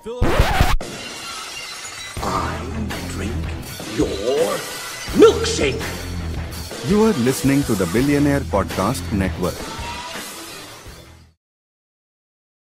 Fill up. I drink your milkshake. You are listening to the Billionaire Podcast Network.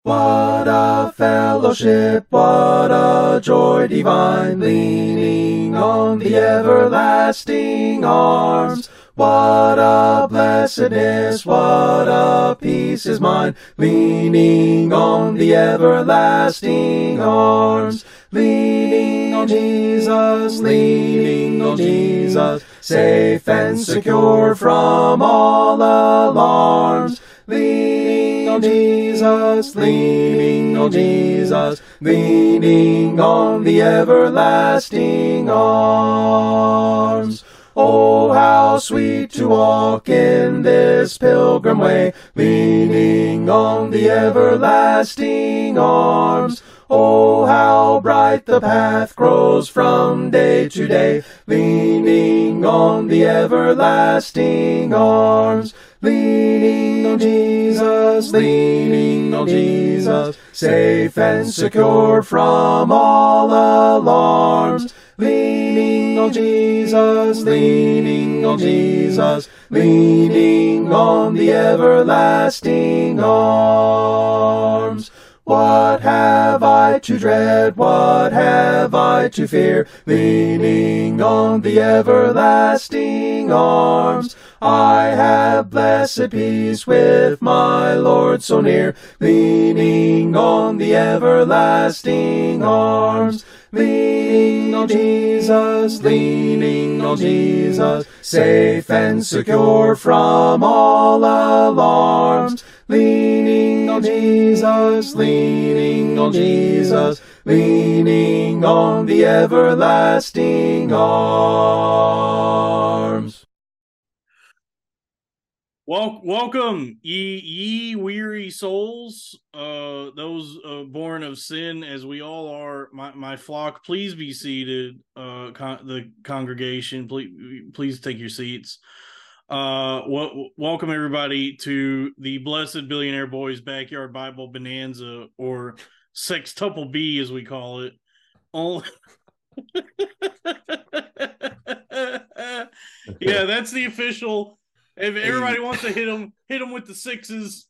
What a fellowship, what a joy divine, leaning on the everlasting arms. What a blessedness, what a peace is mine, leaning on the everlasting arms. Leaning on Jesus, leaning on Jesus, safe and secure from all alarms. Leaning on Jesus, leaning on Jesus, leaning on the everlasting arms. Oh, how sweet to walk in this pilgrim way, leaning on the everlasting arms. Oh, how bright the path grows from day to day, leaning on the everlasting arms. Leaning on Jesus, leaning on Jesus, safe and secure from all alarms. Leaning on Jesus, leaning on Jesus, leaning on the everlasting arms. What have I to dread? What have I to fear? Leaning on the everlasting arms. I have blessed peace with my Lord so near. Leaning on the everlasting arms. Leaning on Jesus, leaning on Jesus, safe and secure from all alarms. Leaning on Jesus, leaning on Jesus, leaning on the everlasting arms. Wel- welcome, ye ye weary souls, uh, those uh, born of sin, as we all are. My my flock, please be seated. Uh, con- the congregation, please please take your seats. Uh, w- welcome everybody to the Blessed Billionaire Boys Backyard Bible Bonanza, or Sextuple B, as we call it. Only. yeah, that's the official. If everybody wants to hit them, hit them with the sixes.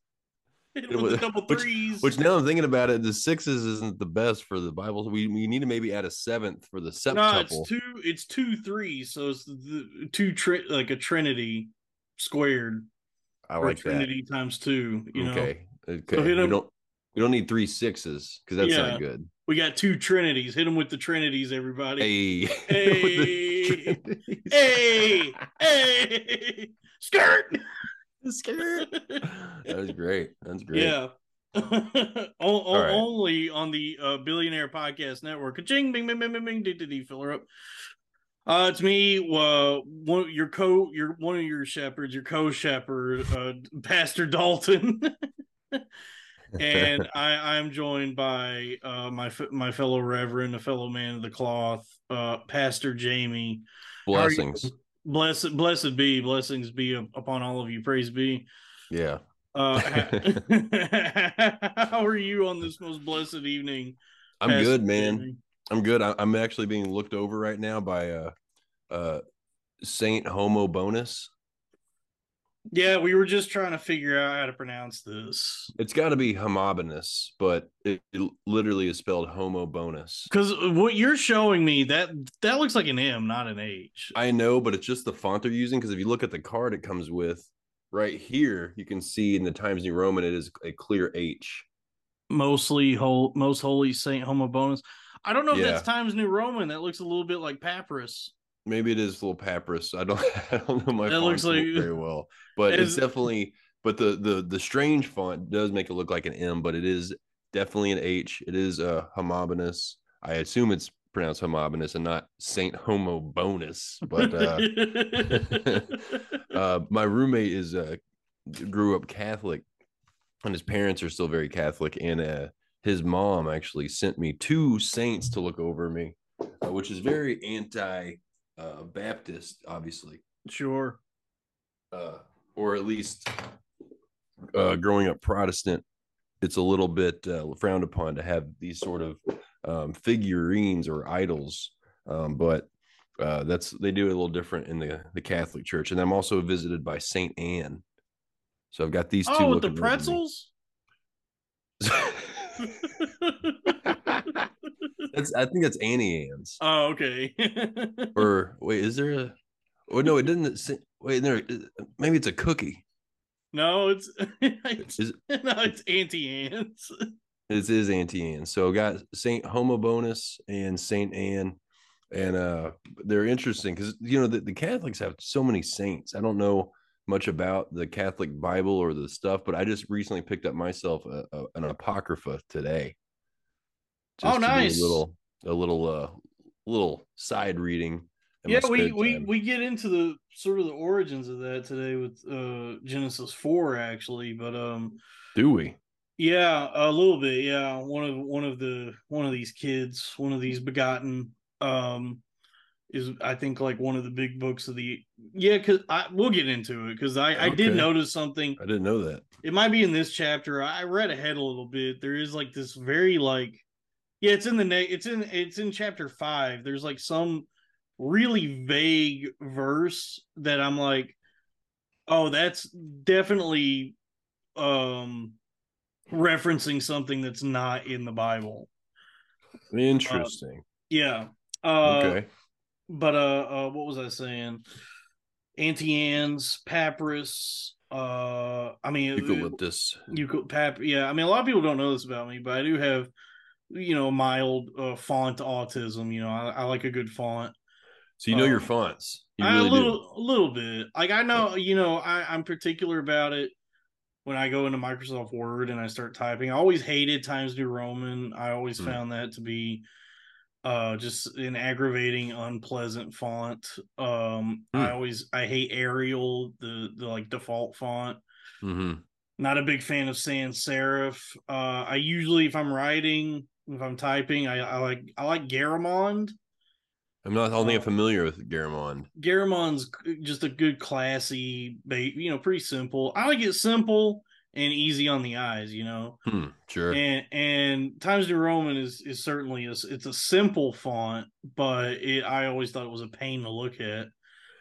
Hit them with the double which, threes. which now I'm thinking about it, the sixes isn't the best for the Bible. We we need to maybe add a seventh for the septuple. no, it's two. It's two threes, so it's the, two tri- like a trinity squared. I like that. trinity times two. You know, okay, okay. hit we 'em- don't we don't need three sixes because that's Yeah. not good. we got two trinities. Hit them with the trinities, everybody. Hey, Hey. trinities. Hey, hey, skirt. Skirt. that was great. That's great. Yeah. o- o- right. Only on the uh, Billionaire Podcast Network. Ka-ching, bing, bing, bing, bing, bing, dee, dee, dee, fill her up. Uh, it's me, uh, one your co, your one of your shepherds, your co-shepherd, uh, Pastor Dalton, and I, I'm joined by uh, my my fellow reverend, a fellow man of the cloth, uh, Pastor Jamie. How are you? Blessings. Blessed, blessed be, blessings be upon all of you. Praise be. Yeah. Uh, how are you on this most blessed evening? I'm Pastor good, man. Jamie? I'm good. I, I'm actually being looked over right now by uh uh Saint Homo Bonus. Yeah, we were just trying to figure out how to pronounce this It's got to be homogenous, but it, it literally is spelled Homo Bonus. because uh, what you're showing me that that looks like an M, not an H. I know, but it's just the font they're using. Because if you look at the card it comes with, right here, you can see in the Times New Roman it is a clear H. Mostly whole, most holy Saint Homobonus. I don't know if Yeah. that's Times New Roman. That looks a little bit like papyrus. Maybe it is a little papyrus. I don't. I don't know my That looks like- very well, but it's Is- definitely. But the the the strange font does make it look like an M, but it is definitely an H. It is a homogenous. I assume it's pronounced homogenous and not Saint Homo Bonus. But uh, uh, my roommate is uh grew up Catholic, and his parents are still very Catholic, and uh his mom actually sent me two saints to look over me, uh, which is very anti uh, Baptist, obviously, sure. uh, or at least uh, growing up Protestant. It's a little bit uh, frowned upon to have these sort of um, figurines or idols. Um, but uh, that's they do it a little different in the the Catholic Church, and I'm also visited by Saint Anne. So I've got these two. Oh, with the pretzels. that's I think that's Annie Ann's. oh, okay. Or wait, is there a? Oh no, it didn't. Say, wait, there. Maybe it's a cookie. no, it's, it's Is no, it's Auntie Anne's. This is Auntie Anne. So got Saint Homo Bonus and Saint Anne, and uh they're interesting because you know the, the Catholics have so many saints. I don't know much about the Catholic Bible or the stuff, but I just recently picked up myself a, a, an apocrypha today. Oh, to nice. A little, a little, uh, little side reading. in yeah, we we time. we get into the sort of the origins of that today with uh Genesis four actually, but um do we? yeah, a little bit. Yeah, one of one of the one of these kids, one of these begotten, um, is I think like one of the big books of the yeah. Because I we'll get into it because I I did notice something. I didn't know that. It might be in this chapter. I read ahead a little bit. There is like this very like yeah, it's in the it's in it's in chapter five. There's like some really vague verse that I'm like, oh, that's definitely um referencing something that's not in the Bible. Interesting. Yeah. Uh okay. But uh, uh what was I saying? Auntie Anne's, Papyrus, uh I mean Eucalyptus. you could pap yeah i mean a lot of people don't know this about me but i do have you know mild uh, font autism you know I, I like a good font So you know your Um, fonts. You really a little a little bit like i know you know I, i'm particular about it when i go into microsoft word and i start typing i always hated times new roman i always Hmm. found that to be uh just an aggravating unpleasant font um i Hmm. always i hate arial the the like default font do. hmm not a big fan of sans serif. Uh, I usually, if I'm writing, if I'm typing, I, I like I like Garamond. I'm not only Uh, familiar with Garamond. Garamond's just a good, classy, you know, pretty simple. I like it simple and easy on the eyes, you know. Hmm, sure. And and Times New Roman is is certainly a, it's a simple font, but it, I always thought it was a pain to look at.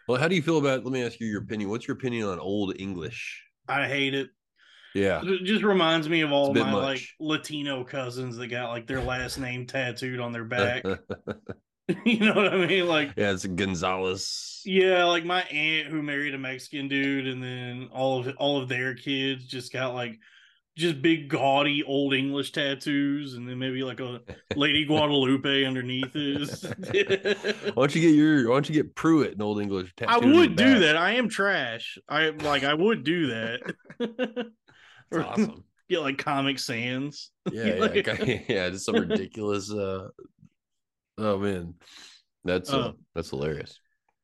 well, how do you feel about? Let me ask you your opinion. What's your opinion on Old English? I hate it. Yeah, It just reminds me of all It's a bit my much. like Latino cousins that got like their last name tattooed on their back. you know what I mean? Like, yeah, it's Gonzalez. yeah, like my aunt who married a Mexican dude, and then all of all of their kids just got like just big gaudy old English tattoos, and then maybe like a Lady Guadalupe underneath is. Why don't you get your? Why don't you get Pruitt in Old English? Tattoos? I would do that. I am trash. I like. I would do that. That's awesome. Get like Comic Sans. Yeah, yeah, Like- yeah. Just some ridiculous. uh Oh man, that's uh, Uh, that's hilarious.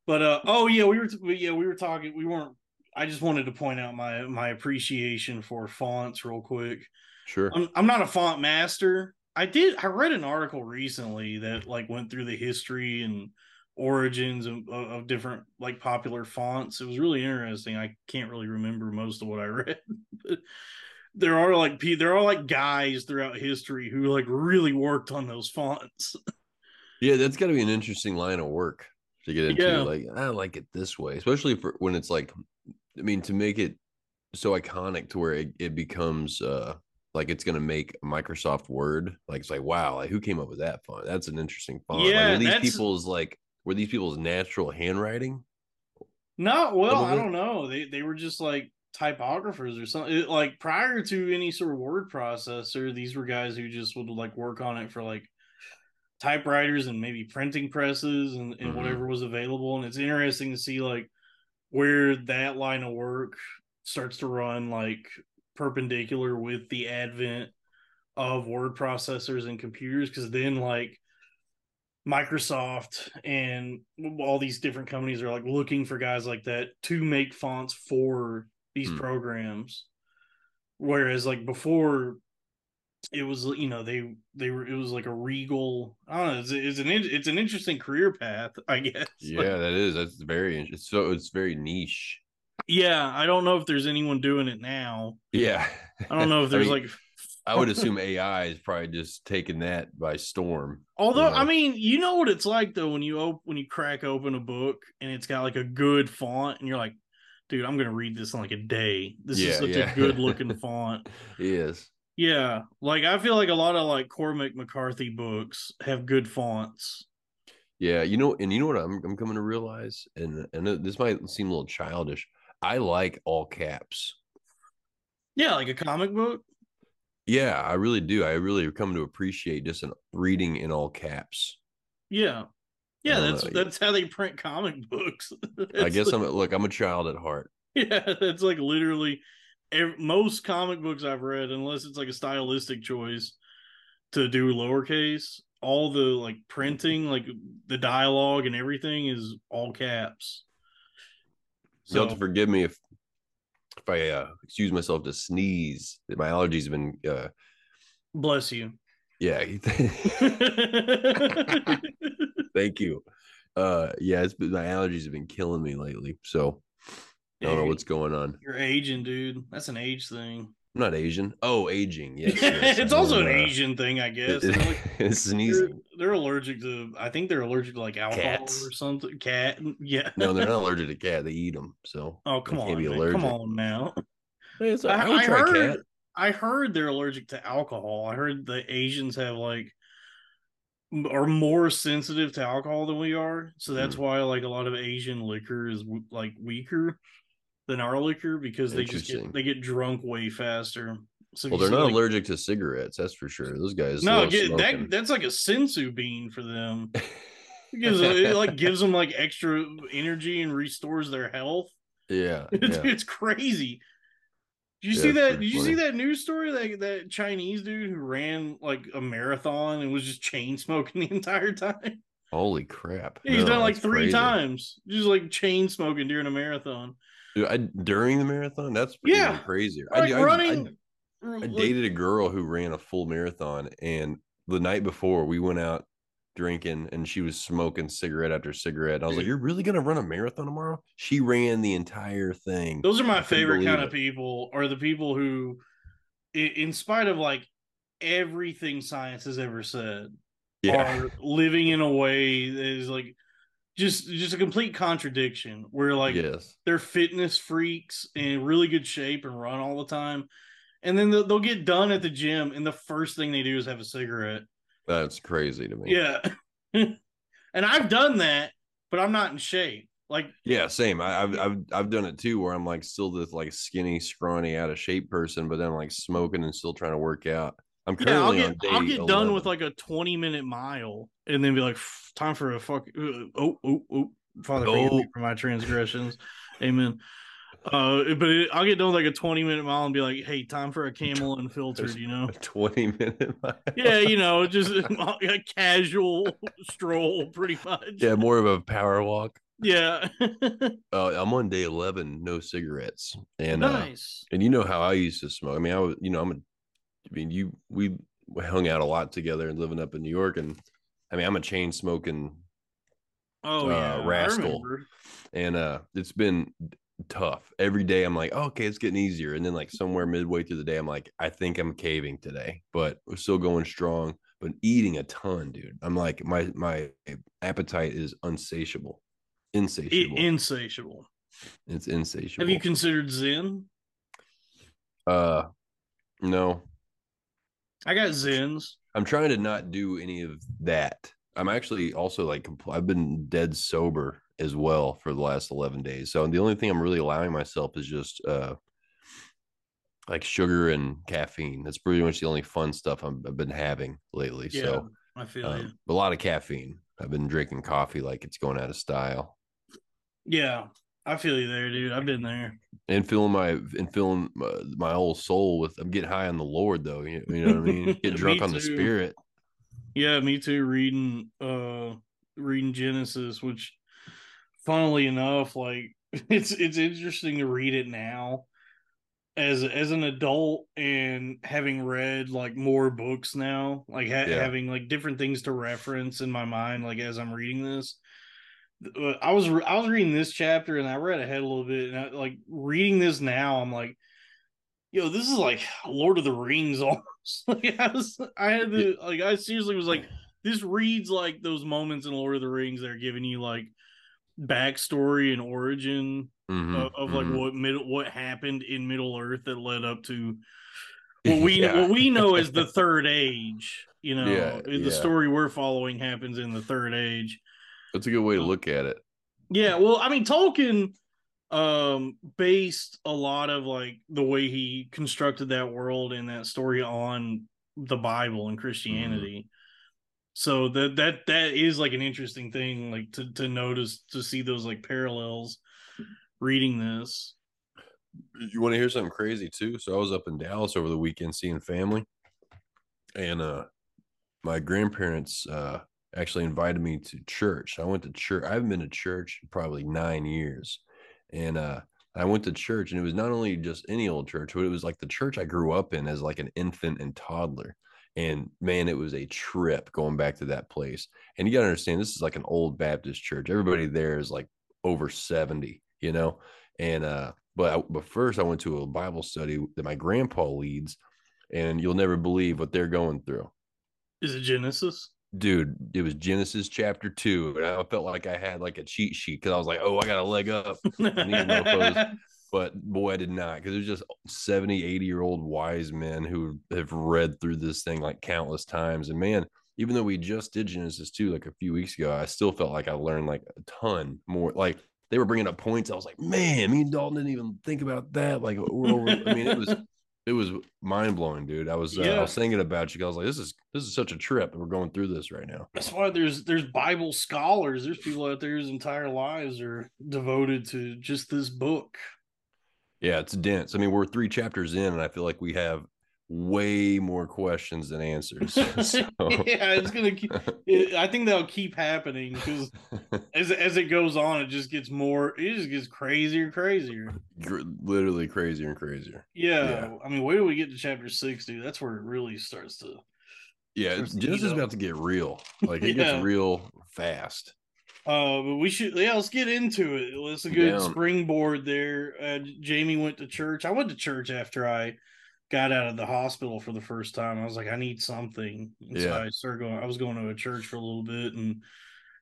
But uh oh yeah, we were t- yeah we were talking. We weren't. I just wanted to point out my my appreciation for fonts real quick. Sure. I'm I'm not a font master. I did. I read an article recently that like went through the history and origins of, of, different like popular fonts. It was really interesting. I can't really remember most of what I read. there are like there are like guys throughout history who like really worked on those fonts. Yeah, that's got to be an interesting line of work to get into. Yeah. Like, I like it this way, especially for when it's like, I mean, to make it so iconic to where it, it becomes uh like it's gonna make Microsoft Word. Like, it's like, wow, like who came up with that font? That's an interesting font. like, Yeah, were these people's like, were these people's natural handwriting? Not well, I don't know. They they were just like typographers or something. It- like prior to any sort of word processor, these were guys who just would like work on it for like typewriters and maybe printing presses and, and Mhm. whatever was available. And it's interesting to see like where that line of work starts to run like perpendicular with the advent of word processors and computers because then like Microsoft and all these different companies are like looking for guys like that to make fonts for these Hmm. programs. Whereas like before it was you know they they were it was like a regal I don't know it's, it's an it's an interesting career path I guess Yeah, Like, that is. That's very. It's so. It's very niche. yeah I don't know if there's anyone doing it now Yeah. I don't know if there's mean, like I would assume AI is probably just taking that by storm. Although, you I mean, you know what it's like though when you open when you crack open a book and it's got like a good font, and you're like, dude, I'm gonna read this in like a day. This is such yeah. a good looking font. Yes. Yeah, like I feel like a lot of like Cormac McCarthy books have good fonts. Yeah, you know, and you know what I'm I'm coming to realize, and and this might seem a little childish. I like all caps. Yeah, like a comic book. Yeah, I really do. I really come to appreciate just an reading in all caps. Yeah, yeah, uh, that's know. that's how they print comic books. I guess like- I'm look. I'm a child at heart. Yeah, that's like literally most comic books I've read, unless it's like a stylistic choice to do lowercase. All the like printing, like the dialogue and everything, is all caps. So, You'll have to forgive me if if I uh, excuse myself to sneeze. That my allergies have been. Uh, bless you. yeah. Thank you. Uh, yeah, it's been my allergies have been killing me lately. So I don't know what's going on. You're aging, dude. That's an age thing. I'm not Asian. Oh, aging. Yes. yes. it's also an Uh, Asian thing, I guess. it- They're, like- it's they're, they're allergic to. I think they're allergic to like alcohol Cats. or something. Cat. Yeah. No, they're not allergic to cat. They eat them. So Oh come on, come on now. I, I, I heard. cat. I heard they're allergic to alcohol. I heard the Asians have like are more sensitive to alcohol than we are, so that's Hmm. why like a lot of Asian liquor is w- like weaker than our liquor because they just get they get drunk way faster. So Well, they're not like- allergic to cigarettes. That's for sure. Those guys. No, get, that that's like a senzu bean for them. It gives it like gives them like extra energy and restores their health. yeah, It's, yeah. it's crazy. Did you Yeah, see that? Did you see that news story that that Chinese dude who ran like a marathon and was just chain smoking the entire time? Holy crap! He's No, done like three crazy. times, just like chain smoking during a marathon. I, during the marathon, that's Yeah. crazier. Like I, I- running. I, like- I dated a girl who ran a full marathon, and the night before we went out drinking, and she was smoking cigarette after cigarette. And I was like, "You're really gonna run a marathon tomorrow?" She ran the entire thing. Those are my I favorite kind of people, are the people who, in spite of like everything science has ever said, yeah, are living in a way that is like just just a complete contradiction. Where like yes, they're fitness freaks and in really good shape and run all the time. And then they'll, they'll get done at the gym, and the first thing they do is have a cigarette. that's crazy to me. Yeah. and I've done that, but I'm not in shape. Like, Yeah, same. I, I've I've I've done it too, where I'm like still this like skinny, scrawny, out of shape person, but then like smoking and still trying to work out. I'm yeah, I'll get on day I'll get done with like a 20 minute mile, and then be like, time for a fuck. uh, Oh, oh, oh, Father, forgive me Oh. for my transgressions. Amen. Uh, but it, I'll get done with like a 20 minute mile and be like, hey, time for a camel unfiltered, you know? a 20 minute. mile. yeah, you know, just a casual stroll, pretty much. yeah, more of a power walk. Yeah. Uh, I'm on day 11, no cigarettes, and uh, nice. and you know how I used to smoke. I mean, I was, you know, I'm a, I mean, you we hung out a lot together and living up in New York, and I mean, I'm a chain smoking Oh, uh, yeah. Rascal. and uh it's been tough every day i'm like oh, okay it's getting easier and then like somewhere midway through the day i'm like i think i'm caving today but we're still going strong but eating a ton dude i'm like my my appetite is unsatiable insatiable insatiable. it's insatiable Have you considered Zyn? uh no I got Zyns. i'm trying to not do any of that. I'm actually also like i've been dead sober as well for the last 11 days. So the only thing i'm really allowing myself is just uh like sugar and caffeine. That's pretty much the only fun stuff I'm, i've been having lately. Yeah, so I feel you. um, a lot of caffeine. I've been drinking coffee like it's going out of style. Yeah, I feel you there, dude. I've been there. and filling my and filling my, my whole soul with i'm getting high on the lord though you, you know what i mean get drunk on the too. spirit Yeah, me too. Reading, uh, reading Genesis, which, funnily enough, like it's it's interesting to read it now, as as an adult and having read like more books now, like ha- Yeah. having like different things to reference in my mind, like as I'm reading this. Uh, I was I was reading this chapter and I read ahead a little bit, and I, like reading this now, I'm like, yo, this is like Lord of the Rings almost. like I was, I had to, like, I seriously was like, this reads like those moments in Lord of the Rings that are giving you like backstory and origin Mhm, of, of like mhm. what middle what happened in Middle Earth that led up to what we Yeah. what we know as the Third Age. You know, Yeah, the yeah. story we're following happens in the Third Age. That's a good way to look at it. Yeah, well, I mean, Tolkien um based a lot of like the way he constructed that world and that story on the Bible and Christianity. So that that that is like an interesting thing, like to to notice to see those like parallels reading this. You want to hear something crazy too? So I was up in Dallas over the weekend seeing family, and uh, my grandparents uh actually invited me to church. I went to church. I haven't been to church probably nine years, and uh, I went to church, and it was not only just any old church, but it was like the church I grew up in as like an infant and toddler. And man, it was a trip going back to that place. And you got to understand, this is like an old Baptist church. Everybody there is like over 70, you know? And, uh, but, I, but first I went to a Bible study that my grandpa leads, and you'll never believe what they're going through. Is it Genesis? Dude, it was Genesis chapter two. And I felt like I had like a cheat sheet because I was like, oh, I got a leg up. but boy, I did not because there's just 70, 80 year old wise men who have read through this thing like countless times. And man, even though we just did Genesis 2 like a few weeks ago, I still felt like I learned like a ton more. Like they were bringing up points. I was like, man, me and Dalton didn't even think about that. Like, we're over. I mean, it was. It was mind blowing, dude. I was uh, I was thinking about you. I was like, "This is this is such a trip, and we're going through this right now." That's why there's there's Bible scholars. There's people out there whose entire lives are devoted to just this book. Yeah, it's dense. I mean, we're three chapters in, and I feel like we have way more questions than answers. So- yeah, it's gonna. Keep, it, I think that'll keep happening because as as it goes on, it just gets more. It just gets crazier, and crazier. Literally crazier and crazier. Yeah, Yeah. I mean, wait till we get to chapter six, dude. That's where it really starts to. Yeah, it's Genesis is about to get real. Like it Yeah. gets real fast. Uh, but we should, yeah, let's get into it. Let's a good springboard there. Uh, Jamie went to church. I went to church after I got out of the hospital for the first time. I was like, I need something. And so Yeah. I started going. I was going to a church for a little bit and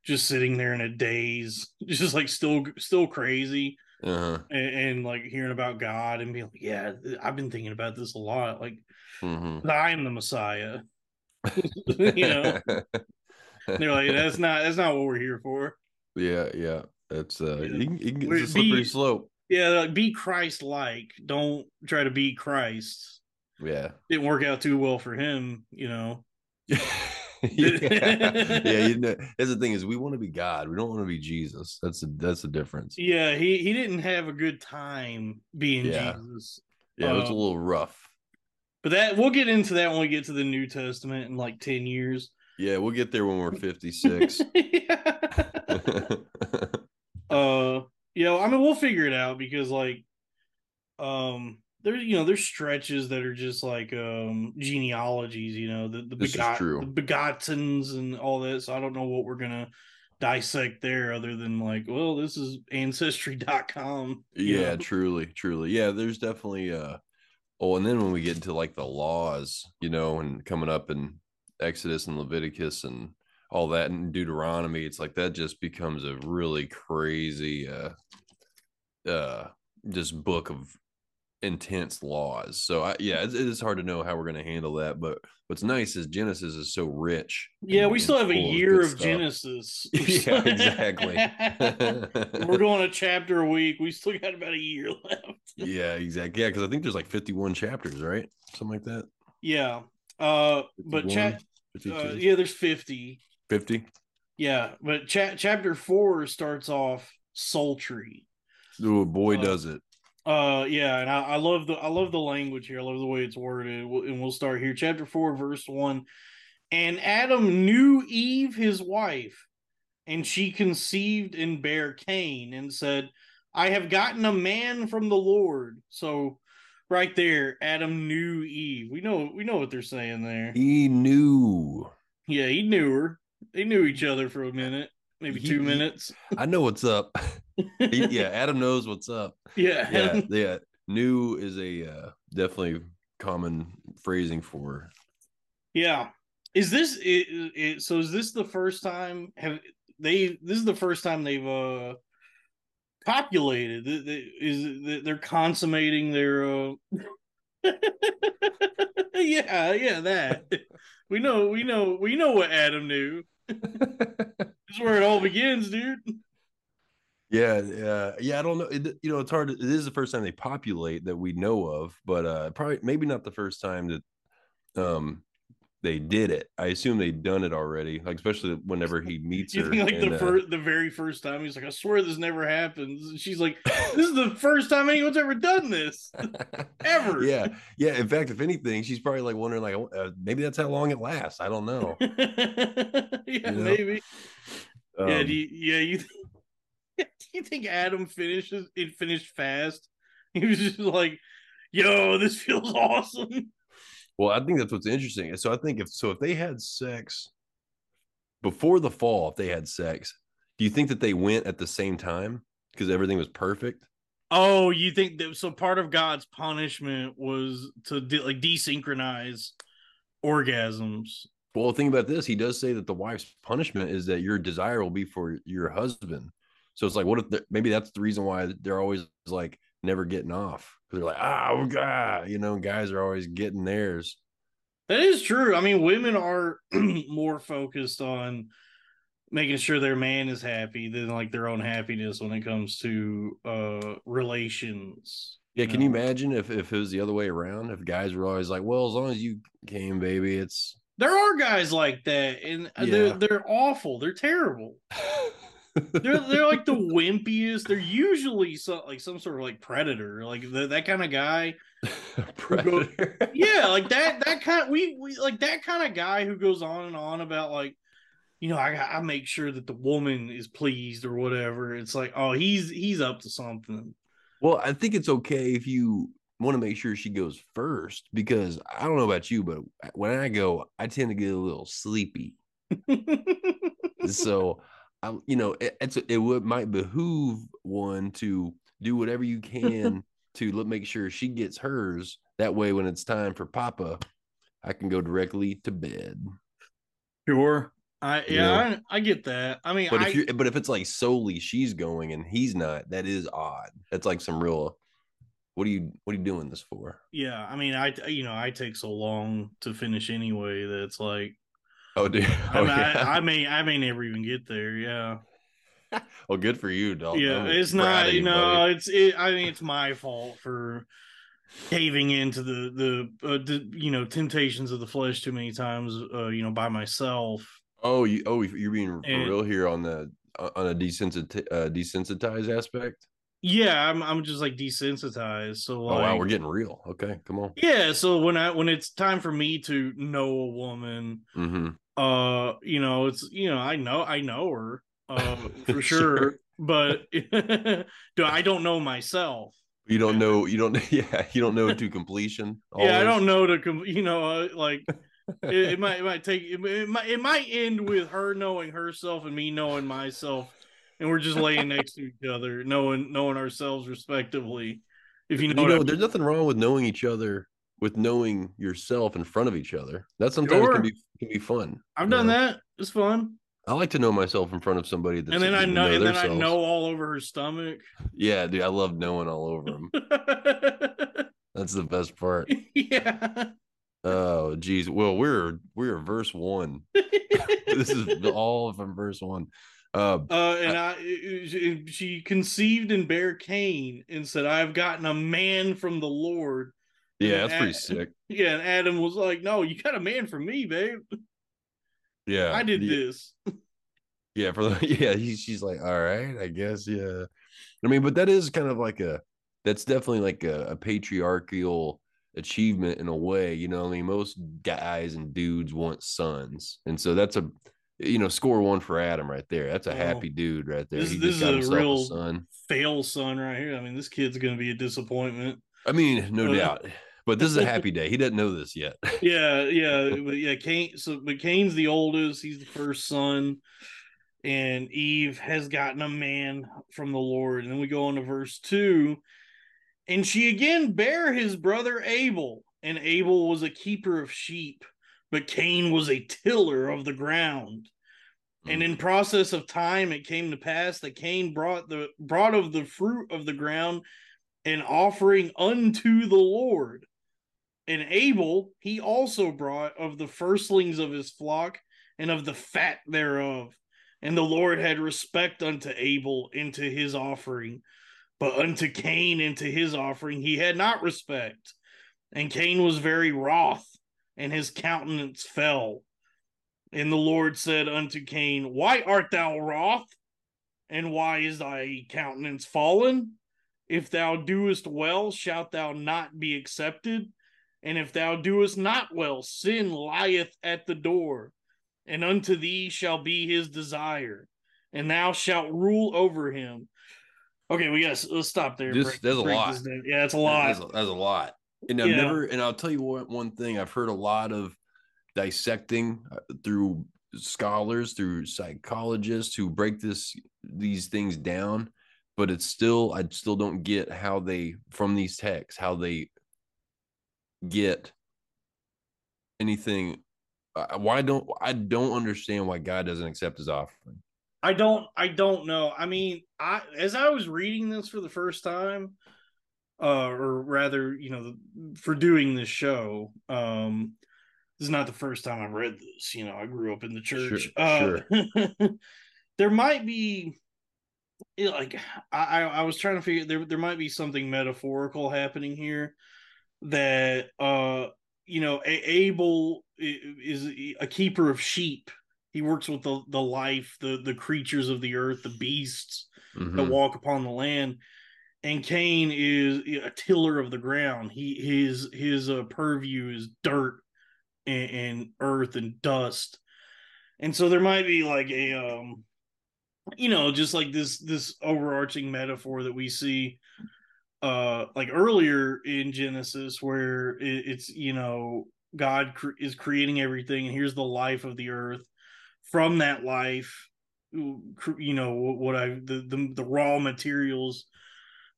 just sitting there in a daze, just like still, still crazy, Uh-huh. and, and like hearing about God and being like, yeah, I've been thinking about this a lot. Like, Mhm. I am the Messiah. you know, they're like, that's not that's not what we're here for. yeah, yeah. It's uh, Yeah. you can, you can, it's a it be- slippery slope. Yeah, like be Christ like. Don't try to be Christ. Yeah. Didn't work out too well for him, you know. yeah, yeah. You know, that's the thing is we want to be God. We don't want to be Jesus. That's the that's the difference. Yeah, he he didn't have a good time being Yeah. Jesus. Yeah, it was a Um, little rough. But that we'll get into that when we get to the New Testament in like 10 years. Yeah, we'll get there when we're fifty six. yeah. uh you know, I mean we'll figure it out because like um there you know there's stretches that are just like um genealogies, you know, the the, begot- the begottens and all that. So I don't know what we're gonna dissect there other than like, well, this is ancestry.com. yeah know? truly truly yeah there's definitely uh oh and then when we get into like the laws you know and coming up in exodus and leviticus and all that and deuteronomy it's like that just becomes a really crazy uh uh just book of intense laws so I, yeah it's, it's hard to know how we're going to handle that but what's nice is genesis is so rich Yeah, and- we still have a year good of. Genesis. Yeah, exactly. We're going a chapter a week. We still got about a year left. yeah exactly yeah because i think there's like 51 chapters right something like that Yeah. Uh but 51, chat uh, yeah, there's 50. 50 Yeah, but cha- chapter 4 starts off sultry. oh boy Uh, does it Uh yeah, and I, I love the I love the language here. I love the way it's worded. And we'll start here. Chapter 4 verse 1. And Adam knew Eve his wife, and she conceived and bare Cain and said, I have gotten a man from the Lord. So right there, Adam knew Eve. We know we know what they're saying there. he knew Yeah, he knew her. They knew each other for a minute, maybe He- two he- minutes. i know what's up He- yeah adam knows what's up yeah. yeah yeah new is a uh definitely common phrasing for. Yeah. Is this so? Is this the first time have they? This is the first time they've uh populated. Is they're consummating their? uh Yeah, yeah, that we know. We know. We know what Adam knew. This is where it all begins, dude. Yeah, yeah, yeah. I don't know. It, you know, it's hard. It is the first time they populate that we know of, but uh probably maybe not the first time that um they did it. I assume they've done it already, like especially whenever he meets You her. think like and, the uh, first, the very first time he's like, "I swear this never happens." And she's like, "This is the first time anyone's ever done this." Ever. Yeah, yeah. In fact, if anything, she's probably like wondering, like, oh, uh, maybe that's how long it lasts. I don't know. yeah, You know? maybe. yeah, Um, do you, yeah, you do you think Adam finishes it finished fast? He was just like, "Yo, this feels awesome." Well, I think that's what's interesting. So I think if so, if they had sex before the fall, if they had sex, do you think that they went at the same time because everything was perfect? Oh, you think that so part of God's punishment was to de- like desynchronize orgasms. Well, think about this. He does say that the wife's punishment is that your desire will be for your husband. So it's like, what if the, maybe that's the reason why they're always like never getting off they're like, oh god, you know, guys are always getting theirs. That is true. I mean, women are more focused on making sure their man is happy than like their own happiness when it comes to uh relations. Yeah, can you imagine if if it was the other way around? If guys were always like, well, as long as you came, baby, it's There are guys like that, and they're they're awful. They're terrible. They're they're like the wimpiest. They're usually so, like some sort of like predator, like the, that kind of guy. predator. Yeah, like that that kind. We we like that kind of guy who goes on and on about like, you know, I I make sure that the woman is pleased or whatever. It's like, oh, he's he's up to something. Well, I think it's okay if you want to make sure she goes first because I don't know about you, but when I go, I tend to get a little sleepy. so, I, you know, it, it's it would might behoove one to do whatever you can to let, make sure she gets hers. That way, when it's time for Papa, I can go directly to bed. Sure. I You yeah. I, I get that. I mean, But I, if you but if it's like solely she's going and he's not, that is odd. That's like some real. What are you What are you doing this for? yeah, I mean, I you know, I take so long to finish anyway that it's like Oh, dude. I, Oh, mean, yeah. I, I may I may never even get there. Yeah, well, good for you, dog. yeah. It's not. you, No, buddy. it's it. I mean, it's my fault for caving into the the, uh, the you know temptations of the flesh too many times. Uh, you know, by myself. Oh, you. Oh, you're being And- real here on the on a desensitized uh, desensitized aspect. Yeah, I'm I'm just like desensitized. So like, oh wow, we're getting real. Okay, come on. yeah. So when I when it's time for me to know a woman, Mm-hmm. uh you know it's you know i know i know her uh for Sure. sure but do i don't know myself You don't know. You don't. Yeah, you don't know to completion. yeah i don't know to com- you know uh, like it, it might it might take it, it might it might end with her knowing herself and me knowing myself and we're just laying next to each other knowing knowing ourselves respectively if you know, You what I mean. there's nothing wrong with knowing each other, with knowing yourself in front of each other. That sometimes Sure. can be can be fun. i've done know? that it's fun I like to know myself in front of somebody that's and then i to know, and then i know all over her stomach Yeah, dude, I love knowing all over them. That's the best part. yeah Oh, geez. Well, we're we're verse one. this is all from verse one. Uh, Uh, and I, she- she conceived and bare Cain and said, "I've gotten a man from the Lord." Yeah, then that's pretty sick. Yeah, and Adam was like, "No, you got a man from me, babe. Yeah, I did this." Yeah, for the yeah, he, she's like, all right, I guess, yeah. I mean, but that is kind of like a that's definitely like a, a patriarchal achievement in a way. You know, I mean, most guys and dudes want sons, and so that's a you know score one for Adam right there. That's a Oh. happy dude right there. This- he this is a real- son. Fail son right here. I mean, this kid's gonna be a disappointment. I mean, no Uh, doubt. But this is a happy day. He doesn't know this yet. Yeah, yeah, but yeah. Cain. So, but Cain's the oldest. He's the first son, and Eve has gotten a man from the Lord. And then we go on to verse two, And she again bare his brother Abel, and Abel was a keeper of sheep, but Cain was a tiller of the ground. And in mm. process of time, it came to pass that Cain brought the brought of the fruit of the ground an offering unto the Lord. And Abel he also brought of the firstlings of his flock and of the fat thereof. And the Lord had respect unto Abel and to his offering, but unto Cain and to his offering he had not respect. And Cain was very wroth, and his countenance fell. And the Lord said unto Cain, Why art thou wroth? And why is thy countenance fallen? If thou doest well, shalt thou not be accepted? And if thou doest not well, sin lieth at the door, and unto thee shall be his desire, and thou shalt rule over him. Okay, we gotta let's stop there. This- there's a lot. Yeah, it's a lot. That's a, that's a lot. And I've Yeah. never, and I'll tell you what, one thing I've heard a lot of dissecting uh, through scholars, through psychologists who break this these things down, but it's still, I still don't get how they from these texts how they get anything. Uh, why don't I don't understand why God doesn't accept his offering? I don't I don't know. I mean, I as I was reading this for the first time, uh or rather, you know, for doing this show, um this is not the first time I've read this, you know, I grew up in the church. Sure, uh, there might be like I I was trying to figure there there might be something metaphorical happening here that uh you know a- Abel is a keeper of sheep he works with the the life the the creatures of the earth the beasts that Mhm. walk upon the land and Cain is a tiller of the ground. He his his uh, purview is dirt and, and earth and dust. And so there might be like a um you know just like this this overarching metaphor that we see uh like earlier in genesis where it, it's you know god cr- is creating everything and here's the life of the earth. From that life you know what, what i the, the the raw materials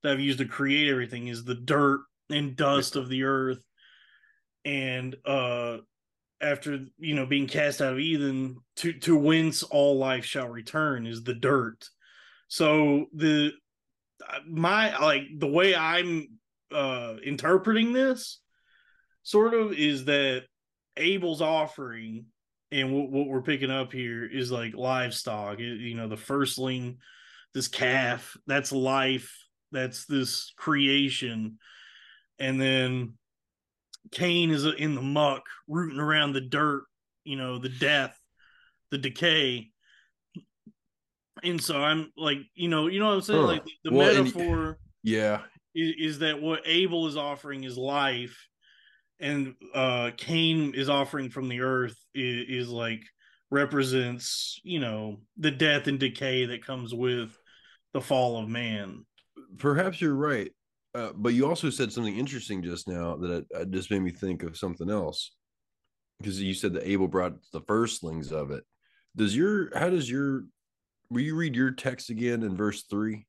that i've used to create everything is the dirt and dust of the earth. And uh after you know being cast out of eden to to whence all life shall return is the dirt. So the my like the way i'm uh interpreting this sort of is that abel's offering and what, what we're picking up here is like livestock. You know the firstling this calf that's life that's this creation. And then cain is in the muck rooting around the dirt you know the death the decay. And so i'm like you know you know what i'm saying? Huh. like the Well, and- metaphor Yeah, is, is that what Abel is offering is life, and uh Cain is offering from the earth is, is like represents you know the death and decay that comes with the fall of man. Perhaps you're right. Uh, but you also said something interesting just now that just made me think of something else. Because you said that Abel brought the firstlings of it. Does your how does your will you read your text again in verse three?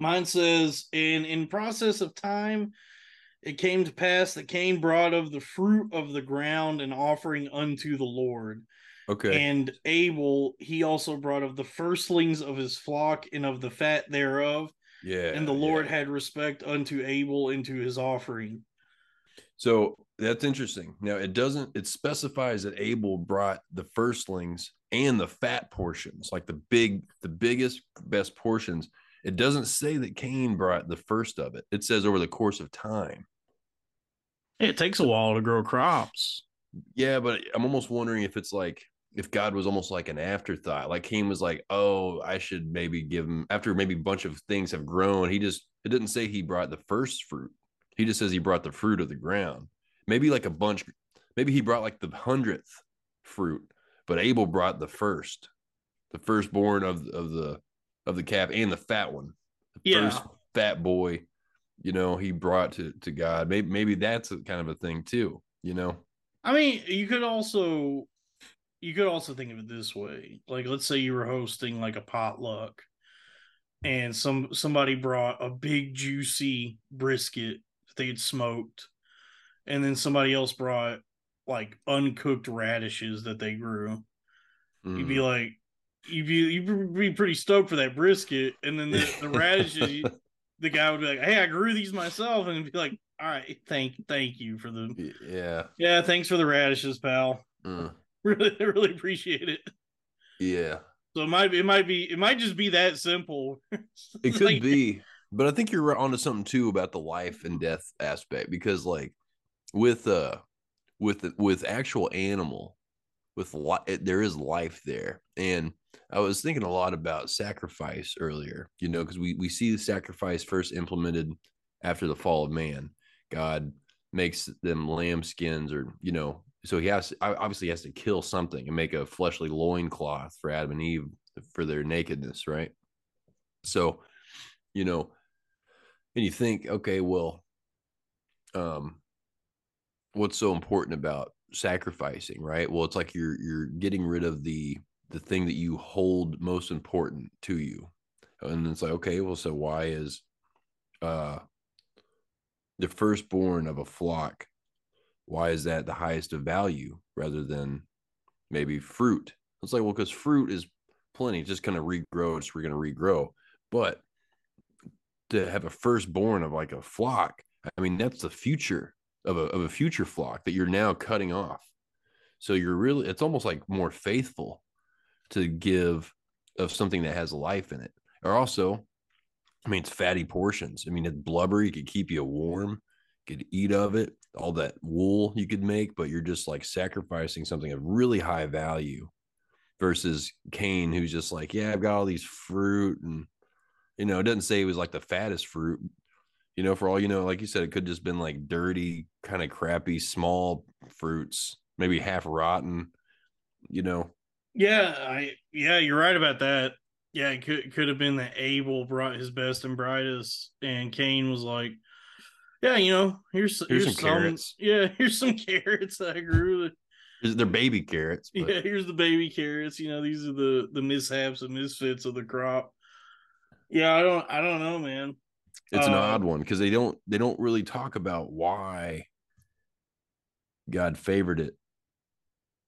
Mine says, "In in process of time, it came to pass that Cain brought of the fruit of the ground an offering unto the Lord. Okay. And Abel, he also brought of the firstlings of his flock and of the fat thereof. Yeah. and the Lord yeah. had respect unto Abel into his offering. So that's interesting. Now it doesn't it specifies that Abel brought the firstlings and the fat portions, like the big, the biggest, best portions. It doesn't say that Cain brought the first of it. It says over the course of time. It takes a while to grow crops. Yeah, but I'm almost wondering if it's like if God was almost like an afterthought. Like Cain was like, "Oh, I should maybe give him after maybe a bunch of things have grown." He just it didn't say he brought the first fruit. He just says he brought the fruit of the ground. Maybe like a bunch. Maybe he brought like the hundredth fruit, but Abel brought the first, the firstborn of of the of the calf and the fat one, the Yeah. first fat boy. You know, he brought to to God. Maybe maybe that's a kind of a thing too. You know. I mean, you could also you could also think of it this way. Like let's say you were hosting like a potluck and some somebody brought a big juicy brisket that they had smoked, and then somebody else brought like uncooked radishes that they grew. You'd be Mm. like, you'd be you'd be pretty stoked for that brisket, and then the, the radishes, the guy would be like, "Hey, I grew these myself," and be like, "All right, thank thank you for the yeah. yeah, thanks for the radishes, pal. Mm. Really, really appreciate it." Yeah. So it might be, it might be, it might just be that simple. It could like- be, but I think you're right onto something too about the life and death aspect because, like, with uh, with with actual animal, with li- there is life there, and I was thinking a lot about sacrifice earlier. You know, because we we see the sacrifice first implemented after the fall of man. God makes them lamb skins, or you know, so he has obviously has to kill something and make a fleshly loincloth for Adam and Eve for their nakedness, right? So, you know, and you think, okay, well, um, what's so important about sacrificing, right? Well, it's like you're you're getting rid of the the thing that you hold most important to you. And it's like, okay, well, so why is uh the firstborn of a flock, why is that the highest of value rather than maybe fruit? It's like, well, because fruit is plenty, just gonna regrow, it's we're gonna regrow. But to have a firstborn of like a flock, I mean, that's the future of a of a future flock that you're now cutting off. So you're really it's almost like more faithful to give of something that has life in it. Or also, I mean, it's fatty portions. I mean, it's blubbery, it could keep you warm, could eat of it, all that wool you could make, but you're just like sacrificing something of really high value versus Cain, who's just like, Yeah, I've got all these fruit and you know, it doesn't say it was like the fattest fruit. You know, for all you know, like you said, it could just been like dirty, kind of crappy, small fruits, maybe half rotten. You know, Yeah, I yeah, you're right about that. Yeah, it could could have been that Abel brought his best and brightest, and Cain was like, "Yeah, you know, here's Here's some carrots." Yeah, here's some carrots that I grew. they're baby carrots. But Yeah, here's the baby carrots. You know, these are the the mishaps and misfits of the crop. Yeah, I don't I don't know, man. it's an uh, odd one because they don't they don't really talk about why God favored it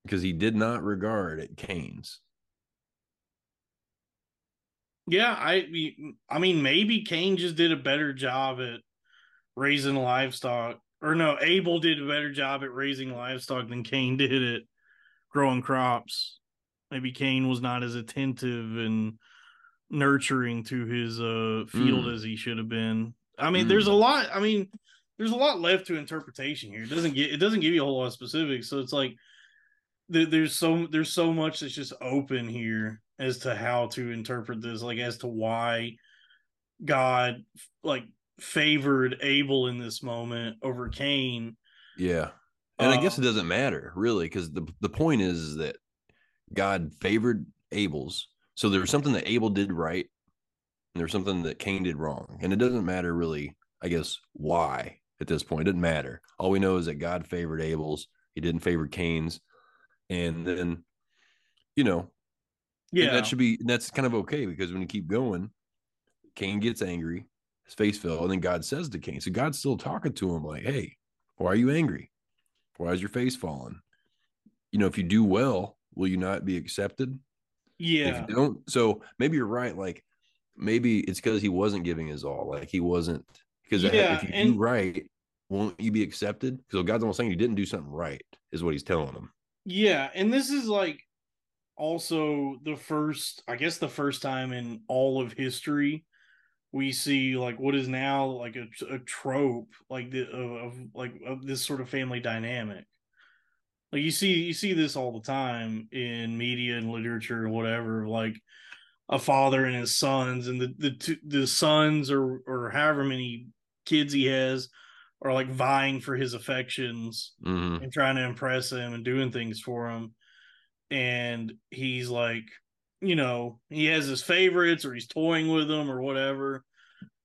because he did not regard it Cain's. Yeah, I I mean maybe Cain just did a better job at raising livestock. Or no, Abel did a better job at raising livestock than Cain did at growing crops. Maybe Cain was not as attentive and nurturing to his uh field Mm. as he should have been. I mean, there's a lot I mean, there's a lot left to interpretation here. It doesn't get it doesn't give you a whole lot of specifics. So it's like there, there's so there's so much that's just open here as to how to interpret this like as to why god like favored abel in this moment over cain Yeah. And I guess it Um, doesn't matter really because the, the point is, that God favored Abel's. So there was something that Abel did right, and there's something that Cain did wrong. And it doesn't matter really, I guess, why at this point. It doesn't matter. All we know is that God favored Abel's, he didn't favor Cain's. And then, you know, yeah that should be that's kind of okay because when you keep going, Cain gets angry, his face fell, and then God says to Cain, so God's still talking to him, like, hey, why are you angry? Why is your face falling? You know, if you do well, will you not be accepted? yeah If you don't, so maybe you're right. Like maybe it's because he wasn't giving his all. Like he wasn't because Yeah, if you and- do right, won't you be accepted? Because God's almost saying you didn't do something right, is what he's telling him. yeah and this is like also the first i guess the first time in all of history we see like what is now like a, a trope like the of, of like of this sort of family dynamic like you see you see this all the time in media and literature or whatever like a father and his sons and the the two, the sons or or however many kids he has are like vying for his affections Mhm. and trying to impress him and doing things for him. And he's like, you know, he has his favorites or he's toying with them or whatever.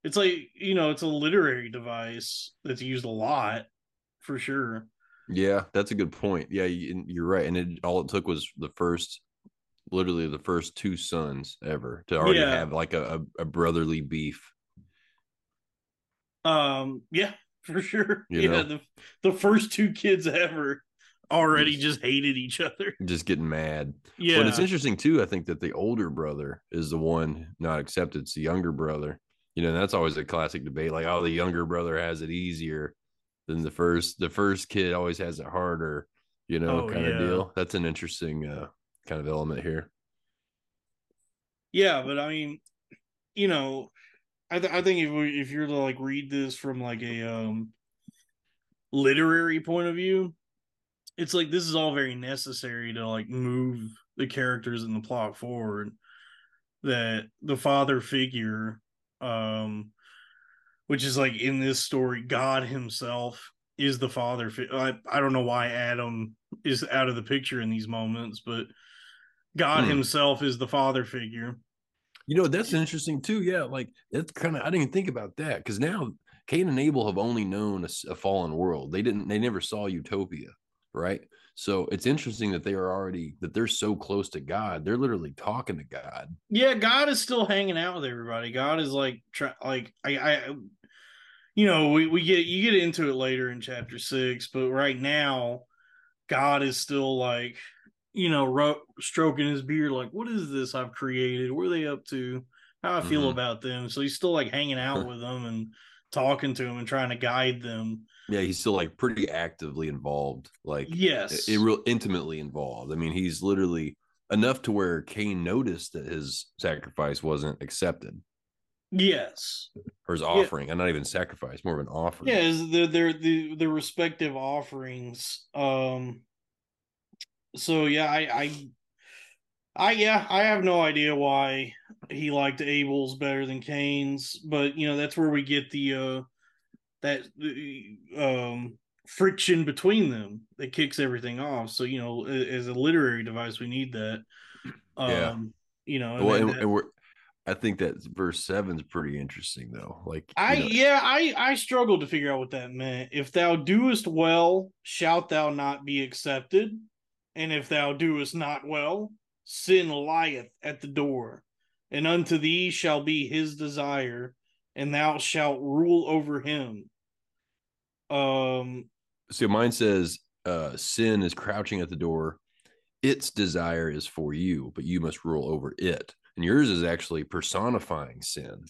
It's like, you know, it's a literary device that's used a lot for sure. Yeah, that's a good point. Yeah, you- you're right. And it all it took was the first literally the first two sons ever to already Yeah. have like a, a, a brotherly beef. Um, yeah, for sure. You yeah, know? the the first two kids ever already just hated each other. Just getting mad. Yeah, But it's interesting too. I think that the older brother is the one not accepted. It's the younger brother. You know, that's always a classic debate. Like, oh, the younger brother has it easier than the first. The first kid always has it harder. You know, Oh, kind yeah. of deal. That's an interesting uh, kind of element here. yeah, but I mean, you know, I th- I think if we, if you're to like read this from like a um literary point of view, it's like this is all very necessary to like move the characters in the plot forward. That the father figure, um, which is like in this story, God Himself is the father. Fi- I I don't know why Adam is out of the picture in these moments, but God Hmm. Himself is the father figure. You know, that's interesting too. Yeah, like that's kind of I didn't even think about that because now Cain and Abel have only known a fallen world. They didn't. They never saw utopia, right? So it's interesting that they are already that they're so close to God. They're literally talking to God. Yeah, God is still hanging out with everybody. God is like try, like I I you know, we we get you get into it later in chapter 6, but right now God is still like you know, ro- stroking his beard like what is this I've created? What are they up to? How I feel Mhm. about them. So he's still like hanging out with them and talking to them and trying to guide them. Yeah, he's still like pretty actively involved, like Yes. it, real intimately involved. I mean, he's literally enough to where Cain noticed that his sacrifice wasn't accepted yes. or his offering, and not even sacrifice, more of an offering. Yeah, is the their the the respective offerings. Um so yeah, I I I yeah, I have no idea why he liked Abel's better than Cain's, but you know, that's where we get the uh that um friction between them that kicks everything off. So, you know, as a literary device, we need that. Um Yeah. you know, and Well, and, that- and we're. I think that verse seven's pretty interesting, though. Like, I know, yeah, I I struggled to figure out what that meant. If thou doest well, shalt thou not be accepted, and if thou doest not well, sin lieth at the door, and unto thee shall be his desire, and thou shalt rule over him. Um, so mine says, uh, "Sin is crouching at the door; its desire is for you, but you must rule over it." And yours is actually personifying sin.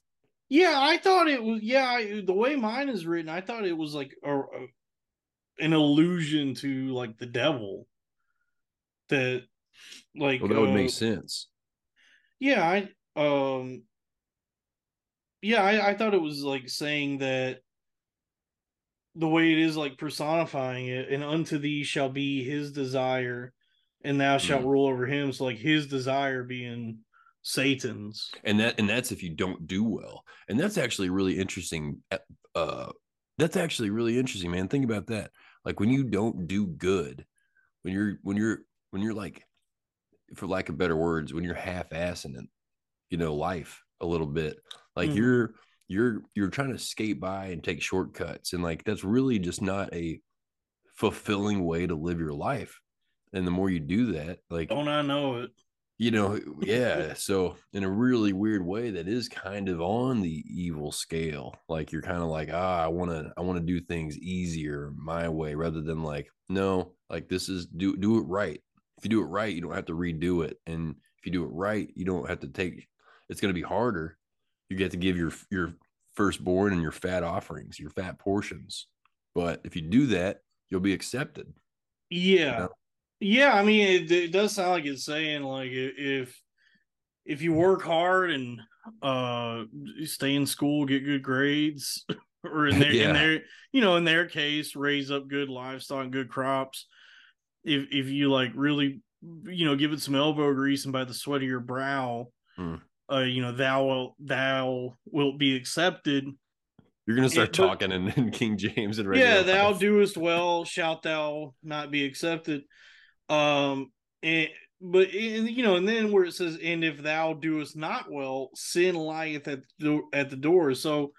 yeah, I thought it was yeah. I, the way mine is written, I thought it was like a, a an allusion to like the devil. That like Well, that would uh, make sense. Yeah, I um yeah, I, I thought it was like saying that the way it is like personifying it, and unto thee shall be his desire, and thou shalt Mhm. rule over him. So like his desire being Satan's. and that and that's if you don't do well and that's actually really interesting uh that's actually really interesting man think about that like when you don't do good when you're when you're when you're like for lack of better words when you're half-assing it you know life a little bit like Mhm. you're you're you're trying to skate by and take shortcuts and like that's really just not a fulfilling way to live your life and the more you do that like Don't I know it? you know yeah so in a really weird way that is kind of on the evil scale like you're kind of like ah i want to i want to do things easier my way rather than like no like this is do do it right if you do it right you don't have to redo it and if you do it right you don't have to take it's going to be harder you get to give your your firstborn and your fat offerings your fat portions but if you do that you'll be accepted Yeah. know? Yeah, I mean it, it does sound like it's saying like if if you work hard and uh stay in school, get good grades, or in their Yeah. in their you know, in their case, raise up good livestock, good crops. If if you like really you know, give it some elbow grease and by the sweat of your brow, Hmm. Uh, you know, thou thou wilt be accepted. you're going to start but- talking in, in king james and yeah regular thou doest well shalt thou not be accepted. Um and but and, you know and then where it says and if thou doest not well sin lieth at the door, at the door. So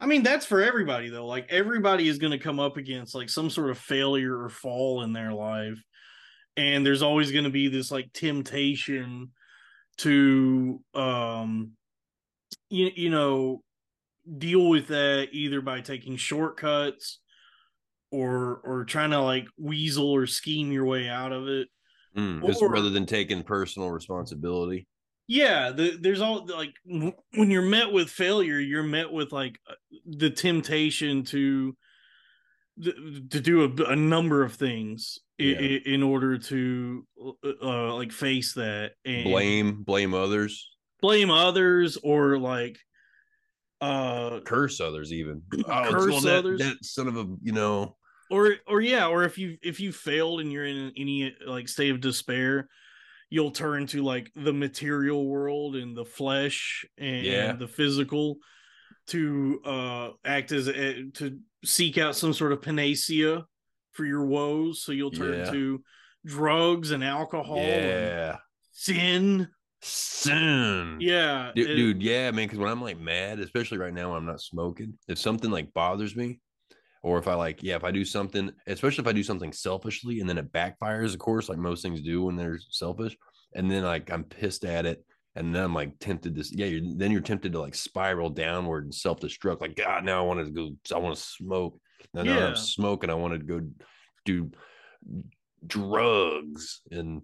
i mean that's for everybody though. Like everybody is going to come up against like some sort of failure or fall in their life. And there's always going to be this like temptation to um you, you know deal with that either by taking shortcuts or or trying to like weasel or scheme your way out of it Mm, Or- rather than taking personal responsibility. yeah the, there's all like when you're met with failure you're met with like uh, the temptation to to do a, a number of things Yeah. i- in order to uh, like face that and Blame, blame others, blame others or like uh curse others, even. Oh, Curse well, that, others. that son of a, you know, or or yeah or if you if you failed and you're in any like state of despair you'll turn to like the material world and the flesh and, Yeah. the physical to uh act as a, to seek out some sort of panacea for your woes so you'll turn Yeah. to drugs and alcohol and yeah, sin sin. yeah Dude, it- dude, yeah, man. Because when I'm like mad, especially right now when I'm not smoking, if something like bothers me, or if I like, yeah, if I do something, especially if I do something selfishly and then it backfires, of course, like most things do when they're selfish, and then like I'm pissed at it, and then I'm like tempted to, yeah, you're, then you're tempted to like spiral downward and self destruct. Like, God, now I want to go, I want to smoke. Now, now I'm smoking, I want to go do drugs and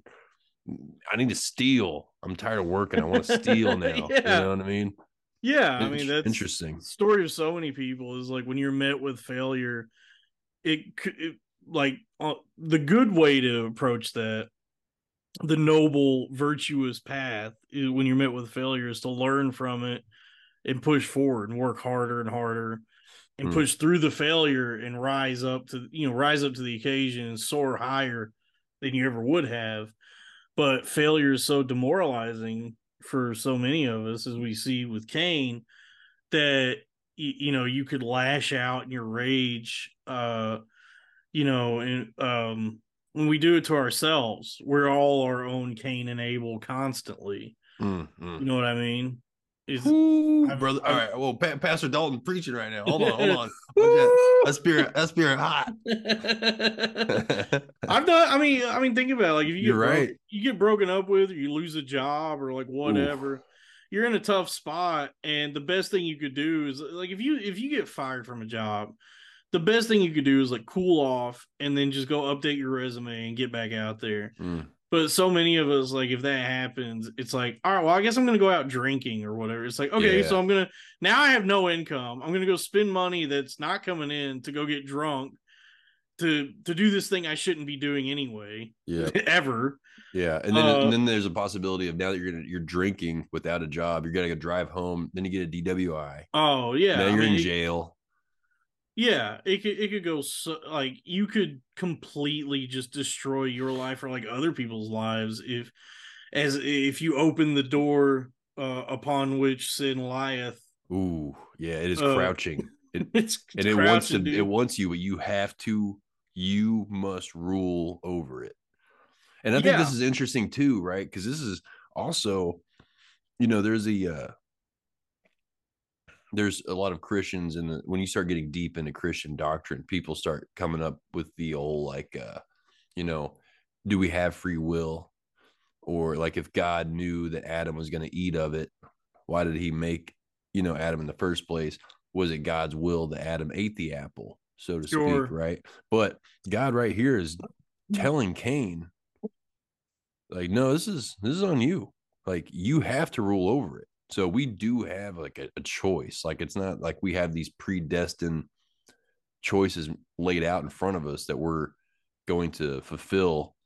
I need to steal. I'm tired of working. I want to steal now. You Yeah. know what I mean? yeah i mean that's interesting. story of so many people is like when you're met with failure it, c- it like uh, the good way to approach that the noble virtuous path is when you're met with failure is to learn from it and push forward and work harder and harder and Hmm. push through the failure and rise up to you know rise up to the occasion and soar higher than you ever would have but failure is so demoralizing for so many of us as we see with Cain that y- you know you could lash out in your rage uh you know and um when we do it to ourselves we're all our own Cain and Abel constantly Mm, mm. you know what I mean is Ooh, I've- brother. I've- All right. Well, pa- Pastor Dalton preaching right now. Hold on. Hold on. Watch that. That spirit. That spirit hot. I've done. I mean, I mean, think about it. like if you get You're broke- right. you get broken up with, or you lose a job, or like whatever. You're in a tough spot, and the best thing you could do is like if you if you get fired from a job, the best thing you could do is like cool off and then just go update your resume and get back out there. Mm. But so many of us, like if that happens, it's like, all right, well, I guess I'm gonna go out drinking or whatever. It's like, okay, Yeah. so I'm gonna now I have no income. I'm gonna go spend money that's not coming in to go get drunk to to do this thing I shouldn't be doing anyway, Yeah. ever. Yeah. And then Uh, and then there's a possibility of now that you're gonna you're drinking without a job, you're gonna go drive home, then you get a DWI. Oh yeah, now I you're mean, in jail. Yeah, it could it could go so like you could completely just destroy your life or like other people's lives if as if you open the door uh, upon which sin lieth. Ooh, yeah, it is Uh, crouching. It, It's and it wants to crouching, it wants you, but you have to you must rule over it. And I think this is interesting too, right? Because this is also, you know, there's a uh there's a lot of Christians in the when you start getting deep into Christian doctrine, people start coming up with the old like uh, you know, do we have free will? Or like if God knew that Adam was going to eat of it, why did he make, you know, Adam in the first place? Was it God's will that Adam ate the apple, so to Sure. speak, right? But God right here is telling Cain, like, no, this is this is on you. Like you have to rule over it. So we do have like a, a choice. Like it's not like we have these predestined choices laid out in front of us that we're going to fulfill.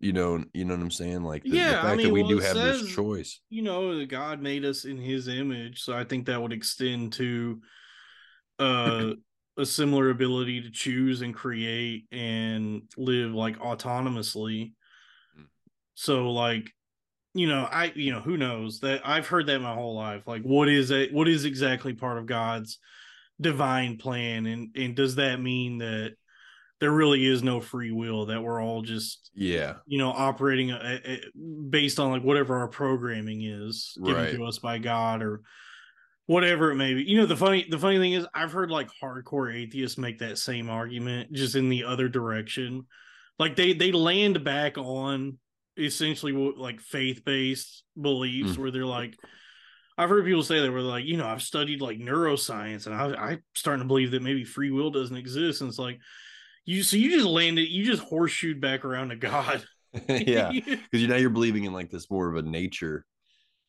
You know, you know what I'm saying? Like the, the Yeah, I fact that mean, we well, do have this choice. you know that God made us in His image, so I think that would extend to uh, a similar ability to choose and create and live like autonomously. Mm. So, like, you know, I you know who knows that I've heard that my whole life. Like, what is it? What is exactly part of God's divine plan, and and does that mean that there really is no free will? That we're all just Yeah. you know operating uh uh based on like whatever our programming is given Right. to us by god or whatever it may be you know the funny the funny thing is i've heard like hardcore atheists make that same argument just in the other direction like they they land back on essentially like faith based beliefs Mm. where they're like I've heard people say that where like, you know, I've studied like neuroscience and I I'm starting to believe that maybe free will doesn't exist. And it's like you so you just landed you just horseshoed back around to God. yeah, because you now you're believing in like this more of a nature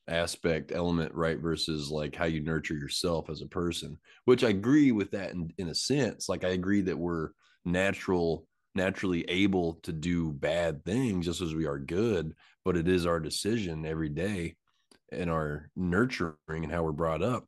aspect element, right? Versus like how you nurture yourself as a person, which I agree with that in, in a sense. Like I agree that we're natural, naturally able to do bad things just as we are good, but it is our decision every day and our nurturing and how we're brought up,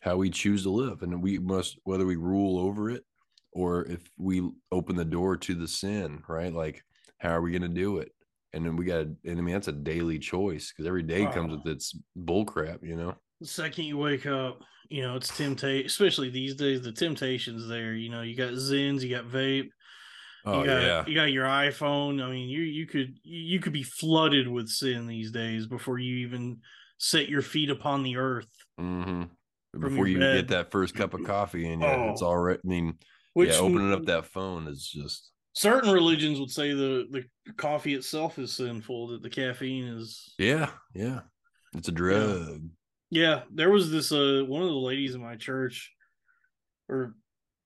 how we choose to live. And we must, whether we rule over it or if we open the door to the sin, right? Like, how are we going to do it? And then we got, and I mean, that's a daily choice because every day comes Oh. with its bull crap, you know? the second you wake up, you know, it's temptation, especially these days, the temptation's there. You know, you got Zyns, you got vape, Oh, you got yeah. you got your iPhone. I mean, you you could you could be flooded with sin these days before you even set your feet upon the earth. hmm Before you bed. get that first cup of coffee in you, it's Oh. all right. I mean, Which yeah, opening up that phone is just, certain religions would say the the coffee itself is sinful, that the caffeine is yeah, yeah. It's a drug. Yeah, there was this uh one of the ladies in my church, or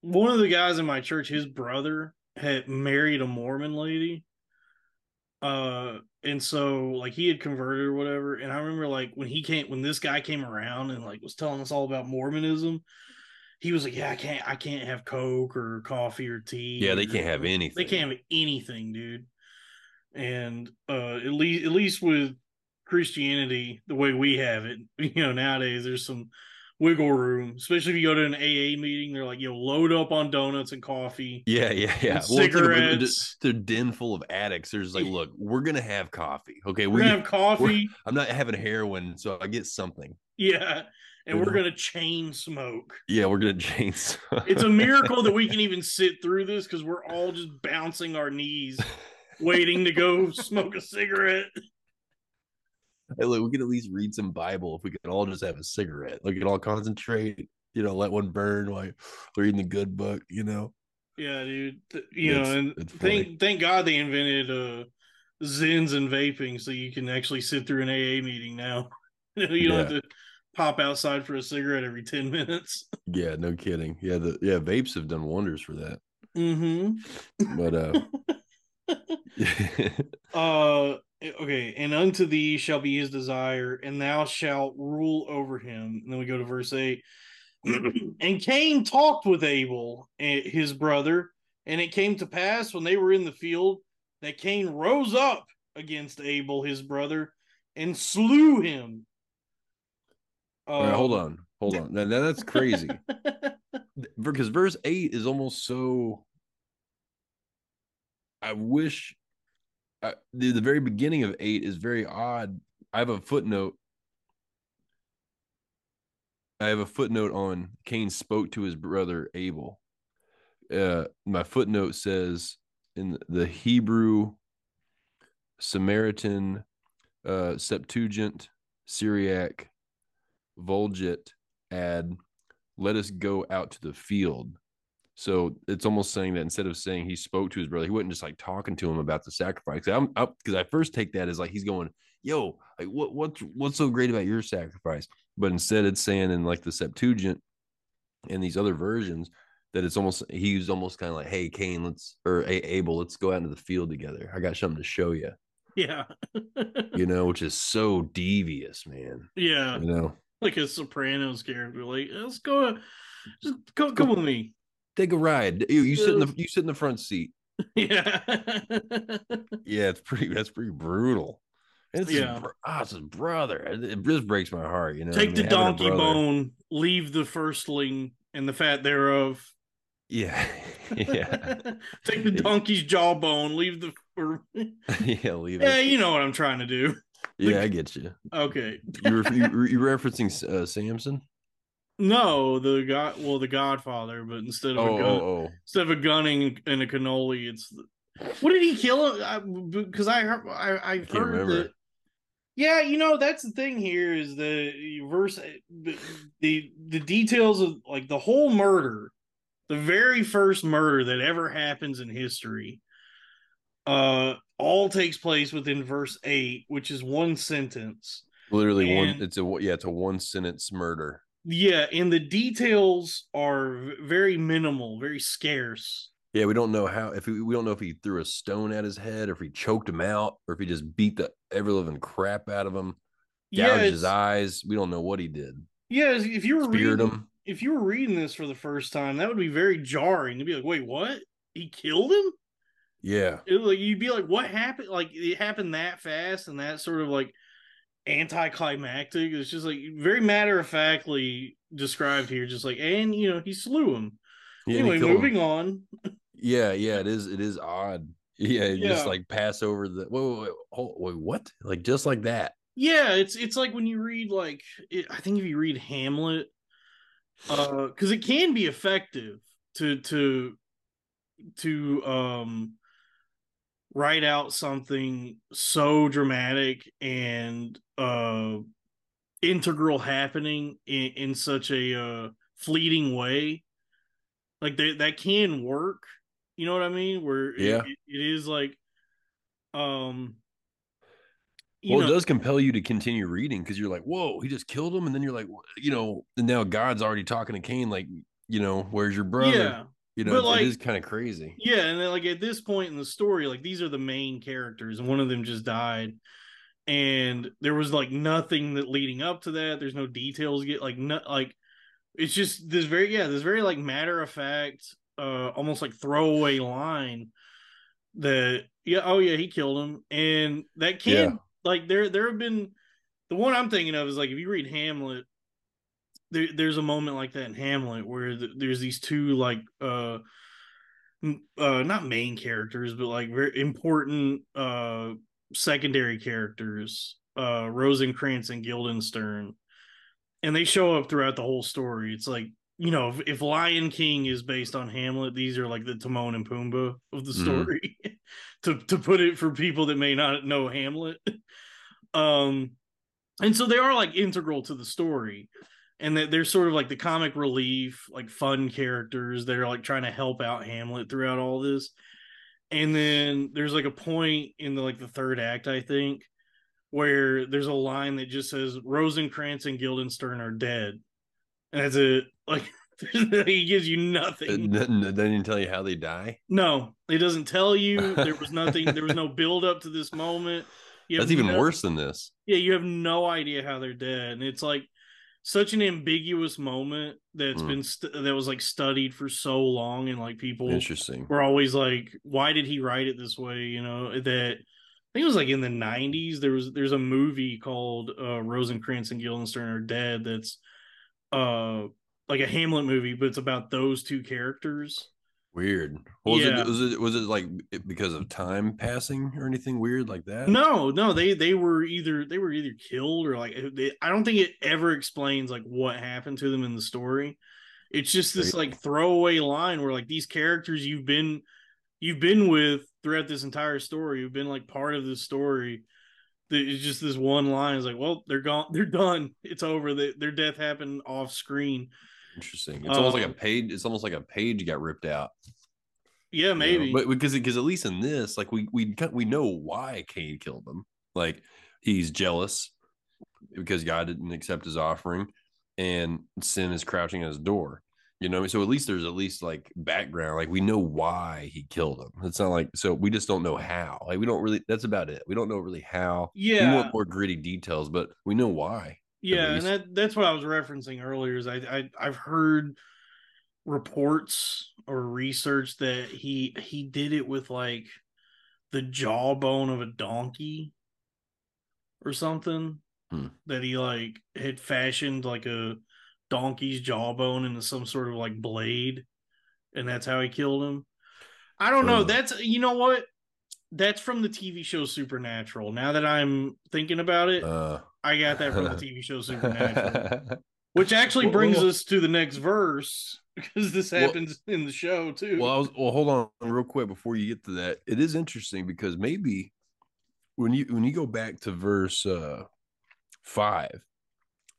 one of the guys in my church, his brother had married a Mormon lady. Uh and so like he had converted or whatever. And I remember like when he came when this guy came around and like was telling us all about Mormonism, he was like, Yeah, I can't I can't have Coke or coffee or tea. Yeah, they can't have anything. They can't have anything, dude. And uh at least at least with Christianity the way we have it, you know, nowadays there's some wiggle room, especially if you go to an AA meeting. They're like, "Yo, load up on donuts and coffee." Yeah, yeah, yeah. Well, it's like a- they're- cigarettes. they're den full of addicts. There's like, look, we're gonna have coffee. Okay, We're we. gonna have coffee, I'm not having heroin, so I get something. yeah, and we're gonna chain smoke. Yeah, we're gonna chain smoke. It's a miracle that we can even sit through this because we're all just bouncing our knees, waiting to go smoke a cigarette. Look, we could at least read some Bible if we could all just have a cigarette. Like, we could all concentrate. You know, let one burn while reading the good book. You know. Yeah, dude. You It's- know, and thank thank God they invented uh Zyns and vaping, so you can actually sit through an AA meeting now. You know, you don't have to pop outside for a cigarette every ten minutes. Yeah, no kidding. Yeah, the yeah vapes have done wonders for that. Mm-hmm. But uh, Uh okay, and unto thee shall be his desire, and thou shalt rule over him. And then we go to verse eight. and Cain talked with Abel, eh, his brother, and it came to pass when they were in the field that Cain rose up against Abel, his brother, and slew him. right, hold on, hold on. Now, now that's crazy because verse eight is almost so. I wish the, the very beginning of eight is very odd. I have a footnote. I have a footnote on Cain spoke to his brother Abel. Uh, my footnote says in the Hebrew, Samaritan, uh, Septuagint, Syriac, Vulgate, add, let us go out to the field. So it's almost saying that instead of saying he spoke to his brother, he wasn't just like talking to him about the sacrifice. I'm up because I first take that as like he's going, "Yo, like what what's what's so great about your sacrifice?" But instead, it's saying in like the Septuagint and these other versions that it's almost he's almost kind of like, "Hey, Cain, let's or hey, Abel, let's go out into the field together. I got something to show you." yeah. You know, which is so devious, man. yeah. You know, Like a Sopranos character. Like, let's go just go come with me. Take a ride. You, you sit in the you sit in the front seat. Yeah. Yeah, it's pretty. That's pretty brutal. It's Yeah. his, bro- ah, it's his brother. It, it just breaks my heart. You know, I Take mean, the donkey bone, leave the firstling and the fat thereof. Yeah, yeah, Take the donkey's jawbone, leave the. Or, yeah. Leave yeah, it. you know what I'm trying to do. Yeah, I get you. Okay. You were you, you referencing uh, Samson? No, the god. Well, the Godfather, but instead of Oh, a gun, oh, oh. instead of a gunning and a cannoli, it's. The, what did he kill? Because I, heard- I I can't heard remember. that. Yeah, you know that's the thing here is the verse the, the the details of like the whole murder, the very first murder that ever happens in history. Uh, all takes place within verse eight, which is one sentence. Literally one. It's a yeah. It's a one sentence murder. Yeah, and the details are very minimal, very scarce. Yeah, we don't know how. If he, we don't know if he threw a stone at his head, or if he choked him out, or if he just beat the ever living crap out of him, Yeah, gouged his eyes. We don't know what he did. yeah. If you were Speared reading, him. if you were reading this for the first time, that would be very jarring. To be like, wait, what? He killed him? Yeah, It, like you'd be like, what happened? Like it happened that fast and that sort of like anticlimactic. It's just like very matter of factly described here. Just like, and you know, he slew him. Yeah, anyway, killed him. moving on. Yeah, yeah, it is. It is odd. Yeah, you just like pass over the. Wait, wait, wait, wait, what? Like just like that. Yeah, it's it's like when you read like it, I think if you read Hamlet, uh, because it can be effective to to to um write out something so dramatic and uh integral happening in, in such a uh fleeting way like that that can work you know what i mean where Yeah. it- it is like um Well, know, it does compel you to continue reading because you're like, whoa, he just killed him, and then you're like, you know, and now God's already talking to Cain, like, you know, where's your brother? yeah you know, but, like- it is kind of crazy. Yeah, and then like at this point in the story, like these are the main characters, and one of them just died, and there was like nothing that leading up to that. There's no details get like no like it's just this very yeah this very like matter of fact, uh, almost like throwaway line that yeah oh yeah he killed him, and that can Yeah. like there there have been the one I'm thinking of is like if you read Hamlet there, there's a moment like that in Hamlet where th- there's these two like uh uh not main characters but like very important uh secondary characters uh Rosencrantz and Guildenstern. And they show up throughout the whole story. It's like you know if, if Lion King is based on Hamlet these are like the Timon and Pumbaa of the Mhm. story to to put it for people that may not know Hamlet. Um and so they are like integral to the story and that they're sort of like the comic relief like fun characters that are like trying to help out hamlet throughout all this. And then there's like a point in the like the third act i think where there's a line that just says rosencrantz and guildenstern are dead. And that's it. Like he gives you nothing. Doesn't even tell you how they die. no. It doesn't tell you. There was nothing there was no build up to this moment. You That's even no- worse than this. yeah, you have no idea how they're dead, and it's like such an ambiguous moment that's Mm. been st- that was like studied for so long, and like people Interesting. were always like, "Why did he write it this way?" You know that. I think it was like in the '90s. There was there's a movie called uh, Rosencrantz and Guildenstern are dead. That's uh like a Hamlet movie, but it's about those two characters. Weird. Was Yeah. it was it was it like because of time passing or anything weird like that? No, no, they they were either they were either killed or like they, I don't think it ever explains like what happened to them in the story. It's just this like throwaway line where like these characters you've been you've been with throughout this entire story, you've been like part of this story. It's just this one line is like, well, they're gone, they're done, it's over. They, their death happened off screen. Interesting. It's almost like a Um, page. It's almost like a page got ripped out. Yeah, you know? maybe. but because because at least in this, like we we we know why Cain killed them. Like he's jealous because God didn't accept his offering, and sin is crouching at his door. You know, so at least there's at least like background. Like we know why he killed him. It's not like so we just don't know how. Like we don't really. That's about it. We don't know really how. We yeah, want more gritty details, but we know why. Yeah, and that that's what I was referencing earlier. Is I, I I've heard reports or research that he he did it with like the jawbone of a donkey or something. Hmm. That he like had fashioned like a donkey's jawbone into some sort of like blade, and that's how he killed him. I don't know. That's you know what. That's from the TV show Supernatural. Now that I'm thinking about it, Uh, I got that from the TV show Supernatural, which actually Well, brings well- us to the next verse because this Well- happens in the show too. Well, I was, well, hold on real quick before you get to that. It is interesting because maybe when you when you go back to verse uh five,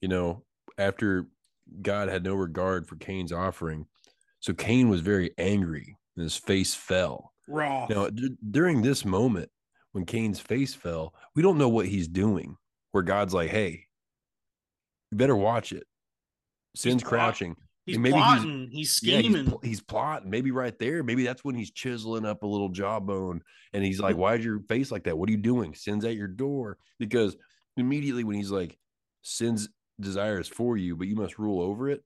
you know, after God had no regard for Cain's offering, so Cain was very angry and his face fell. Raw. Now, d- during this moment, when Cain's face fell, we don't know what he's doing. Where God's like, "Hey, you better watch it." Sin's plot- crouching. he's maybe he's- plotting. He's, Yeah, he's, scheming. pl- he's plotting. Maybe right there. Maybe that's when he's chiseling up a little jawbone, and he's like, mm-hmm. "Why's your face like that? What are you doing?" Sin's at your door because immediately when he's like, "Sin's desire is for you, but you must rule over it."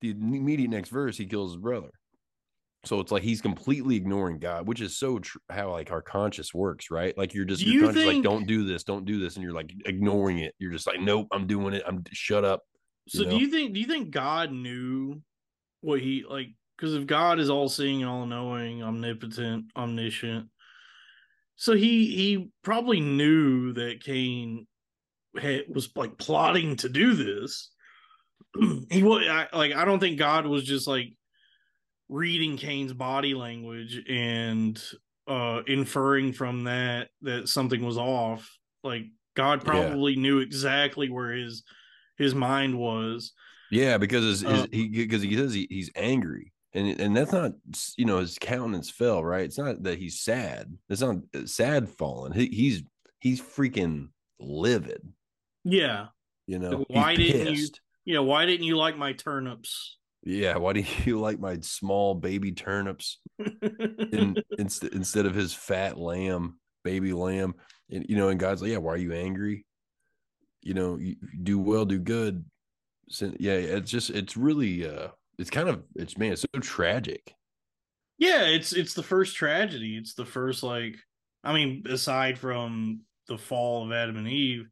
The immediate next verse, he kills his brother. So it's like he's completely ignoring God, which is so tr- how like our conscious works, right? Like you're just Do your you conscious like, don't do this, don't do this, and you're like ignoring it. You're just like, nope, I'm doing it. I'm shut up. So you do you think do you think God knew what he like because if God is all seeing, all knowing, omnipotent, omniscient, so he he probably knew that Cain had, was like plotting to do this. he was I, like I don't think God was just like reading Cain's body language and uh inferring from that that something was off. Like God Yeah. probably knew exactly where his his mind was. Yeah, because his, his, Uh, he because he says he, he's angry, and and that's not you know his countenance fell right. It's not that he's sad. It's not uh, sad falling. He, he's he's freaking livid. Yeah. You know, Why didn't you- You know why didn't you like my turnips? Yeah, why do you like my small baby turnips in, instead instead of his fat lamb, baby lamb? And you know, and God's like, yeah, why are you angry? You know, you you do well, do good. So, yeah, it's just it's really uh it's kind of it's man, it's so tragic. yeah, it's it's the first tragedy. It's the first like I mean, aside from the fall of Adam and Eve,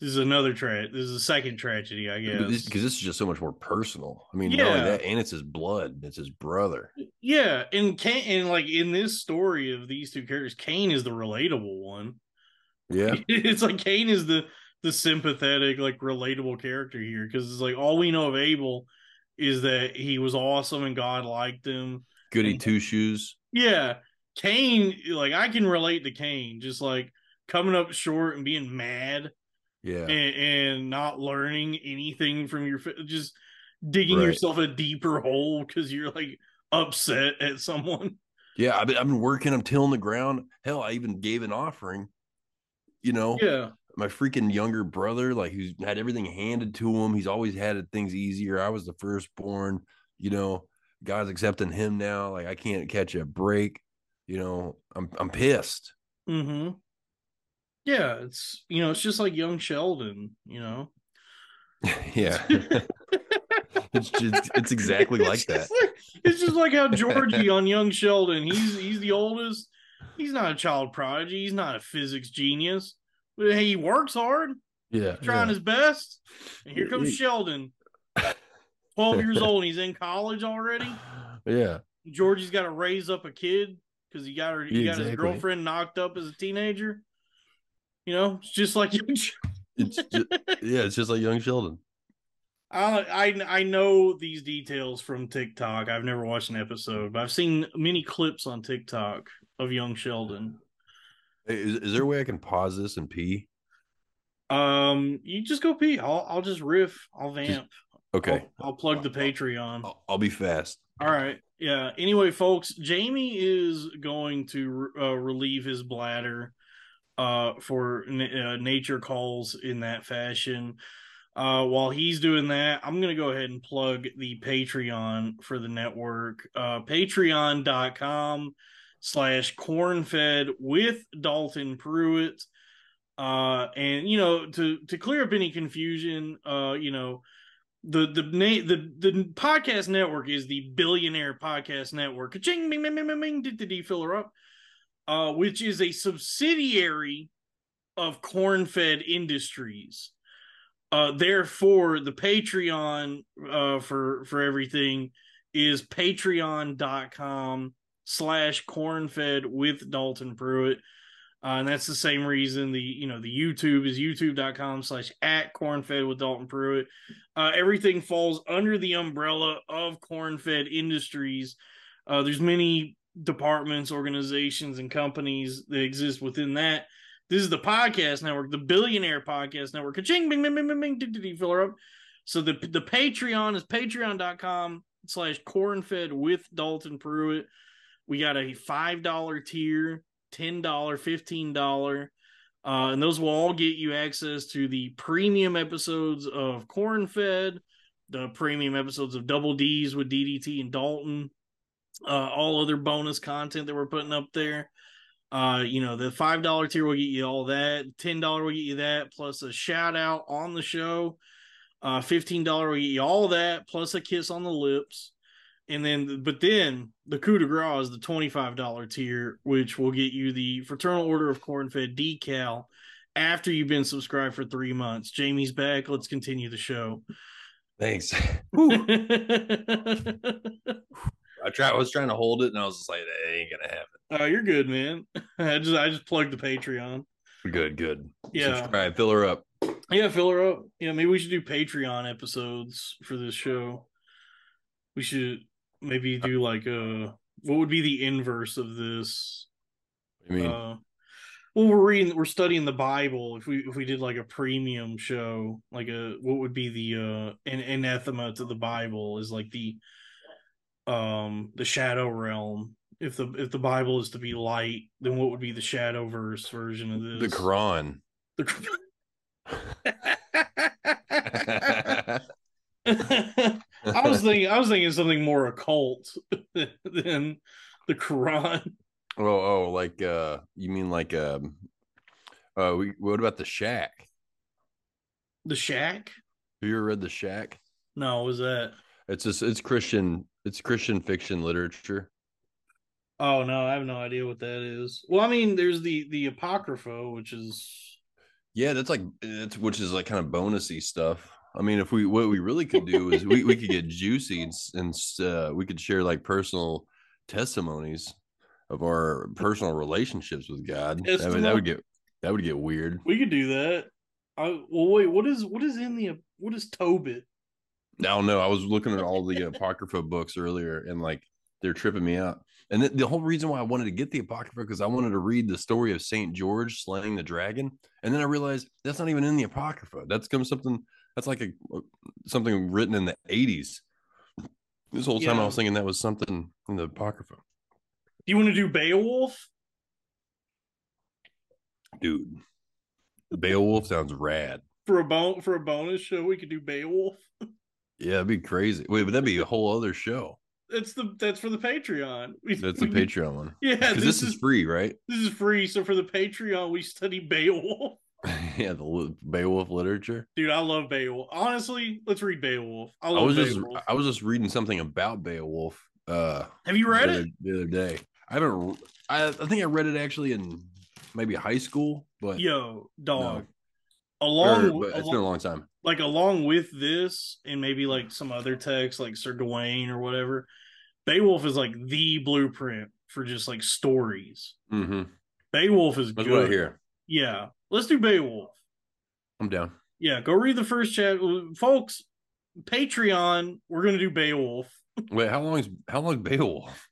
this is another tra this is a second tragedy, I guess. because this is just so much more personal. I mean, Yeah. that, and it's his blood, it's his brother. Yeah, and Cain and like in this story of these two characters, Cain is the relatable one. Yeah, It's like Cain is the the sympathetic, like relatable character here because it's like all we know of Abel is that he was awesome and God liked him. goody two shoes. Yeah, Cain, like I can relate to Cain, just like coming up short and being mad Yeah, and, and not learning anything from your, just digging Right. yourself a deeper hole because you're like upset at someone. yeah. I've been, I've been working. I'm tilling the ground. Hell, I even gave an offering. You know, Yeah, my freaking younger brother, like who's had everything handed to him. He's always had things easier. I was the firstborn. You know, God's accepting him now. Like I can't catch a break. You know, I'm I'm pissed. mm-hmm. Yeah, it's you know, it's just like young Sheldon, you know. yeah, it's just it's exactly like It's that. like- it's just like how Georgie on Young Sheldon. He's he's the oldest. He's not a child prodigy. He's not a physics genius. But hey, he works hard, Yeah, trying yeah. his best. And here comes he- Sheldon, twelve years old. And he's in college already. yeah. Georgie's got to raise up a kid because he got her. He Yeah, got his girlfriend knocked up as a teenager. You know, it's just like young. It's just, yeah, it's just like young Sheldon. I, I I know these details from TikTok. I've never watched an episode, but I've seen many clips on TikTok of young Sheldon. Is, is there a way I can pause this and pee? Um, you just go pee. I'll I'll just riff. I'll vamp. Okay, I'll, I'll plug the Patreon. I'll, I'll be fast. All right. Yeah. Anyway, folks, Jamie is going to uh, relieve his bladder uh, for uh, nature calls in that fashion. Uh, while he's doing that, I'm going to go ahead and plug the Patreon for the network. Uh, Patreon.com slash cornfed with Dalton Pruitt. Uh, and, you know, to, to clear up any confusion, uh, you know, the the the the podcast network is the Billionaire Podcast Network. Bing, bing, bing, bing, bing, did the D filler up, uh, which is a subsidiary of Cornfed Industries. Uh, therefore, the Patreon uh, for for everything is patreon.com slash cornfed with Dalton Pruitt. Uh, and that's the same reason the you know the YouTube is youtube.com slash at cornfed with Dalton Pruitt. Uh, everything falls under the umbrella of Cornfed Industries. Uh, there's many departments, organizations, and companies that exist within that. This is the podcast network, the Billionaire Podcast Network. Ka-ching, bing, bing, bing, bing, bing, did, did, fill her up. So the the Patreon is patreon.com slash cornfed with Dalton Pruitt. We got a five dollar tier, ten dollar, fifteen dollar, uh, and those will all get you access to the premium episodes of Corn Fed, the premium episodes of Double D's with DDT and Dalton, uh, all other bonus content that we're putting up there. Uh, you know, the five dollar tier will get you all that. Ten dollar will get you that, plus a shout out on the show. Uh, fifteen dollar will get you all that, plus a kiss on the lips. And then, but then the coup de grace is the twenty five dollar tier, which will get you the Fraternal Order of Corn Fed decal after you've been subscribed for three months. Jamie's back. Let's continue the show. Thanks. I try. I was trying to hold it, and I was just like, "That ain't gonna happen." Oh, you're good, man. I just I just plugged the Patreon. Good, good. Yeah. Subscribe, fill her up. Yeah, fill her up. Yeah, maybe we should do Patreon episodes for this show. We should maybe do like a what would be the inverse of this? I mean, Uh, well, we're reading, we're studying the Bible. If we if we did like a premium show, like a what would be the uh an anathema to the Bible is like the um the shadow realm. If the if the Bible is to be light, then what would be the shadow verse version of this the? Quran. The- I was thinking I was thinking something more occult than the Quran. oh, oh, like uh, you mean like um, uh, we, what about the Shack? The Shack? Have you ever read the Shack? No, what was that? It's just it's Christian. It's Christian fiction literature. Oh no, I have no idea what that is. Well, I mean, there's the the Apocrypha, which is Yeah, that's like it's which is like kind of bonusy stuff. I mean, if we what we really could do is we, we could get juicy and, and uh, we could share like personal testimonies of our personal relationships with God. I mean, that would get that would get weird. we could do that. I well wait, what is what is in the what is Tobit? I don't know. I was looking at all the apocrypha books earlier, and like they're tripping me out. And the, the whole reason why I wanted to get the apocrypha because I wanted to read the story of Saint George slaying the dragon, and then I realized that's not even in the apocrypha. That's come something that's like a uh, something written in the eighties. This whole time Yeah. I was thinking that was something in the apocrypha, Do you want to do Beowulf? dude. Beowulf sounds rad. For a bon- for a bonus show, we could do Beowulf. Yeah, that'd be crazy. Wait, but that'd be a whole other show. That's the that's for the Patreon. We- That's the we- Patreon one Yeah, because this, is free, right? this is free. So for the Patreon, we study Beowulf. yeah, the Beowulf literature. Dude, I love Beowulf. Honestly, let's read Beowulf. I I was just I was just reading something about Beowulf uh Have you read the it? other, the other day. I haven't I, I think I read it actually in maybe high school, but Yo, dog. or- Along, but it's been a long time. Like along with this and maybe like some other text like Sir Gawain or whatever, Beowulf is like the blueprint for just like stories. Mm-hmm. Beowulf is That's good. I. Yeah. Let's do Beowulf. I'm down. Yeah, go read the first chat. Folks, Patreon, we're gonna do Beowulf. Wait, how long is how long is Beowulf?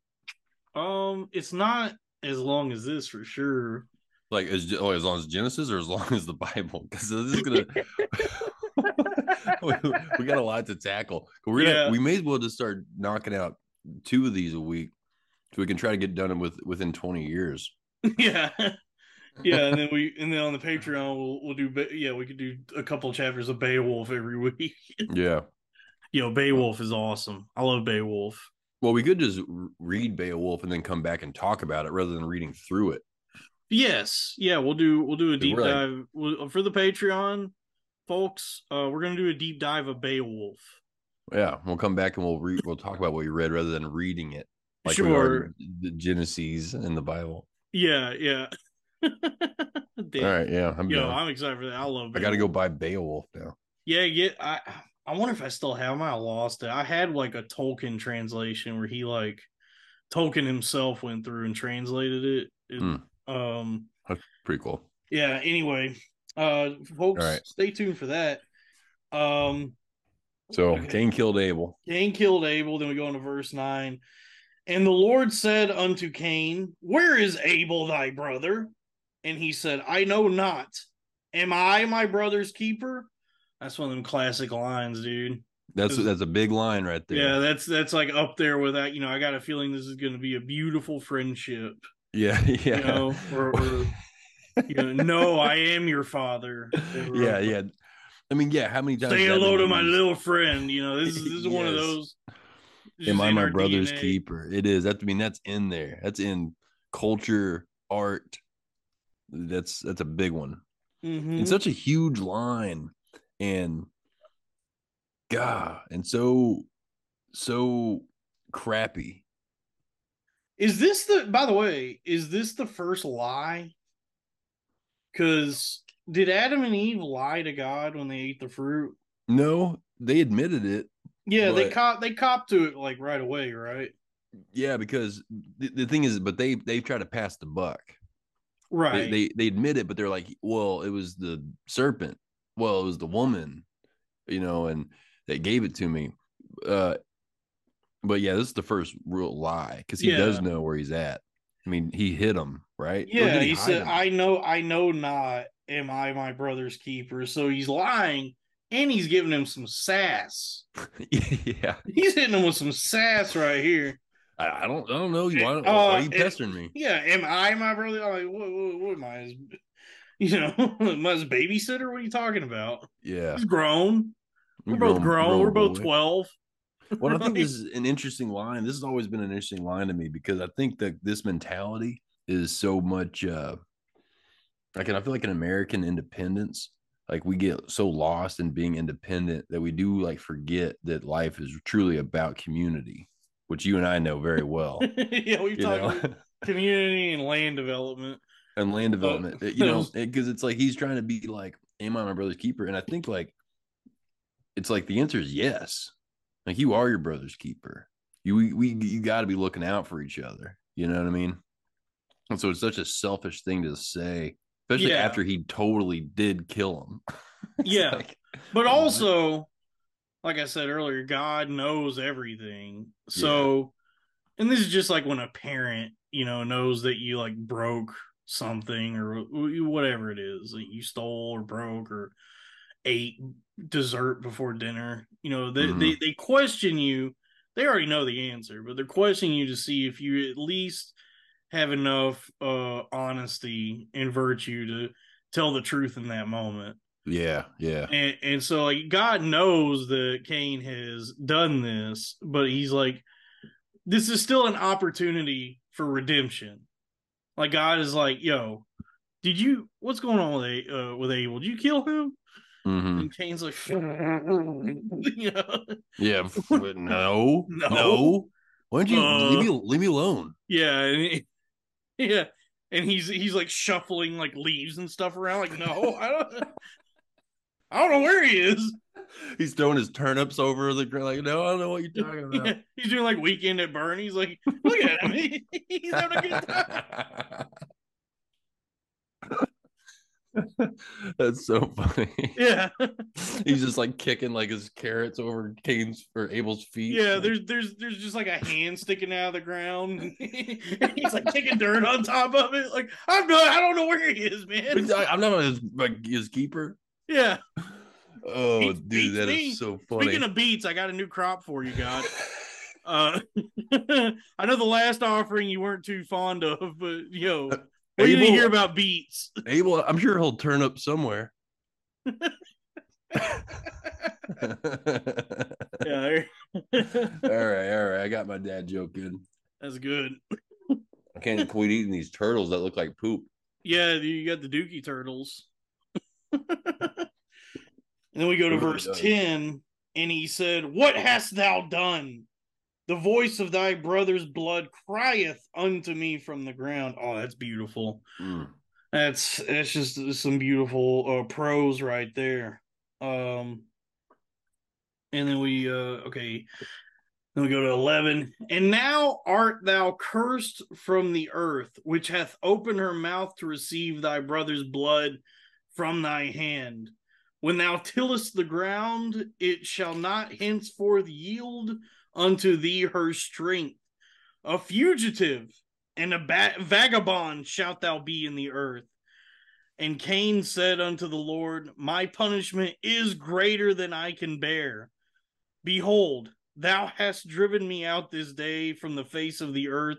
Um, it's not as long as this for sure. Like as oh, as long as Genesis or as long as the Bible? Because this is gonna we, we got a lot to tackle. We're gonna Yeah. we may as well just start knocking out two of these a week so we can try to get done with within 20 years. yeah. Yeah, and then we and then on the Patreon we'll we'll do yeah we could do a couple chapters of Beowulf every week. Yeah. Yo, Beowulf is awesome. I love Beowulf. Well, we could just read Beowulf and then come back and talk about it rather than reading through it. Yes, yeah, we'll do we'll do a deep like- dive we'll, for the Patreon, folks. Uh, we're gonna do a deep dive of Beowulf. Yeah, we'll come back and we'll read. We'll talk about what you read rather than reading it, like Sure. the Genesis and the Bible. Yeah, yeah. All right, yeah, I'm Yo. I'm excited for that. I love. I got to go buy Beowulf now. Yeah, get. I I wonder if I still have. them. I lost it. I had like a Tolkien translation where he like Tolkien himself went through and translated it. It- Hmm. Um. Pretty cool. Yeah. Anyway, uh, folks, right. stay tuned for that. Um. So Okay. Cain killed Abel. Cain killed Abel. Then we go into verse nine. And the Lord said unto Cain, Where is Abel thy brother? And he said, I know not. Am I my brother's keeper? That's one of them classic lines, dude. That's that's a big line right there. Yeah, that's that's like up there with that. You know, I got a feeling this is going to be a beautiful friendship. yeah, yeah. You know, or, or you know, no, I am your father. yeah, yeah. I mean, yeah. How many times? Say hello to my used? little friend. You know, this is this is one of those. Am I my brother's DNA. keeper? It is. That I mean, that's in there. That's in culture, art. That's that's a big one. Mhm. It's such a huge line, and God, and so so crappy. Is this the? By the way, is this the first lie? Because did Adam and Eve lie to God when they ate the fruit? No, they admitted it. Yeah, they But- cop they cop to it like right away, right? Yeah, because the, the thing is, but they they try to pass the buck. Right. they they admit it, but they're like, well, it was the serpent. Well, it was the woman, you know, and they gave it to me. Uh, but yeah, this is the first real lie because he does know where he's at. I mean, he hit him, right? Yeah, did he, said, him? "I know, I know not. Am I my brother's keeper?" So he's lying, and he's giving him some sass. yeah, He's hitting him with some sass right here. I, I don't, I don't know. Why, Uh, why are you pestering me? Yeah, am I my brother? I'm like, what, what, what am I? His, you know, I babysitter? What are you talking about? Yeah, He's grown. We're You both grown. We're both boy. twelve. Well, I think this is an interesting line. This has always been an interesting line to me because I think that this mentality is so much uh like I feel like an American independence. Like we get so lost in being independent that we do like forget that life is truly about community, which you and I know very well. yeah, we've talked about community and land development. and land Uh, development. you know, because it's like he's trying to be like, "Am I my brother's keeper?" And I think like it's like the answer is yes. Like you are your brother's keeper. You we, we you got to be looking out for each other. You know what I mean? And so it's such a selfish thing to say, especially Yeah. after he totally did kill him. Yeah. like, But oh What? also, like I said earlier, God knows everything. So, and this is just like when a parent, you know, knows that you like broke something or whatever it is that you stole or broke or ate dessert before dinner. You know, they they, Mhm. they question you. They already know the answer, but they're questioning you to see if you at least have enough uh honesty and virtue to tell the truth in that moment. yeah, yeah, And and so like God knows that Cain has done this, but he's like, this is still an opportunity for redemption. Like God is like, yo, did you what's going on with A uh, with Abel? Did you kill him? Hmm And Cain's like, you know, yeah. but no, No. no, Why don't you Uh, leave me leave me alone? yeah, and he- yeah, and he's he's like shuffling like leaves and stuff around. Like, no, I don't, I don't know where he is. He's throwing his turnips over the ground. Like, no, I don't know what you're talking about. Yeah, he's doing like weekend at Bernie's. Like, look at him. He- he's having a good time. That's so funny. Yeah, He's just like kicking like his carrots over Cain's or Abel's feet. yeah. There's there's there's just like a hand sticking out of the ground. he's like kicking dirt on top of it. Like I'm not. I don't know where he is, man. I, am not his like his keeper. Yeah. Oh, Beats- dude, that is me. so funny. Speaking of beats, I got a new crop for you, God. Uh, I know the last offering you weren't too fond of, but yo, you Abel- hear about beats? Abel, I'm sure he'll turn up somewhere. Yeah, all right, all right. I got my dad joke in. that's good. I can't quit eating these turtles that look like poop. Yeah, you got the Dookie Turtles. and then we go to verse 10, and he said, What hast thou done? The voice of thy brother's blood crieth unto me from the ground. Oh, that's beautiful. Mm. That's that's just some beautiful uh, prose right there. Um, and then we uh okay, then we go to eleven. And now art thou cursed from the earth, which hath opened her mouth to receive thy brother's blood from thy hand. When thou tillest the ground, it shall not henceforth yield unto thee her strength. A fugitive and a ba- vagabond shalt thou be in the earth. And Cain said unto the Lord, My punishment is greater than I can bear. Behold, thou hast driven me out this day from the face of the earth,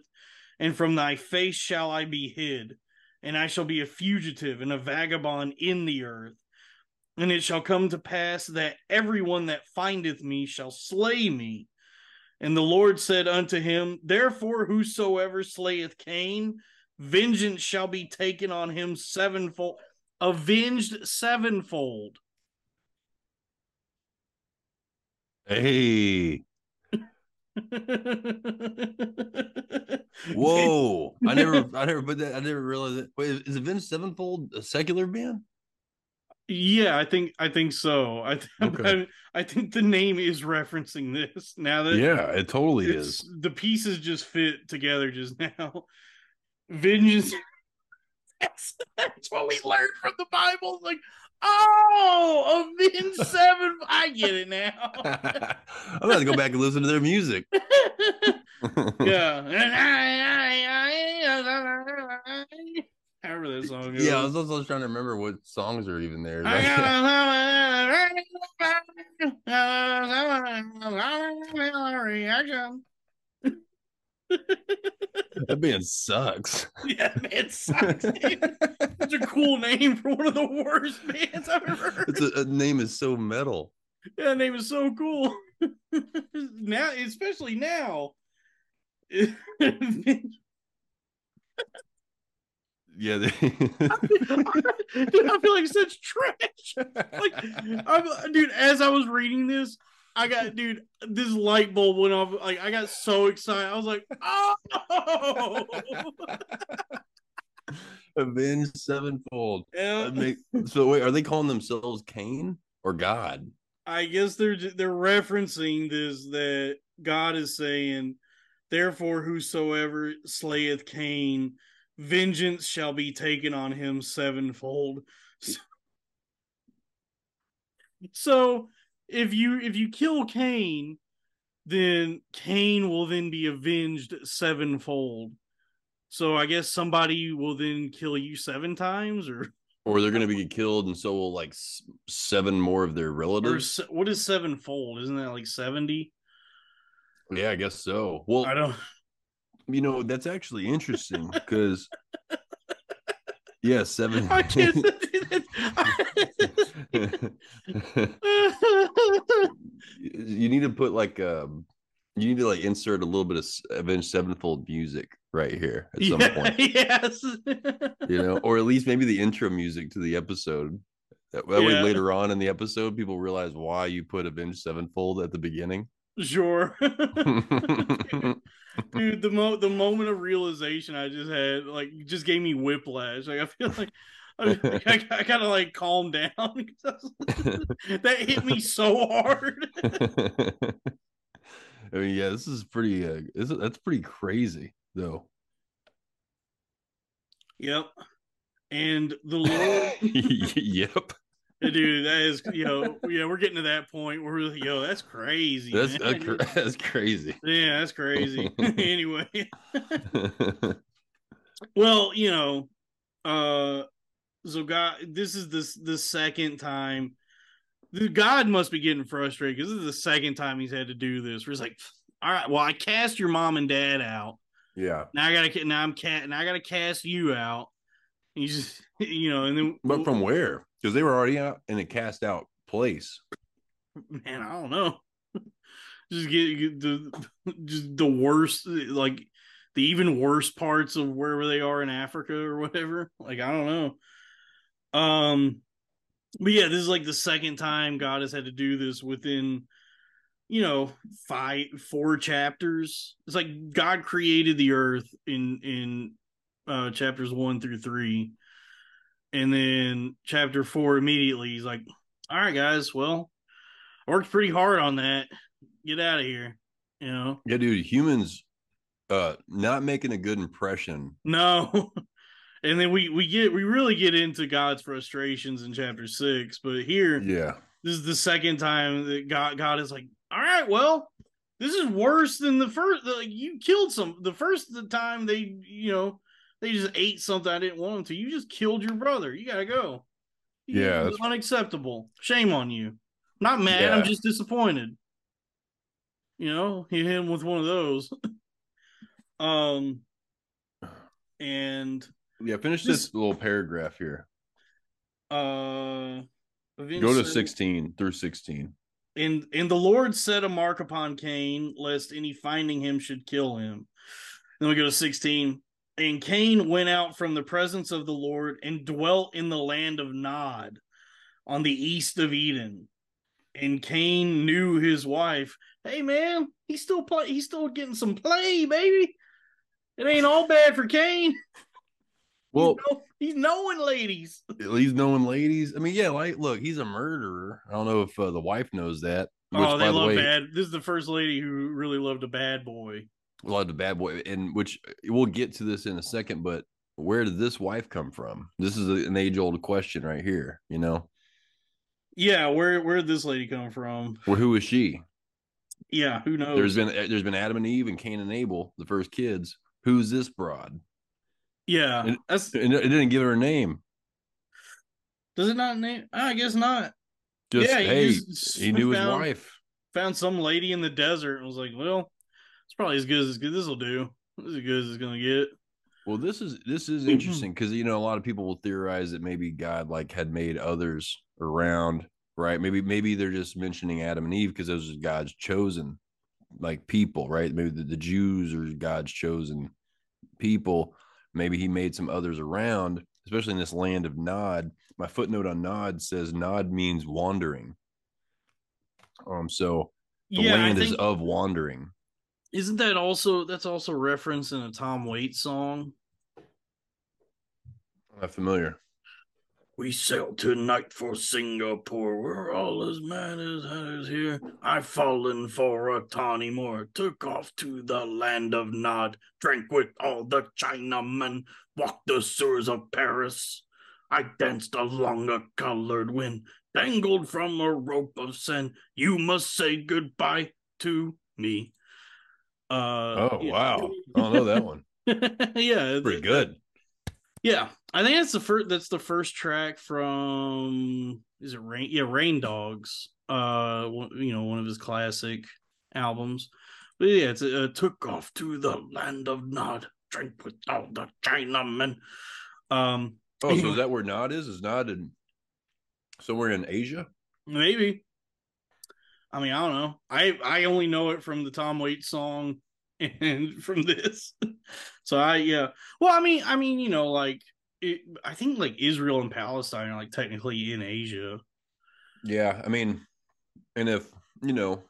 and from thy face shall I be hid, and I shall be a fugitive and a vagabond in the earth. And it shall come to pass that everyone that findeth me shall slay me. And the Lord said unto him, Therefore, whosoever slayeth Cain, vengeance shall be taken on him sevenfold, avenged sevenfold. Hey, whoa! I never, I never that. I never realized it. Wait, is Avenged Sevenfold a secular band? Yeah, I think I think so. I th- Okay. I, I think the name is referencing this now that Yeah, it totally is. the pieces just fit together just now. Vengeance. That's, that's what we learned from the Bible. Like, oh, avenge seven. I get it now. I'm gonna go back and listen to their music. yeah. However that song goes. Yeah, I was also trying to remember what songs are even there. Reaction. that band sucks. Yeah, man, sucks. dude. That's a cool name for one of the worst bands I've ever heard. It's a, a name is so metal. Yeah, that name is so cool. now, especially now. Yeah, they... dude, I feel like such trash. Like, I'm, dude, as I was reading this, I got, dude, this light bulb went off. Like, I got so excited. I was like, oh, Avenged Sevenfold. yeah. Make- so wait, are they calling themselves Cain or God? I guess they're they're referencing this that God is saying, therefore, whosoever slayeth Cain, vengeance shall be taken on him sevenfold. So, if you if you kill Cain, then Cain will then be avenged sevenfold. So I guess somebody will then kill you seven times, or Or they're going to be killed, and so will like seven more of their relatives. se- what is sevenfold? Isn't that like seventy? Yeah, I guess so. Well, I don't. You know that's actually interesting because yeah, seven. I can't you need to put like um, you need to like insert a little bit of Avenged Sevenfold music right here at some Yeah, point. Yes. you know, or at least maybe the intro music to the episode. That, that way, later on in the episode, people realize why you put Avenged Sevenfold at the beginning. Sure. Dude, the mo the moment of realization I just had, like, just gave me whiplash. Like, I feel like I, I, I gotta like calm down. that hit me so hard. I mean, yeah, this is pretty. Uh, this is, that's pretty crazy, though. Yep. And the Lord, yep, dude, that is, you know, yeah, we're getting to that point where we're like, yo, that's crazy. that's man. that's, crazy. Yeah, that's crazy. anyway, well, you know, uh, so God, this is this the second time. The God must be getting frustrated because this is the second time he's had to do this. Where he's like, "All right, well, I cast your mom and dad out. yeah, Now I gotta, ca- now I'm cat, now I gotta cast you out." And you just, you know, and then, but from where? Because they were already out in a cast out place. man, I don't know. just get, get the just the worst, like the even worse parts of wherever they are in Africa or whatever. Like I don't know. Um, but yeah, this is like the second time God has had to do this within, you know, five four chapters. It's like God created the earth in in uh chapters one through three, and then chapter four immediately he's like, "All right, guys, well." I worked pretty hard on that. Get out of here. You know? Yeah, dude, humans uh not making a good impression. No. and then we we get we really get into God's frustrations in chapter six, but here Yeah, this is the second time that God God is like, all right, well, this is worse than the first. Like you killed some the first time they you know they just ate something I didn't want them to. You just killed your brother. You gotta go. You- Yeah, it's that's- unacceptable. Shame on you. Not mad. I'm just disappointed. You know, he hit him with one of those. um, and Yeah, finish This- this little paragraph here. uh, Vince Go to said- 16 through 16. And and the Lord set a mark upon Cain, lest any finding him should kill him. Then we go to 16. And Cain went out from the presence of the Lord and dwelt in the land of Nod on the east of Eden. And Cain knew his wife. Hey man, he's still play he's still getting some play, baby. It ain't all bad for Cain. Well, he's, know- he's knowing ladies. he's knowing ladies. I mean, yeah, like, look, he's a murderer. I don't know if uh, the wife knows that. Which, oh, they the love way, bad. This is the first lady who really loved a bad boy. A lot of the bad boy, and which we'll get to this in a second. But where did this wife come from? This is an age old question right here. You know, Yeah, where where did this lady come from? well, who is she? Yeah, who knows? There's been there's been Adam and Eve and Cain and Abel, the first kids. Who's this broad? yeah, And- that's And it didn't give her a name. does it not name? I guess not. Just yeah, he hey, he knew his wife. Found some lady in the desert and was like, "Well, it's probably as good as this will do. This is as good as it's gonna get." Well, this is this is Mhm. interesting because you know a lot of people will theorize that maybe God like had made others around, right? Maybe maybe they're just mentioning Adam and Eve because those are God's chosen like people, right? Maybe the, the Jews are God's chosen people. Maybe he made some others around, especially in this land of Nod. My footnote on Nod says Nod means wandering. Um, so the yeah, land is of wandering. Isn't that also that's also referenced in a Tom Waits song? Not familiar. We sailed tonight for Singapore. We're all as mad as hatters here. I've fallen for a tawny Moor. Took off to the land of Nod. Drank with all the Chinamen. Walked the sewers of Paris. I danced along a colored wind. Dangled from a rope of sand. You must say goodbye to me. Uh, Oh wow, I don't know that one. yeah, Pretty good. yeah, I think that's the first. That's the first track from. Is it Rain? Yeah, Rain Dogs. Uh, you know, one of his classic albums. But yeah, it's uh, took off to the land of Nod, drink with all the Chinamen. Um, Oh, so is that where Nod is? Is Nod in somewhere in Asia? maybe. I mean, I don't know. I I only know it from the Tom Waits song and from this. So I yeah. Well, I mean, I mean, you know, like it, I think like Israel and Palestine are like technically in Asia. Yeah, I mean, and if you know,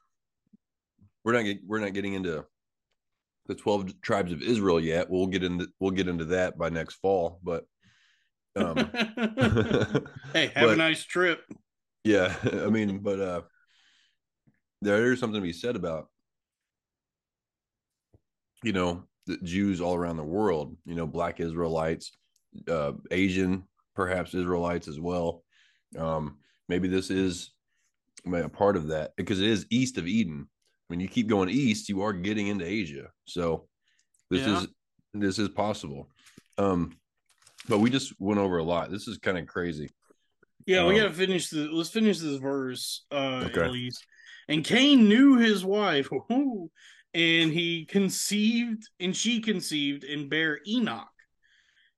we're not get, we're not getting into the twelve tribes of Israel yet. We'll get into we'll get into that by next fall. But um, hey, have a nice trip. yeah, I mean, but uh, there is something to be said about you know the Jews all around the world. You know, Black Israelites, uh, Asian, perhaps Israelites as well. Um, maybe this is a part of that because it is east of Eden. When you keep going east, you are getting into Asia. So this Yeah. is this is possible. Um, but we just went over a lot. This is kind of crazy. Yeah, we Um, gotta finish the. Let's finish this verse, uh, Okay. at least. And Cain knew his wife, and he conceived, and she conceived, and bare Enoch.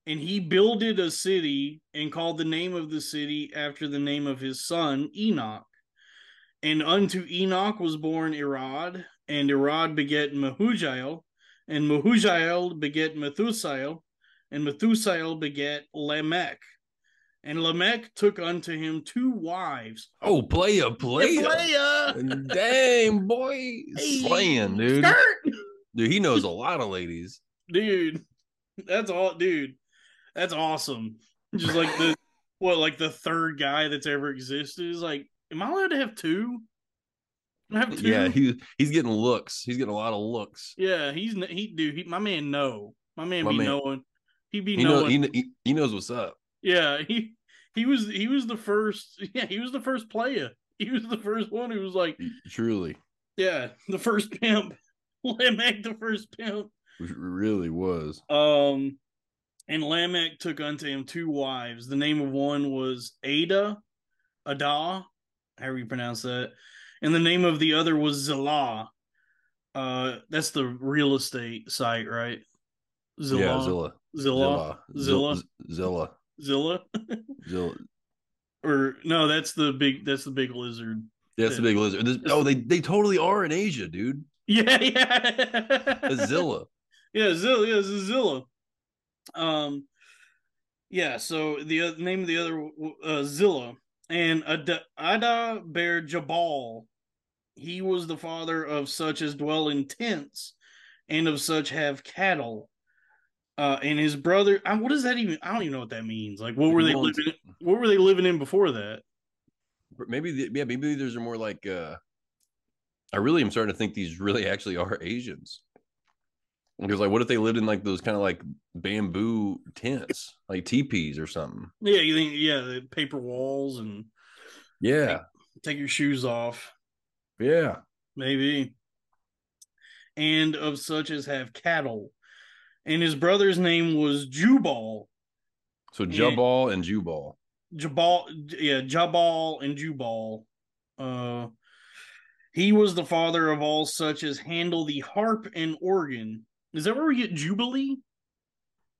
And he builded a city and called the name of the city after the name of his son Enoch. And unto Enoch was born Irad, and Irad beget Mehujael, and Mehujael beget Methusael, and Methusael beget Lamech. And Lamech took unto him two wives. Oh, playa, playa. Playa! Dang, boy. Hey, Slaying, dude. skirt! Dude, he knows a lot of ladies. Dude, that's all, dude. That's awesome. Just like the what, like the third guy that's ever existed is like, am I allowed to have two? I have two? Yeah, he he's getting looks. He's getting a lot of looks. yeah. He's he, dude. He, my man, know. My man My be man- knowing. He be He, knowing. he, he he knows what's up. Yeah, he he was he was the first. Yeah, he was the first player. He was the first one who was like, Truly, yeah, the first pimp. Lamech, the first pimp. It really was. Um, and Lamech took unto him two wives. The name of one was Ada, Ada, however you pronounce that, and the name of the other was Zillah. Uh, that's the real estate site, right? Zillow. Yeah, Zilla. Zilla. Zilla. Zilla. Zilla. Zilla. Zilla. or no, that's the big. That's the big lizard. That's the big lizard. This, oh, they they totally are in Asia, dude. Yeah, yeah. Zilla. Yeah, Zilla. Yeah, Zilla. Um, yeah. So the uh, name of the other uh, Zilla and Ada, Ada bare Jabal. He was the father of such as dwell in tents, and of such have cattle. Uh, and his brother. Uh, what does that even? I don't even know what that means. Like, what were they living? In, what were they living in before that? Maybe the, yeah, maybe these are more like uh I really am starting to think these really actually are Asians. Because like what if they lived in like those kind of like bamboo tents, like teepees or something? Yeah, you think? Yeah, the paper walls and Yeah. take your shoes off. Yeah. maybe, and of such as have cattle. And his brother's name was Jubal. So Jubal Jabal and Jubal. Jabal, yeah, Jabal and Jubal. Uh, he was the father of all such as handle the harp and organ. Is that where we get jubilee?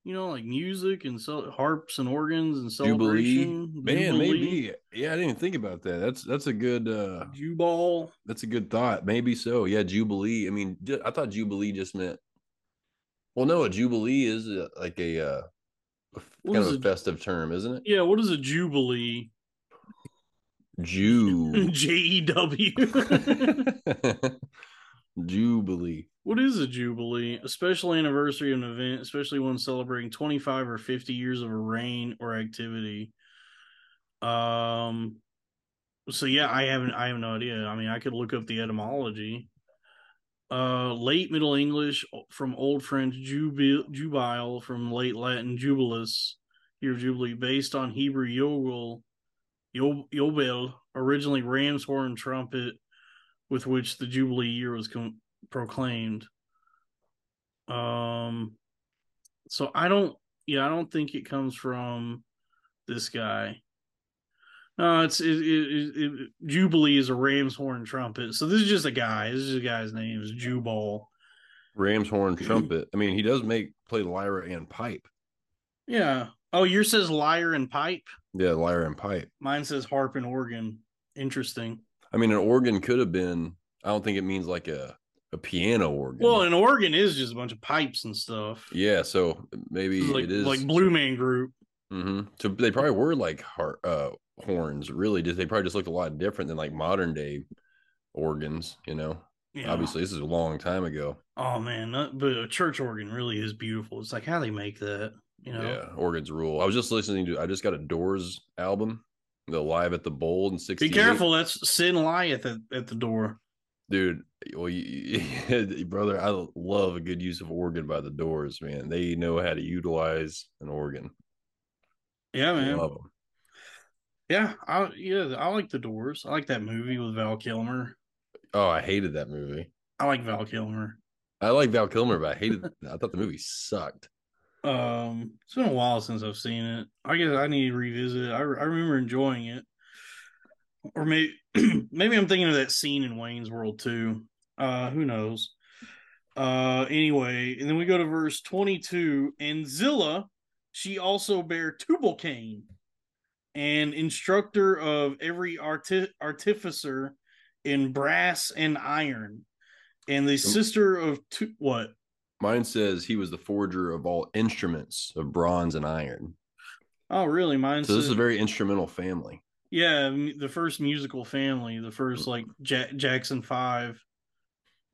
You know, like music and so harps and organs and Jubilee. celebration. Man, Jubilee, maybe. Yeah, I didn't even think about that. That's that's a good uh Jubal. that's a good thought. Maybe so. Yeah, Jubilee. I mean, I thought Jubilee just meant Well, no, a Jubilee is uh like a uh a f- What kind of a a- festive term, isn't it? Yeah, what is a jubilee? Jew. J E W. Jubilee. What is a jubilee? A special anniversary of an event, especially one celebrating 25 or 50 years of a reign or activity. Um so yeah, I haven't I have no idea. I mean, I could look up the etymology. Uh late Middle English from Old French jubil, jubile from late Latin jubilus, year jubilee based on Hebrew yogel Yo- Yobel, originally ram's horn trumpet with which the jubilee year was com- proclaimed. Um, so I don't, yeah, I don't think it comes from this guy. No, it's it, it, it, Jubilee is a ram's horn trumpet. So this is just a guy. This is a guy's name is Jubal. Ram's horn trumpet. I mean, he does make play lyra and pipe. Yeah. Oh, yours says lyre and pipe. Yeah, lyra and pipe. Mine says harp and organ. Interesting. I mean, an organ could have been. I don't think it means like a a piano organ. Well, an organ is just a bunch of pipes and stuff. yeah, so maybe like, it is like Blue Man Group. Mm-hmm. So they probably were like heart, uh, horns. Really, just they probably just looked a lot different than like modern day organs. You know, Yeah. obviously this is a long time ago. Oh man, but a church organ really is beautiful. It's like how they make that, you know? Yeah, organs rule. I was just listening to. I just got a Doors album, the live at the Bowl in Be careful, that's Sin Lie at the at the door. dude. Well, you, brother, I love a good use of organ by the Doors. Man, they know how to utilize an organ. Yeah, man. Love 'em. Yeah, I yeah, I like the Doors. I like that movie with Val Kilmer. Oh, I hated that movie. I like Val Kilmer. I like Val Kilmer, but I hated. I thought the movie sucked. Um, it's been a while since I've seen it. I guess I need to revisit it. I, I remember enjoying it, or maybe maybe I'm thinking of that scene in Wayne's World too. Uh, who knows? Uh, anyway, and then we go to verse 22, and Zillah, she also bare Tubal Cain, and instructor of every arti- artificer in brass and iron, and the sister of tu- what? Mine says he was the forger of all instruments of bronze and iron. Oh, really? Mine. So this is a very instrumental family. Yeah, the first musical family, the first like ja- Jackson Five.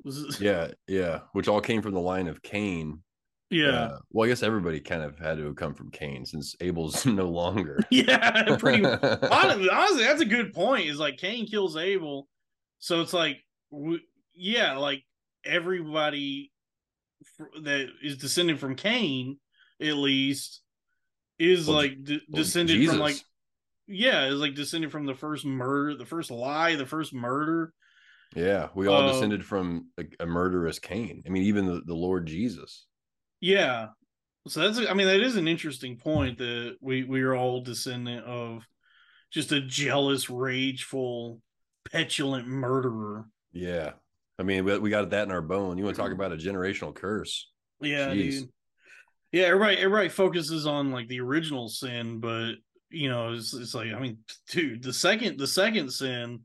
Was Yeah, yeah. Which all came from the line of Cain. Yeah, Uh, well, I guess everybody kind of had to have come from Cain since Abel's no longer. yeah. Pretty honestly, honestly, that's a good point. Is like Cain kills Abel, so it's like, w- yeah, like everybody fr- that is descended from Cain, at least, is Well, like de- well, descended Jesus. from like, yeah, is like descended from the first murder, the first lie, the first murder. Yeah, we all Uh, descended from a, a murderous Cain. I mean, even the, the Lord Jesus. Yeah. So that's I mean that is an interesting point that we we are all descendant of just a jealous, rageful, petulant murderer. Yeah. I mean, we, we got that in our bone. You want to talk mm-hmm. about a generational curse? Yeah, Jeez. dude. Yeah, everybody everybody focuses on like the original sin, but you know, it's, it's like I mean, dude, the second the second sin,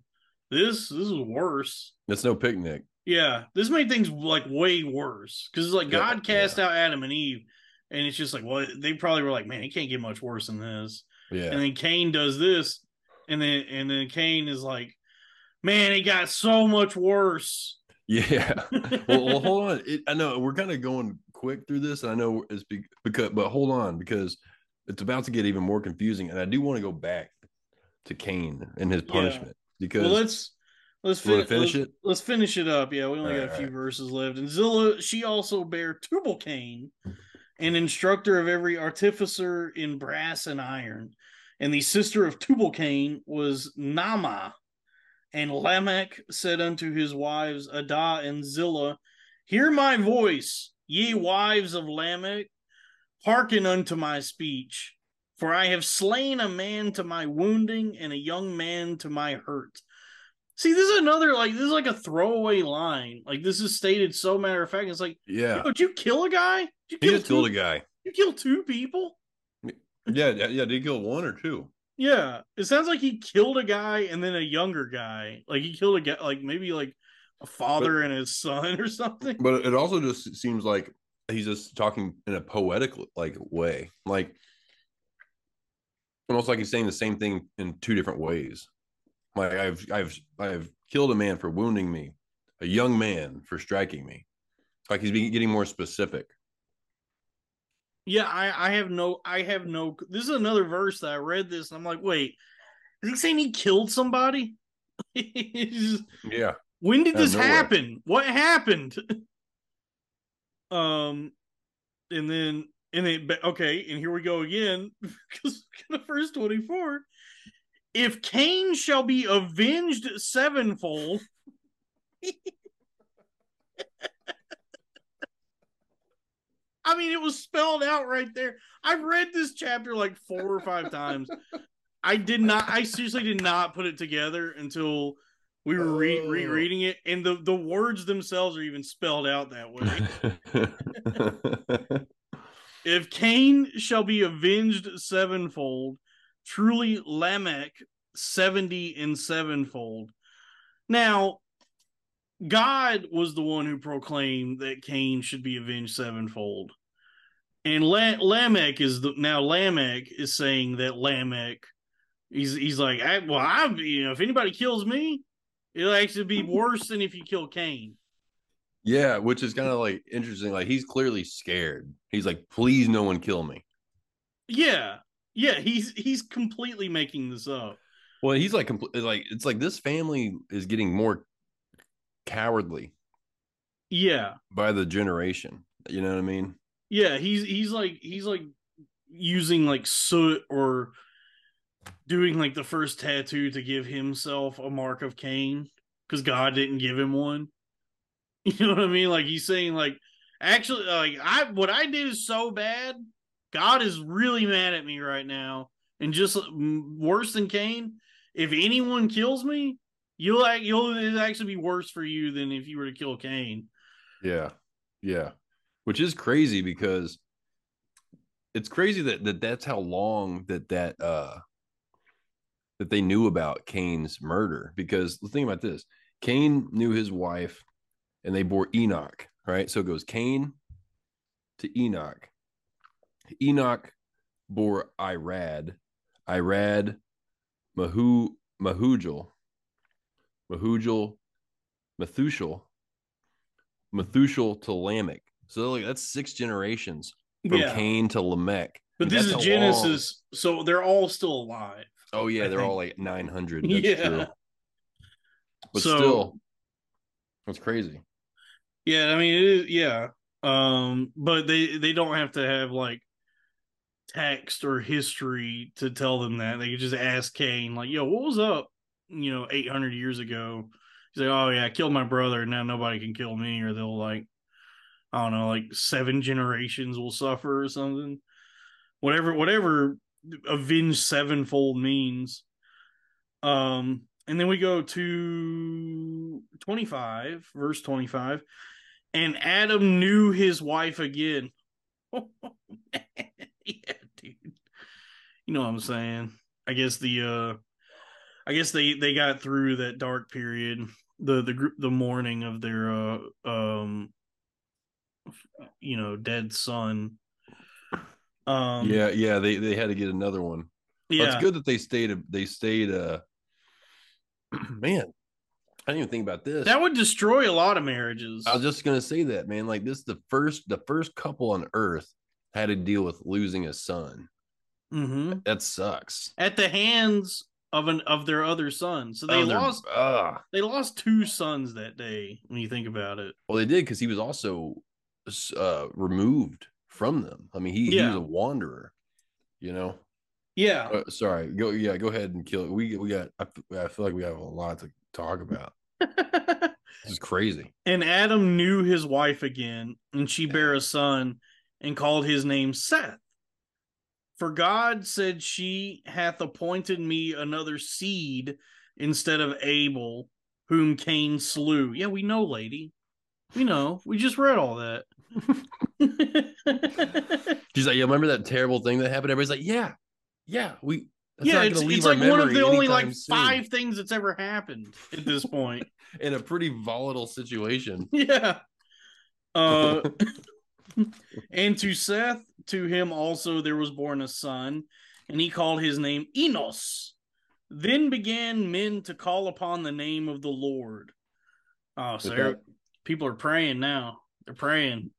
this this is worse. It's no picnic. Yeah, this made things like way worse because it's like Yeah, God cast out Adam and Eve, and it's just like, well, they probably were like, man, it can't get much worse than this. Yeah. And then Cain does this, and then and then Cain is like, man, it got so much worse. Yeah. well, well, hold on. It, I know we're kind of going quick through this. And I know it's be, because, but hold on because it's about to get even more confusing. And I do want to go back to Cain and his Yeah. punishment because Well, let's let's fin- finish let's, it? Let's finish it up. Yeah, we only All got a few verses left. And Zillah, she also bare Tubal Cain, an instructor of every artificer in brass and iron. And the sister of Tubal Cain was Nama. And Lamech said unto his wives Ada and Zillah, Hear my voice, ye wives of Lamech, hearken unto my speech. For I have slain a man to my wounding and a young man to my hurt. See, this is another like this is like a throwaway line. Like this is stated so matter of fact. It's like, yeah, did you kill a guy? Did you he kill just killed a guy. You killed two people? Yeah, yeah, yeah. Did he kill one or two? Yeah, it sounds like he killed a guy and then a younger guy. Like he killed a guy, like maybe like a father and his son or something. But it also just seems like he's just talking in a poetic like way, like almost like he's saying the same thing in two different ways. Like I've I've I've killed a man for wounding me, a young man for striking me. Like he's being getting more specific. Yeah, I, I have no, I have no. This is another verse that I read this and I'm like, wait, is he saying he killed somebody? Yeah, when did this happen? What happened? um, and then and then okay, and here we go again because the first twenty four. If Cain shall be avenged sevenfold, I mean, it was spelled out right there. I've read this chapter like four or five times. I did not. I seriously did not put it together until we were re- Oh. rereading it, and the the words themselves are even spelled out that way. if Cain shall be avenged sevenfold, truly Lamech seventy and sevenfold. Now, God was the one who proclaimed that Cain should be avenged sevenfold, and La- Lamech is the now Lamech is saying that Lamech, he's he's like, I, well, I you know if anybody kills me, it'll actually be worse than if you kill Cain. yeah, which is kind of like interesting. Like he's clearly scared. He's like, please, no one kill me. Yeah, yeah, he's he's completely making this up. Well, he's like, compl- like it's like this family is getting more cowardly Yeah, by the generation. You know what I mean? yeah, he's he's like he's like using like soot or doing like the first tattoo to give himself a mark of Cain because God didn't give him one. You know what I mean? Like he's saying like actually like I what I did is so bad. God is really mad at me right now, and just worse than Cain. If anyone kills me, you'll you'll actually be worse for you than if you were to kill Cain. Yeah, yeah. Which is crazy because it's crazy that, that that's how long that that uh that they knew about Cain's murder. Because the thing about this, Cain knew his wife, and they bore Enoch. Right, so it goes Cain to Enoch. Enoch bore Irad, Irad, Mahu, Mahujal, Mahujal, Methushel, Methushel to Lamech. So like that's six generations from yeah, Cain to Lamech. but And this is how long- Genesis, so they're all still alive. Oh yeah, I they're think. all like nine hundred. That's Yeah. true. But So- still, that's crazy. Yeah, I mean, it is, yeah. Um, but they they don't have to have like text or history to tell them that. They could just ask Cain, like, "Yo, what was up?" You know, eight hundred years ago. He's like, "Oh yeah, I killed my brother, and now nobody can kill me." Or they'll like, I don't know, like seven generations will suffer or something. Whatever, whatever, avenge sevenfold means. Um, and then we go to 25, verse 25. And Adam knew his wife again. yeah, dude. You know what I'm saying? I guess the uh I guess they they got through that dark period, the the group the mourning of their uh um you know, dead son. Um yeah, yeah, they they had to get another one. Yeah. it's good that they stayed. They stayed. Uh, man, I didn't even think about this. That would destroy a lot of marriages. I was just gonna say that, man. Like this, the first, the first couple on Earth had to deal with losing a son. hmm That sucks. At the hands of an of their other son. So they Oh, lost ah. they lost two sons that day when you think about it. Well, they did because he was also uh, removed from them. I mean, he, he was a wanderer. You know. Yeah. Uh, sorry. Go. Yeah. Go ahead and kill it. We we got. I feel like we have a lot to talk about. This is crazy. and Adam knew his wife again, and she bare a son and called his name Seth. For God said, She hath appointed me another seed instead of Abel, whom Cain slew. Yeah, we know, lady. We know. We just read all that. She's like, yeah, remember that terrible thing that happened? Everybody's like, yeah, yeah, we. that's yeah, it's, it's like one of the only like soon. five things that's ever happened at this point. in a pretty volatile situation. yeah. Uh and to Seth, to him also there was born a son, and he called his name Enos. Then began men to call upon the name of the Lord. Oh, so Okay. people are praying now. They're praying.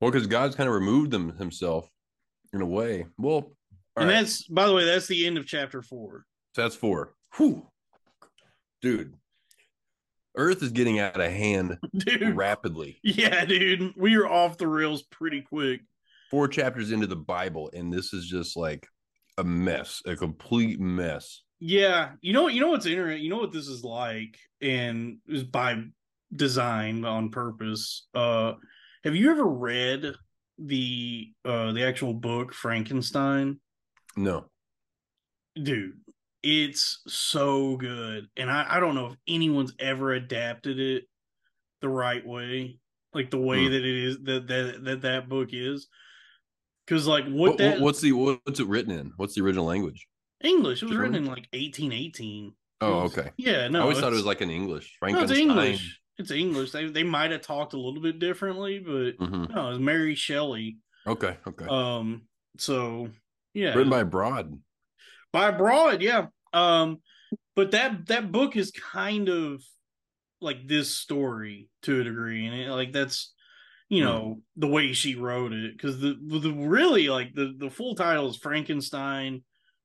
Well, because God's kind of removed them himself in a way. Well, and right, that's by the way, that's the end of chapter four. so that's four. Whew. Dude, Earth is getting out of hand Dude. rapidly. Yeah, dude. We are off the rails pretty quick. Four chapters into the Bible, and this is just like a mess, a complete mess. Yeah, you know, you know what's interesting. You know what this is like, and it was by design on purpose. Uh, have you ever read the uh the actual book Frankenstein? No. Dude, it's so good, and I I don't know if anyone's ever adapted it the right way, like the way Hmm. that it is that that that that book is. Because like what, What, that what's the what's it written in? What's the original language? English? It was German? written in like eighteen eighteen. Oh, okay. Yeah, no, I always thought it was like an English. No, it's English. It's English. They they might have talked a little bit differently, but Mhm. no, it's Mary Shelley. Okay, okay. Um, so yeah, Written by Broad. By Broad, yeah. Um, but that that book is kind of like this story to a degree, and it, like that's you know the way she wrote it because the the really like the the full title is Frankenstein.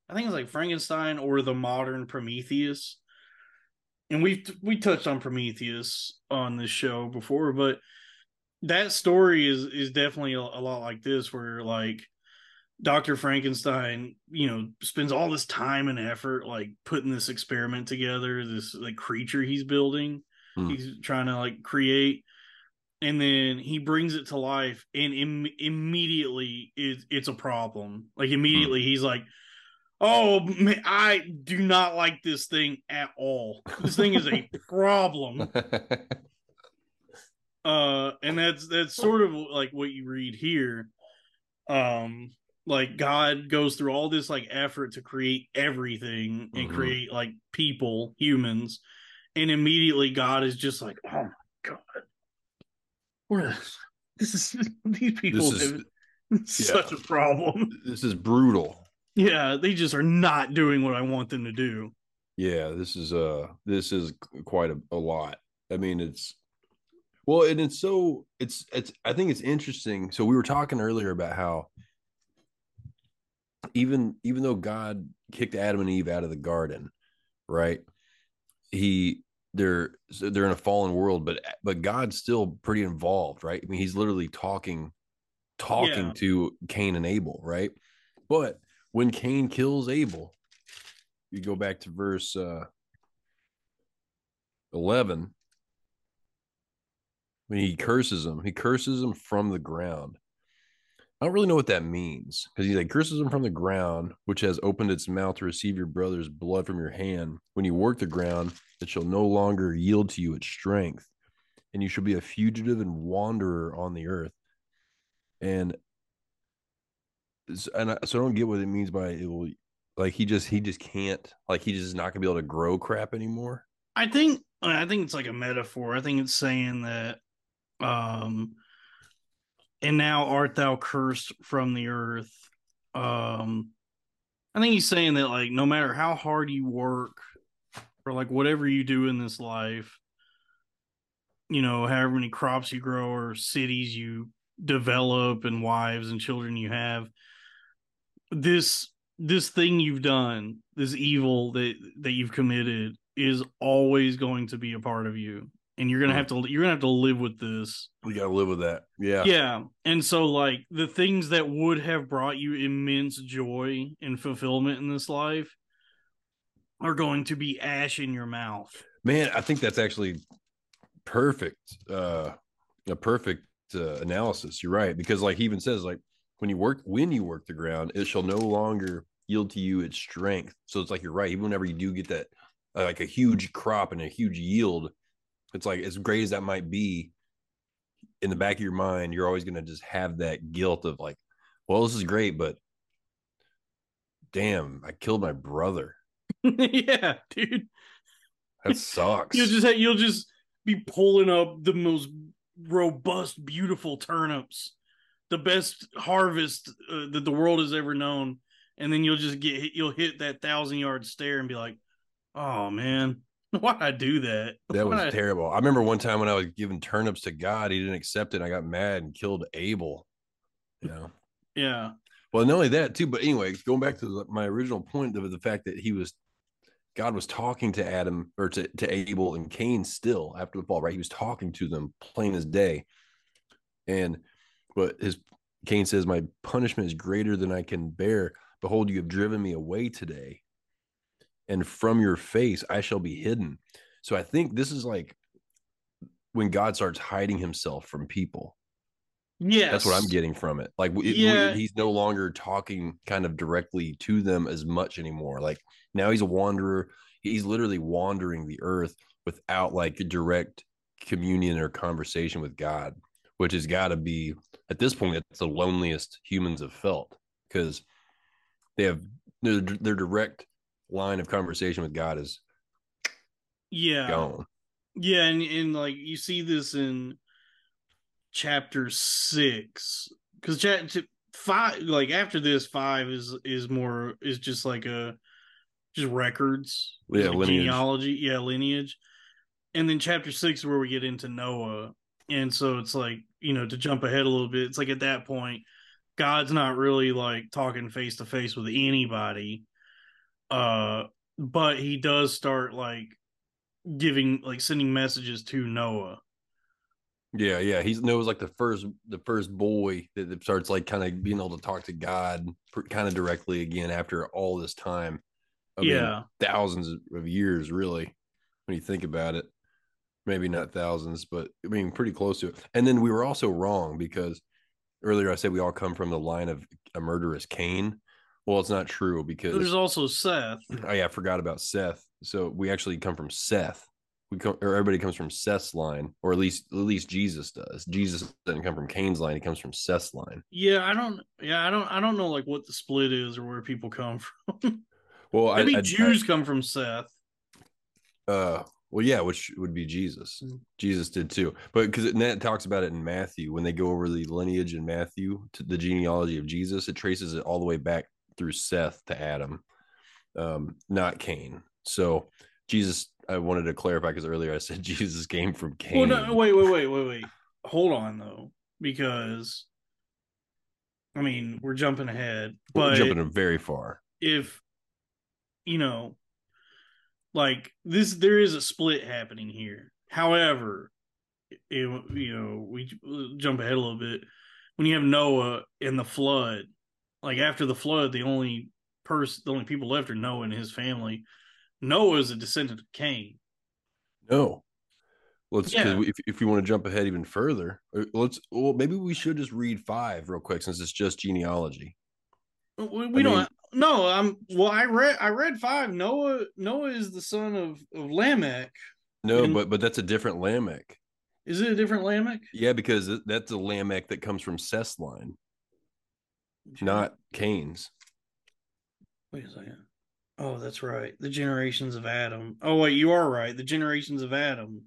I think it's like Frankenstein or the modern Prometheus. And we've we touched on Prometheus on this show before, but that story is is definitely a, a lot like this, where like Dr. Frankenstein, you know, spends all this time and effort like putting this experiment together, this like creature he's building, Hmm. he's trying to like create, and then he brings it to life, and Im- immediately it, it's a problem. Like immediately he's like, "Oh, man, I do not like this thing at all. This thing is a problem." uh and that's that's sort of like what you read here um like god goes through all this like effort to create everything and Mhm. create like people humans and immediately god is just like oh my god what is this is these people This is- such a problem this is brutal. yeah they just are not doing what i want them to do Yeah, this is uh this is quite a, a lot. I mean, it's well, and it's so it's it's I think it's interesting. So we were talking earlier about how even even though God kicked Adam and Eve out of the garden, right? He they're they're in a fallen world, but but God's still pretty involved, right? I mean, he's literally talking talking Yeah. to Cain and Abel, right? But when Cain kills Abel, you go back to verse uh 11 when he curses him he curses him from the ground I don't really know what that means because he's like curses them from the ground, which has opened its mouth to receive your brother's blood from your hand. When you work the ground, it shall no longer yield to you its strength, and you shall be a fugitive and wanderer on the earth. And and I, so I don't get what it means by it will like he just he just can't like he just is not gonna be able to grow crap anymore. I think I think it's like a metaphor. I think it's saying that um and now art thou cursed from the earth. Um I think he's saying that like no matter how hard you work or like whatever you do in this life, you know, however many crops you grow or cities you develop and wives and children you have, this this thing you've done, this evil that that you've committed is always going to be a part of you and you're gonna Hmm. have to you're gonna have to live with this We gotta live with that. Yeah. yeah and so like the things that would have brought you immense joy and fulfillment in this life are going to be ash in your mouth Man, I think that's actually perfect. Uh a perfect uh, analysis. You're right. Because like he even says, like when you work when you work the ground, it shall no longer yield to you its strength. So it's like you're right. Even whenever you do get that uh, like a huge crop and a huge yield, it's like as great as that might be, in the back of your mind, you're always gonna just have that guilt of like, well, this is great, but damn, I killed my brother. yeah dude That sucks. you'll just you'll just be pulling up the most robust beautiful turnips the best harvest uh, that the world has ever known and then you'll just get hit, you'll hit that thousand yard stare and be like oh man why'd i do that That was Why'd I- terrible. I remember one time when I was giving turnips to God, he didn't accept it. I got mad and killed Abel. You know. yeah Well, not only that too, but anyway, going back to my original point of the fact that he was, God was talking to Adam or to, to Abel and Cain still after the fall, right? He was talking to them plain as day. And, but his Cain says, My punishment is greater than I can bear. Behold, you have driven me away today, and from your face I shall be hidden. So I think this is like when God starts hiding himself from people. yes That's what I'm getting from it. Like, it- Yeah. he's no longer talking kind of directly to them as much anymore. Like now he's a wanderer. He's literally wandering the earth without like a direct communion or conversation with God, which has got to be at this point it's the loneliest humans have felt because they have their their direct line of conversation with God is yeah. gone. Yeah, and, and like you see this in chapter six because chapter five, like after this, five is is more is just like a just records, Yeah, like lineage. genealogy, yeah, lineage, and then chapter six where we get into Noah, and so it's like you know to jump ahead a little bit, it's like at that point, God's not really like talking face to face with anybody, uh, but he does start like giving like sending messages to Noah. Yeah, yeah. He's knows like the first the first boy that, that starts like kind of being able to talk to God kind of directly again after all this time. I mean, yeah. thousands of years, really, when you think about it. Maybe not thousands, but I mean pretty close to it. And then we were also wrong because earlier I said we all come from the line of a murderous Cain. Well, it's not true because There's also Seth. oh yeah, I forgot about Seth. So we actually come from Seth. We come, or everybody comes from Seth's line, or at least at least Jesus does. Jesus doesn't come from Cain's line; he comes from Seth's line. Yeah, I don't. Yeah, I don't. I don't know like what the split is or where people come from. Well, Maybe I, I, Jews come from Seth. Uh, well, yeah, which would be Jesus. Jesus did too, but because it, it talks about it in Matthew when they go over the lineage in Matthew to the genealogy of Jesus, it traces it all the way back through Seth to Adam, um, not Cain. So Jesus, I wanted to clarify because earlier I said Jesus came from Cain. Well, no, wait, wait, wait, wait, wait. Hold on though, because I mean we're jumping ahead, We're but jumping very far. if you know like this there is a split happening here however it, you know we jump ahead a little bit when you have noah and the flood like after the flood the only person the only people left are noah and his family noah is a descendant of cain No. Let's Yeah. if if you want to jump ahead even further, uh, let's. Well, maybe we should just read five real quick since it's just genealogy. We, we I don't. mean- no, I'm. Well, I read. I read five. Noah. Noah is the son of of Lamech. No, And- but but that's a different Lamech. Is it a different Lamech? Yeah, because that's a Lamech that comes from Seth's line, not Cain's. Wait a second. Oh, that's right. The generations of Adam. Oh wait, you are right. The generations of Adam.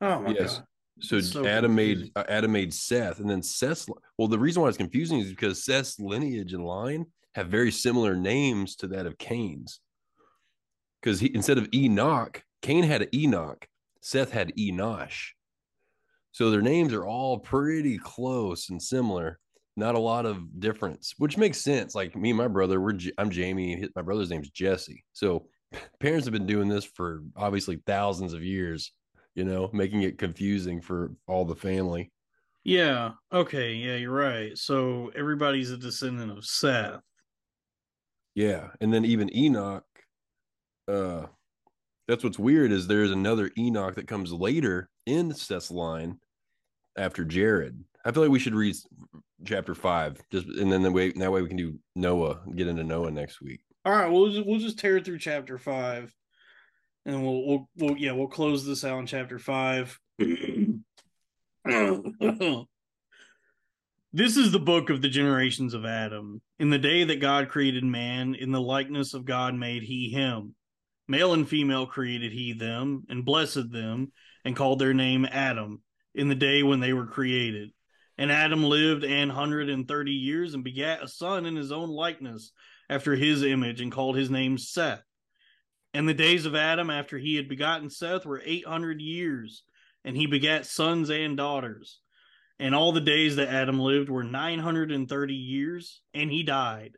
Oh my Yes. god. So, so Adam made confusing. uh, Adam made Seth, and then Seth's. Well, the reason why it's confusing is because Seth's lineage and line have very similar names to that of Cain's. Because he instead of Enoch, Cain had Enoch, Seth had Enosh. So their names are all pretty close and similar. Not a lot of difference, which makes sense. Like me and my brother, we're I'm Jamie. and My brother's name's Jesse. So parents have been doing this for obviously thousands of years you know, making it confusing for all the family. Yeah. Okay. Yeah, you're right. So everybody's a descendant of Seth. Yeah. And then even Enoch, uh, that's what's weird is there's another Enoch that comes later in Seth's line after Jared. I feel like we should read chapter five, just and then the way that way we can do Noah, get into Noah next week. All right, we'll just, we'll just tear through chapter five, and we'll we'll, we'll yeah we'll close this out in chapter five. this is the book of the generations of Adam. In the day that God created man, in the likeness of God made he him. Male and female created he them, and blessed them, and called their name Adam, in the day when they were created. And Adam lived an hundred and thirty years, and begat a son in his own likeness, after his image, and called his name Seth. And the days of Adam after he had begotten Seth were eight hundred years, and he begat sons and daughters. And all the days that Adam lived were nine hundred and thirty years, and he died.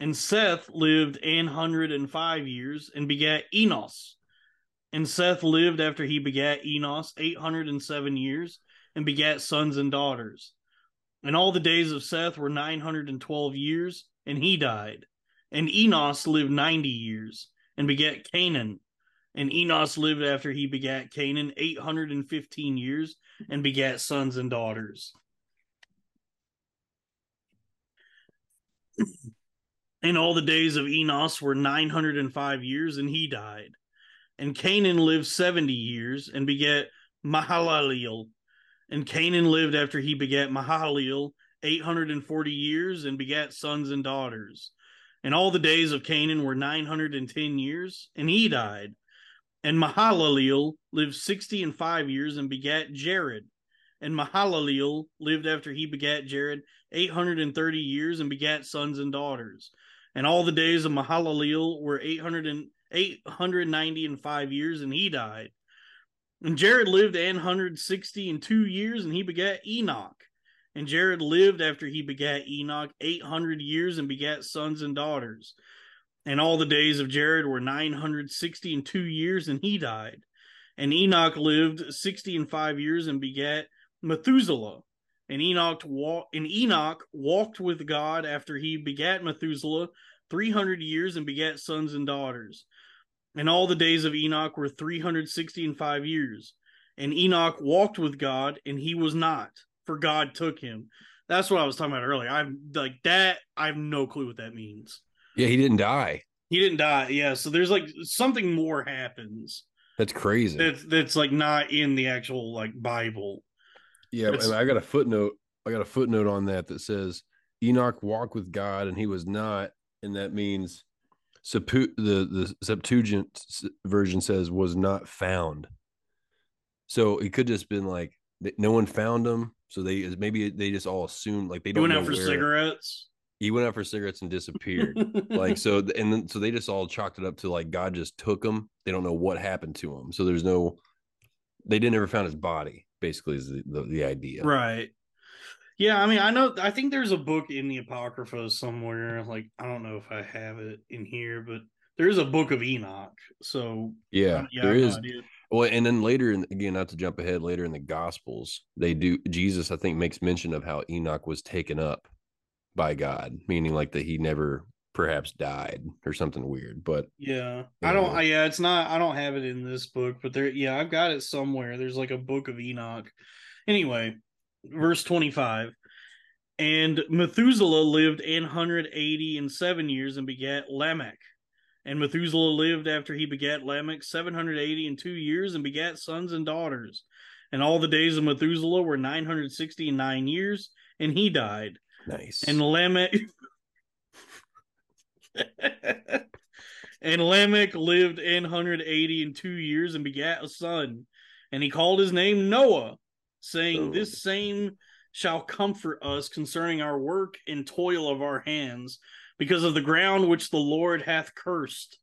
And Seth lived an hundred and five years, and begat Enos. And Seth lived after he begat Enos eight hundred and seven years, and begat sons and daughters. And all the days of Seth were nine hundred and twelve years, and he died. And Enos lived ninety years, and begat Cainan. And Enos lived after he begat Cainan eight hundred and fifteen years, and begat sons and daughters. And all the days of Enos were nine hundred and five years, and he died. And Cainan lived seventy years, and begat Mahalaleel. And Cainan lived after he begat and forty years, and begat sons and daughters. And all the days of Cainan were nine hundred and ten years, and he died. And Mahalaleel lived sixty and five years, and begat Jared. And Mahalaleel lived after he begat Jared eight hundred and thirty years, and begat sons and daughters. And all the days of Mahalaleel were eight hundred and eight hundred ninety and five years, and he died. And Jared lived an hundred sixty and two years, and he begat Enoch. And Jared lived after he begat Enoch eight hundred years, and begat sons and daughters. And all the days of Jared were nine hundred sixty and two years, and he died. And Enoch lived sixty and five years, and begat Methuselah. And Enoch wa- and Enoch walked with God after he begat Methuselah three hundred years, and begat sons and daughters. And all the days of Enoch were three hundred sixty and five years. And Enoch walked with God, and he was not, for God took him. That's what I was talking about earlier. I'm like that. I have no clue what that means. Yeah, he didn't die. He didn't die. Yeah. So there's like something more happens That's crazy. that's that's like not in the actual like Bible. yeah, it's- and I got a footnote. I got a footnote on that that says Enoch walked with God and he was not, and that means Septu- the the Septuagint version says was not found. So it could just been like no one found him. So they maybe they just all assumed like they don't went know out for where- cigarettes. He went out for cigarettes and disappeared. like so and then so they just all chalked it up to like god just took him they don't know what happened to him so there's no they didn't ever found his body basically is the, the, the idea Right. Yeah, I mean, I know. I think there's a book in the Apocrypha somewhere. Like, I don't know if I have it in here, but there is a book of Enoch. So yeah, yeah, there I have no well and then later in again not to jump ahead later in the gospels they do jesus i think makes mention of how enoch was taken up by god meaning like that he never perhaps died or something weird. But Yeah. Yeah. I don't I, yeah, it's not I don't have it in this book, but there yeah, I've got it somewhere. There's like a book of Enoch. Anyway, verse 25. And Methuselah lived 880 and 7 years and begat Lamech. And Methuselah lived after he begat Lamech 780 and 2 years and begat sons and daughters. And all the days of Methuselah were 969 years and he died. nice. And Lamech and Lamech lived in 180 and two years and begat a son, and he called his name Noah, saying, Oh. This same shall comfort us concerning our work and toil of our hands, because of the ground which the Lord hath cursed.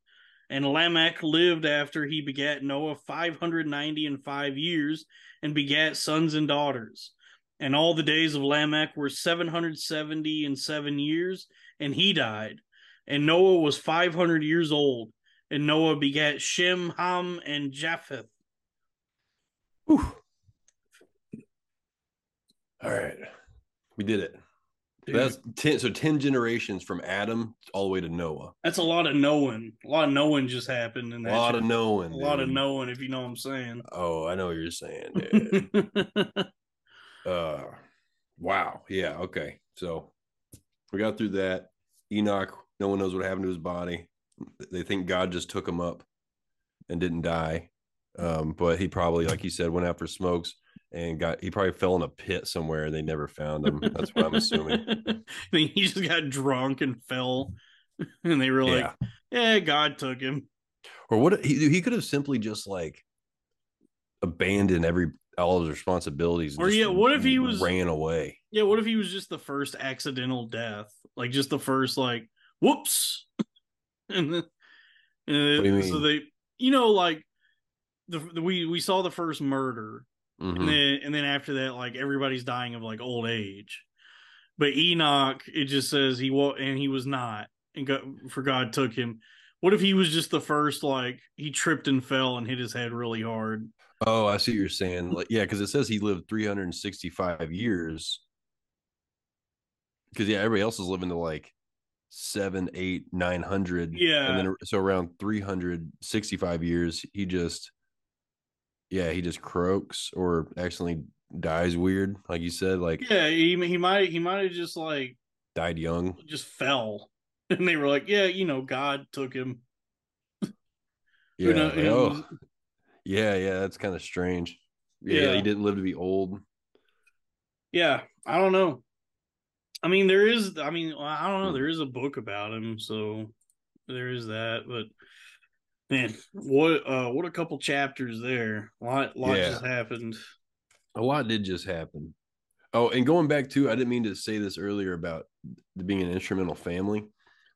And Lamech lived after he begat Noah 590 and five years, and begat sons and daughters. And all the days of Lamech were 770 and seven years, and he died. And Noah was 500 years old. And Noah begat Shem, Ham, and Japheth. Whew. All right, we did it. Dude, That's ten. So ten generations from Adam all the way to Noah. that's a lot of knowing. A lot of knowing just happened in A lot shit. of knowing. a lot of knowing, if you know what I'm saying. Oh, I know what you're saying. dude. uh, wow. Yeah. Okay. So we got through that. Enoch. No one knows what happened to his body. They think God just took him up and didn't die. Um, but he probably, like he said, went out for smokes and got. He probably fell in a pit somewhere and they never found him. That's what I'm assuming. I think he just got drunk and fell, and they were like, yeah. "Yeah, God took him." Or what he he could have simply just like abandoned every all his responsibilities. Or, yeah, what if he was- ran away? Yeah, what if he was just the first accidental death? Like just the first like whoops. and then and What do you so mean? they you know like the, the we we saw the first murder Mhm. and then and then after that like everybody's dying of like old age. But Enoch it just says he was and he was not and got for God took him. What if he was just the first like he tripped and fell and hit his head really hard? Oh, I see what you're saying. Like, yeah, because it says he lived 365 years. Because yeah, everybody else is living to like seven, eight, nine hundred. Yeah. and then so around 365 years, he just, yeah, he just croaks or accidentally dies weird, like you said, like Yeah, he he might he might have just like died young. just fell. And they were like, yeah, you know, God took him. Yeah. Who know- like, oh, yeah, yeah, that's kind of strange. Yeah, Yeah. he didn't live to be old. Yeah, I don't know. I mean, there is, I mean, I don't know. Hmm. There is a book about him, so there is that. But man, what, uh, what a couple chapters there. A lot, lot Yeah. just happened. a lot did just happen. Oh, and going back to, I didn't mean to say this earlier about being an instrumental family.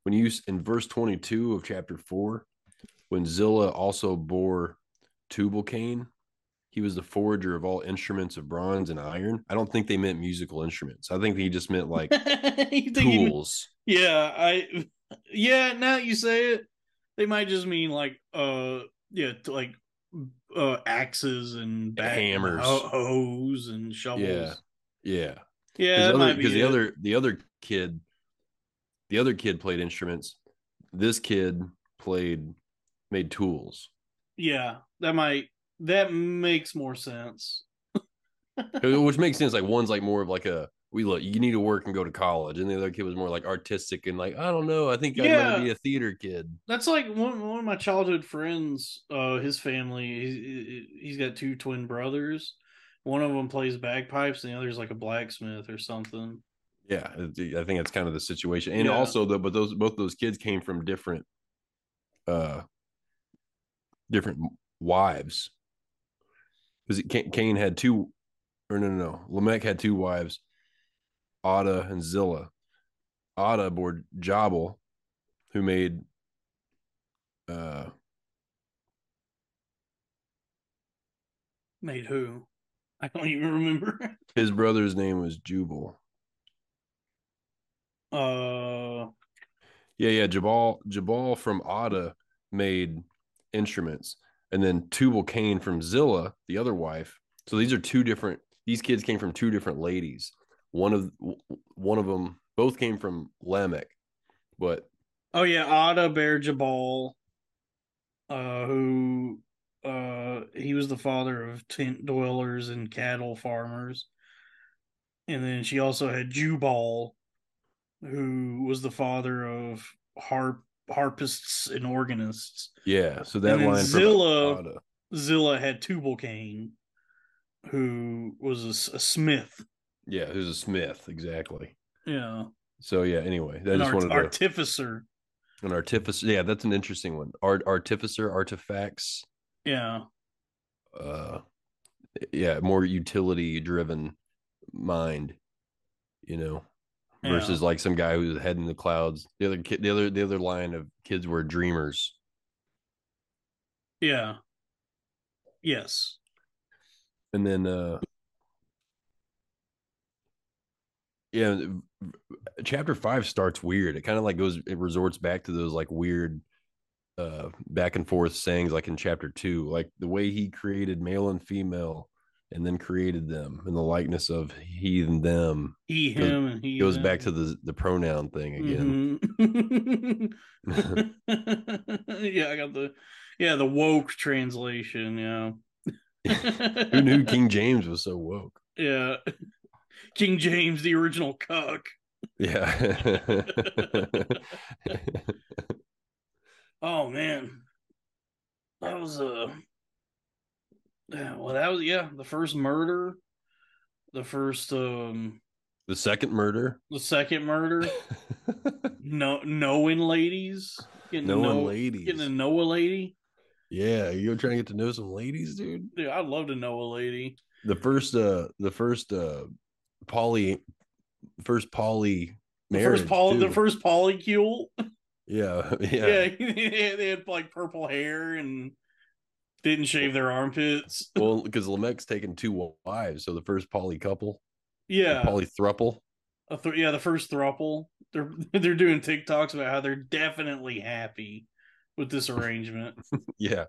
When you in verse 22 of chapter four, when Zillah also bore Tubal Cain, he was the forger of all instruments of bronze and iron. I don't think they meant musical instruments. I think he just meant like You think he- tools. yeah, I, yeah. Now you say it, they might just mean like, uh, yeah, like, uh, axes and bat- Hammers. ho- hoes and shovels. Yeah. Yeah. yeah, because be the other the other kid the other kid played instruments this kid played made tools Yeah, that might that makes more sense. which makes sense like one's like more of like a we look you need to work and go to college and the other kid was more like artistic and like i don't know i think Yeah. rather be a theater kid That's like one one of my childhood friends. Uh, his family. He's, he's got two twin brothers. One of them plays bagpipes, and the other's like a blacksmith or something. yeah i think that's kind of the situation and Yeah. also though but those both those kids came from different uh different wives because Cain had two or no no no Lamech had two wives Adah and Zillah. Adah bore Jabal who made uh Made who? I don't even remember. his brother's name was Jubal Uh, Yeah, yeah. Jabal Jabal from Ada made instruments, and then Tubal Cain from Zillah, the other wife. So these are two different. These kids came from two different ladies. One of one of them, both came from Lamech, but Oh yeah, Adah Bare Jabal, uh, who uh he was the father of tent dwellers and cattle farmers. And then she also had Jubal, who was the father of harp harpists and organists. Yeah, so that line Zillah-. Zillah had Tubal Cain, who was a smith. Yeah, who's a smith, exactly. Yeah, So yeah, anyway, an just art- wanted to artificer. an artificer. Yeah, that's an interesting one. Art artificer, artifacts. Yeah, Uh, yeah, more utility driven mind. You know, Yeah. versus like some guy who's head in the clouds. The other kid, the other the other line of kids were dreamers. yeah, yes. and then uh yeah chapter five starts weird it kind of like goes it resorts back to those like weird uh back and forth sayings like in chapter two like the way he created male and female and then created them in the likeness of he and them He, Goes- him, and he goes them. back to the the pronoun thing again Mhm. yeah, I got the yeah the woke translation. Yeah, who knew king james was so woke Yeah, King James, the original cuck. yeah Oh man, that was a. Yeah, well, that was yeah the first murder, the first um the second murder the second murder. no, knowing ladies, getting Knowing know, ladies. getting to know a lady. yeah you're trying to get to know some ladies dude Dude, I'd love to know a lady. the first uh the first uh poly first poly The marriage first poly, the first polycule. yeah Yeah, yeah, they had like purple hair and didn't shave their armpits. well because lamech's taken two wives so the first poly couple Yeah, poly thruple a th- yeah, the first thruple. They're they're doing TikToks about how they're definitely happy with this arrangement. yeah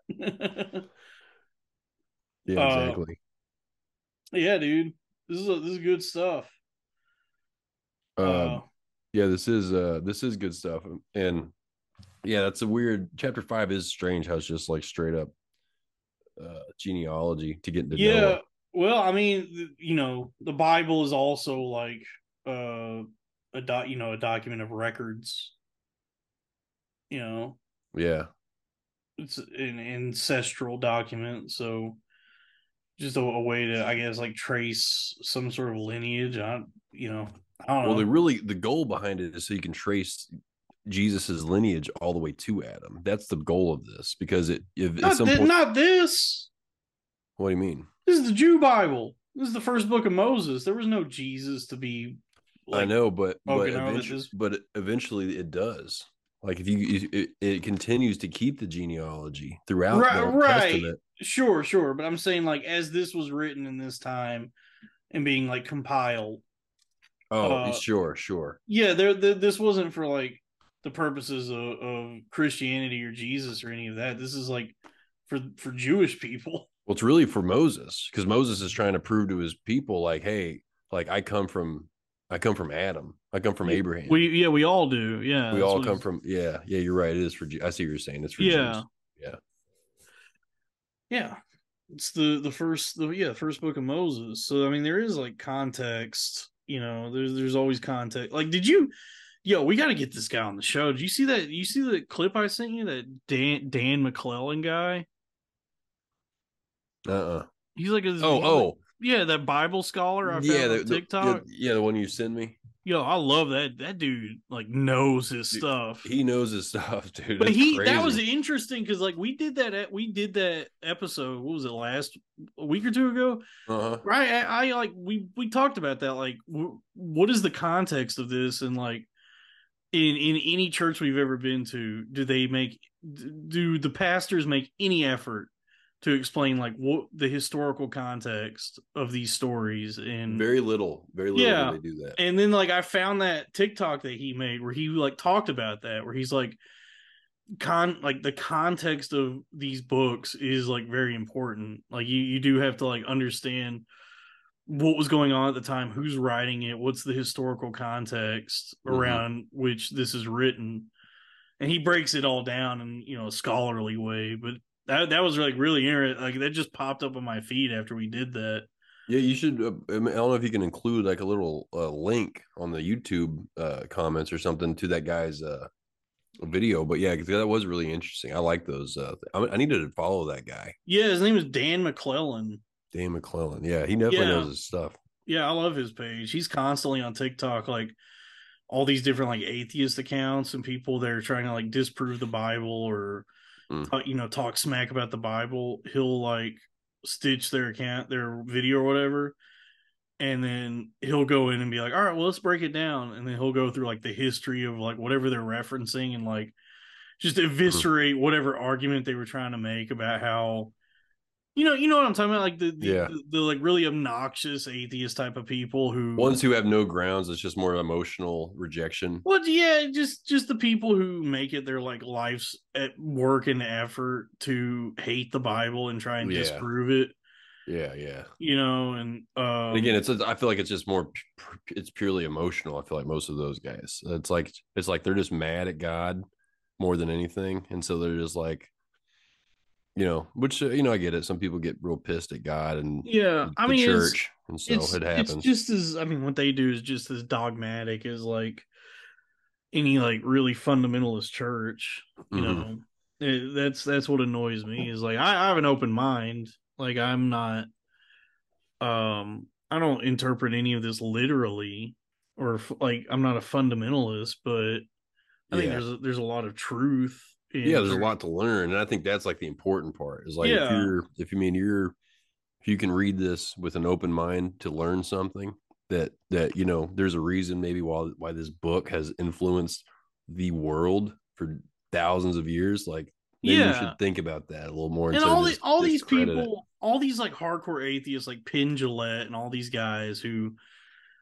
yeah Uh, exactly yeah, dude, this is a, this is good stuff. um Uh, yeah this is uh this is good stuff and yeah that's a weird chapter five is strange how it's just like straight up uh genealogy to get into yeah, Noah. well, I mean, you know, the Bible is also like uh a dot, you know, a document of records. You know, yeah it's an ancestral document so just a, a way to i guess like trace some sort of lineage. I you know i don't know. well the really the goal behind it is so you can trace jesus's lineage all the way to adam. That's the goal of this because it if not, some thi- point not this! What do you mean? This is the jew bible. This is the first book of moses. There was no jesus to be i know but but, eventually, but eventually it does like if you it, it continues to keep the genealogy throughout Right- the Old right. Testament. sure sure but i'm saying like as this was written in this time and being like compiled oh Uh, sure sure yeah there, there this wasn't for like the purposes of, of christianity or jesus or any of that this is like for for jewish people well it's really for moses because moses is trying to prove to his people like hey like i come from i come from adam. I come from abraham. we yeah we all do. Yeah we all come from yeah yeah you're right it is for i see what you're saying it's for yeah. Jews. Yeah. yeah. It's the the first the yeah first book of moses. So i mean there is like context you know there's there's always context. Like did you yo we got to get this guy on the show. Did you see that you see the clip i sent you that dan dan mcclellan guy? Uh-uh. He's like a, oh he's like- oh yeah that bible scholar i found yeah on the, the- tiktok yeah the one you send me Yo, I love that. That dude like knows his Dude, stuff. he knows his stuff dude but It's he that was interesting because like we did that at, we did that episode. What was it last a week or two ago? uh-huh Right? I, I like we we talked about that. Like, w- what is the context of this? And like, in in any church we've ever been to, do they make do the pastors make any effort to explain like what the historical context of these stories and very little very little Yeah. do they do that and then like I found that TikTok that he made where he like talked about that where he's like con like the context of these books is like very important. Like you you do have to like understand what was going on at the time, who's writing it, what's the historical context Mhm. around which this is written. and he breaks it all down in you know a scholarly way. But that that was like really interesting. Like that just popped up on my feed after we did that. Yeah, you should. Uh, I, mean, I don't know if you can include like a little uh, link on the YouTube uh, comments or something to that guy's uh, video. But yeah, that was really interesting. I like those. Uh, I, I needed to follow that guy, Yeah, his name is Dan McClellan. Dan McClellan. Yeah, he definitely Yeah. knows his stuff. Yeah, I love his page. He's constantly on TikTok, like all these different like atheist accounts and people that are trying to like disprove the Bible or Mm. uh, you know talk smack about the Bible. He'll like stitch their account, their video or whatever, and then he'll go in and be like, "All right, well, let's break it down," and then he'll go through like the history of like whatever they're referencing and like just eviscerate whatever argument they were trying to make about how you know you know what i'm talking about like the the, Yeah. the, the, like really obnoxious atheist type of people who Ones who have no grounds, it's just more emotional rejection. well yeah just just the people who make it their like life's at work and effort to hate the bible and try and Yeah. disprove it Yeah, yeah. you know and um And again, it's I feel like it's just more it's purely emotional. I feel like most of those guys. It's like it's like they're just mad at God more than anything, and so they're just like, you know, which uh, you know I get it. Some people get real pissed at God and yeah i mean church, and so it's, it it's just as I mean, what they do is just as dogmatic as like any like really fundamentalist church. You Mhm. know, It- that's that's what annoys me is like I, I have an open mind. Like I'm not, um, I don't interpret any of this literally, or f- like I'm not a fundamentalist, but I think there's a, there's a lot of truth. Yeah, there's a lot to learn, and I think that's like the important part. Is like if you're if you mean you're if you can read this with an open mind to learn something that that you know there's a reason maybe why why this book has influenced the world for thousands of years. Like maybe Yeah. we should think about that a little more. and all the, all these discredit it. people, all these like hardcore atheists, like Penn and all these guys who,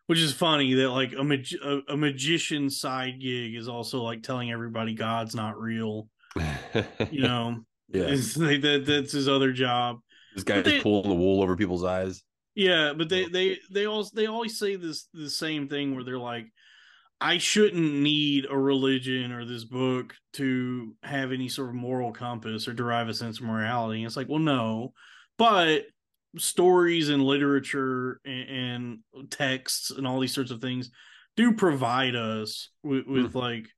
which is funny that like a, mag- a a magician side gig is also like telling everybody God's not real. You know, yeah, It's like that that's his other job. this guy but is they- pulling the wool over people's eyes. Yeah, but they they they also they always say this the same thing where they're like, I shouldn't need a religion or this book to have any sort of moral compass or derive a sense of morality. And it's like, well, no, but stories and literature and, and texts and all these sorts of things do provide us with, with mm. like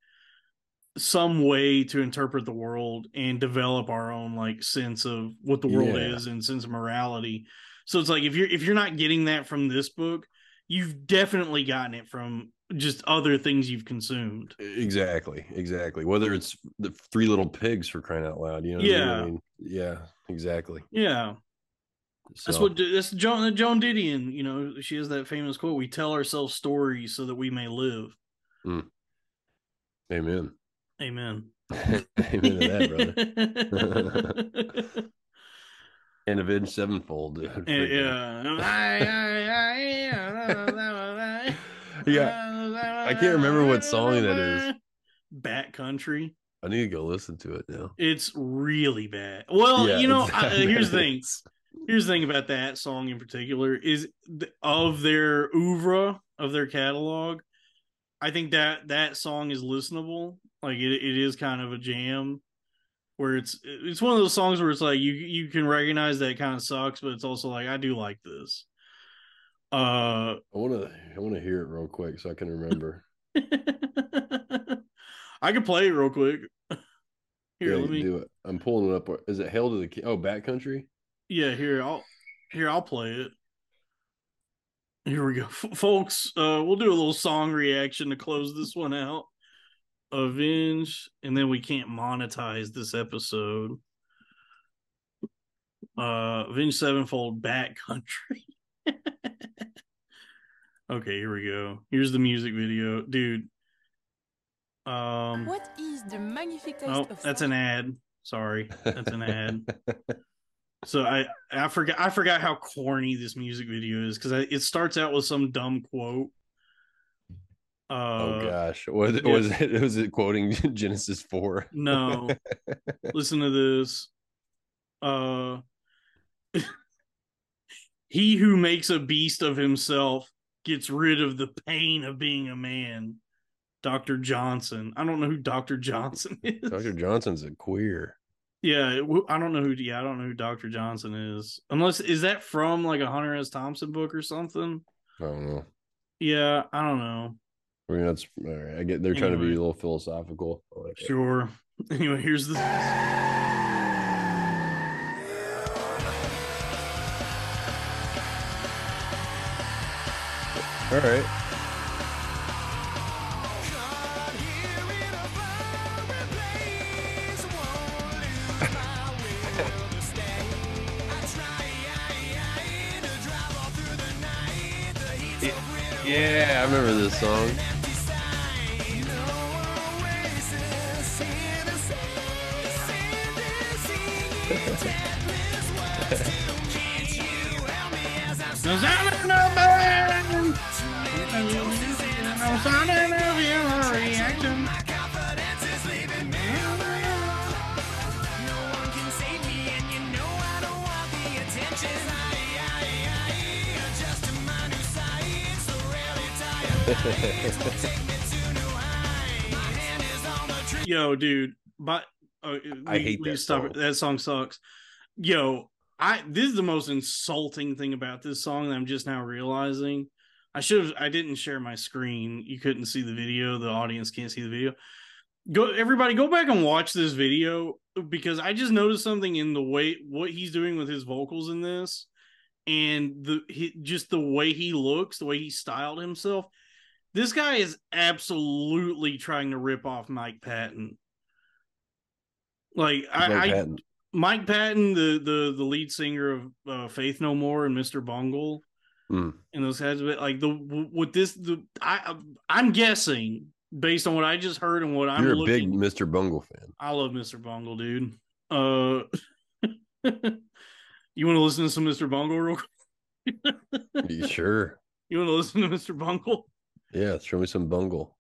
some way to interpret the world and develop our own like sense of what the world Yeah. is and sense of morality. So it's like if you're if you're not getting that from this book, you've definitely gotten it from just other things you've consumed. Exactly, exactly. Whether it's the three little pigs for crying out loud, you know? what I mean? Yeah. I mean, yeah, exactly. Yeah, that's what that's Joan Joan Didion. You know, she has that famous quote: "We tell ourselves stories so that we may live." Mm. Amen. Amen. Amen to that, brother. And avenged Sevenfold, dude. Yeah. Yeah, I can't remember what song that is. Bat Country. I need to go listen to it now. It's really bad. Well, Yeah, you know, I, uh, here's the thing. Here's the thing about that song in particular is of their oeuvre of their catalog. I think that that song is listenable. Like it, it is kind of a jam. Where it's it's one of those songs where it's like you you can recognize that it kind of sucks, but it's also like I do like this. Uh, I want to. I want to hear it real quick so I can remember. I can play it real quick. Here, yeah, let me. do it. I'm pulling it up. Is it Hail to the King? Oh, Bat Country. Yeah, here I'll here I'll play it. Here we go, F- folks. Uh, we'll do a little song reaction to close this one out. Avenge, and then we can't monetize this episode. Uh, Avenged Sevenfold, Bat Country. okay, here we go. Here's the music video, dude. Um, What is the magnific oh, that's an ad. Sorry, that's an ad. So I I forgot I forgot how corny this music video is because it starts out with some dumb quote. Uh, oh gosh, was, yeah. was it? Was it quoting Genesis four? no, listen to this. Uh, he who makes a beast of himself gets rid of the pain of being a man. Dr. Johnson. I don't know who Dr. Johnson is. Dr. Johnson's a queer. Yeah, I don't know who. Yeah, I don't know who Dr. Johnson is. Unless is that from like a Hunter S. Thompson book or something? I don't know. Yeah, I don't know. I mean, that's all right. I get they're trying to be a little philosophical. I like it. Sure. Anyway, here's the. All right. Yeah, I remember this song. No sound of no burn. No sound of your reaction. Yo, dude, but uh, I hate that stop song. it. That song sucks. Yo, I this is the most insulting thing about this song that I'm just now realizing. I should have I didn't share my screen. You couldn't see the video. The audience can't see the video. Go everybody go back and watch this video because I just noticed something in the way what he's doing with his vocals in this and the he, just the way he looks, the way he styled himself. This guy is absolutely trying to rip off Mike Patton. Like I, Patton. Mike Patton, the the the lead singer of uh, Faith No More and Mr. Bungle, Hmm. and those guys, but like the with this, the I I'm guessing based on what I just heard and what I'm You're a looking. big Mr. Bungle fan. I love Mr. Bungle, dude. Uh, you want to listen to some Mr. Bungle real quick? You sure? You want to listen to Mr. Bungle? Yeah, show me some Bungle.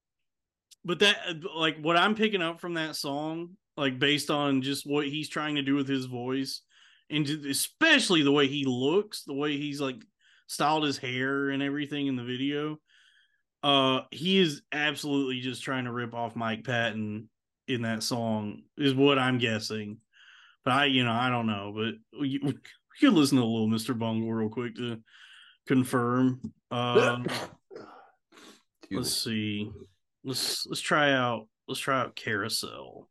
But that, like, what I'm picking up from that song, like, based on just what he's trying to do with his voice, and especially the way he looks, the way he's like styled his hair and everything in the video, uh, he is absolutely just trying to rip off Mike Patton in that song, is what I'm guessing. But I, you know, I don't know, but we, we could listen to a little Mr. Bungle real quick to confirm. Excuse let's see. Let's let's try out let's try out carousel.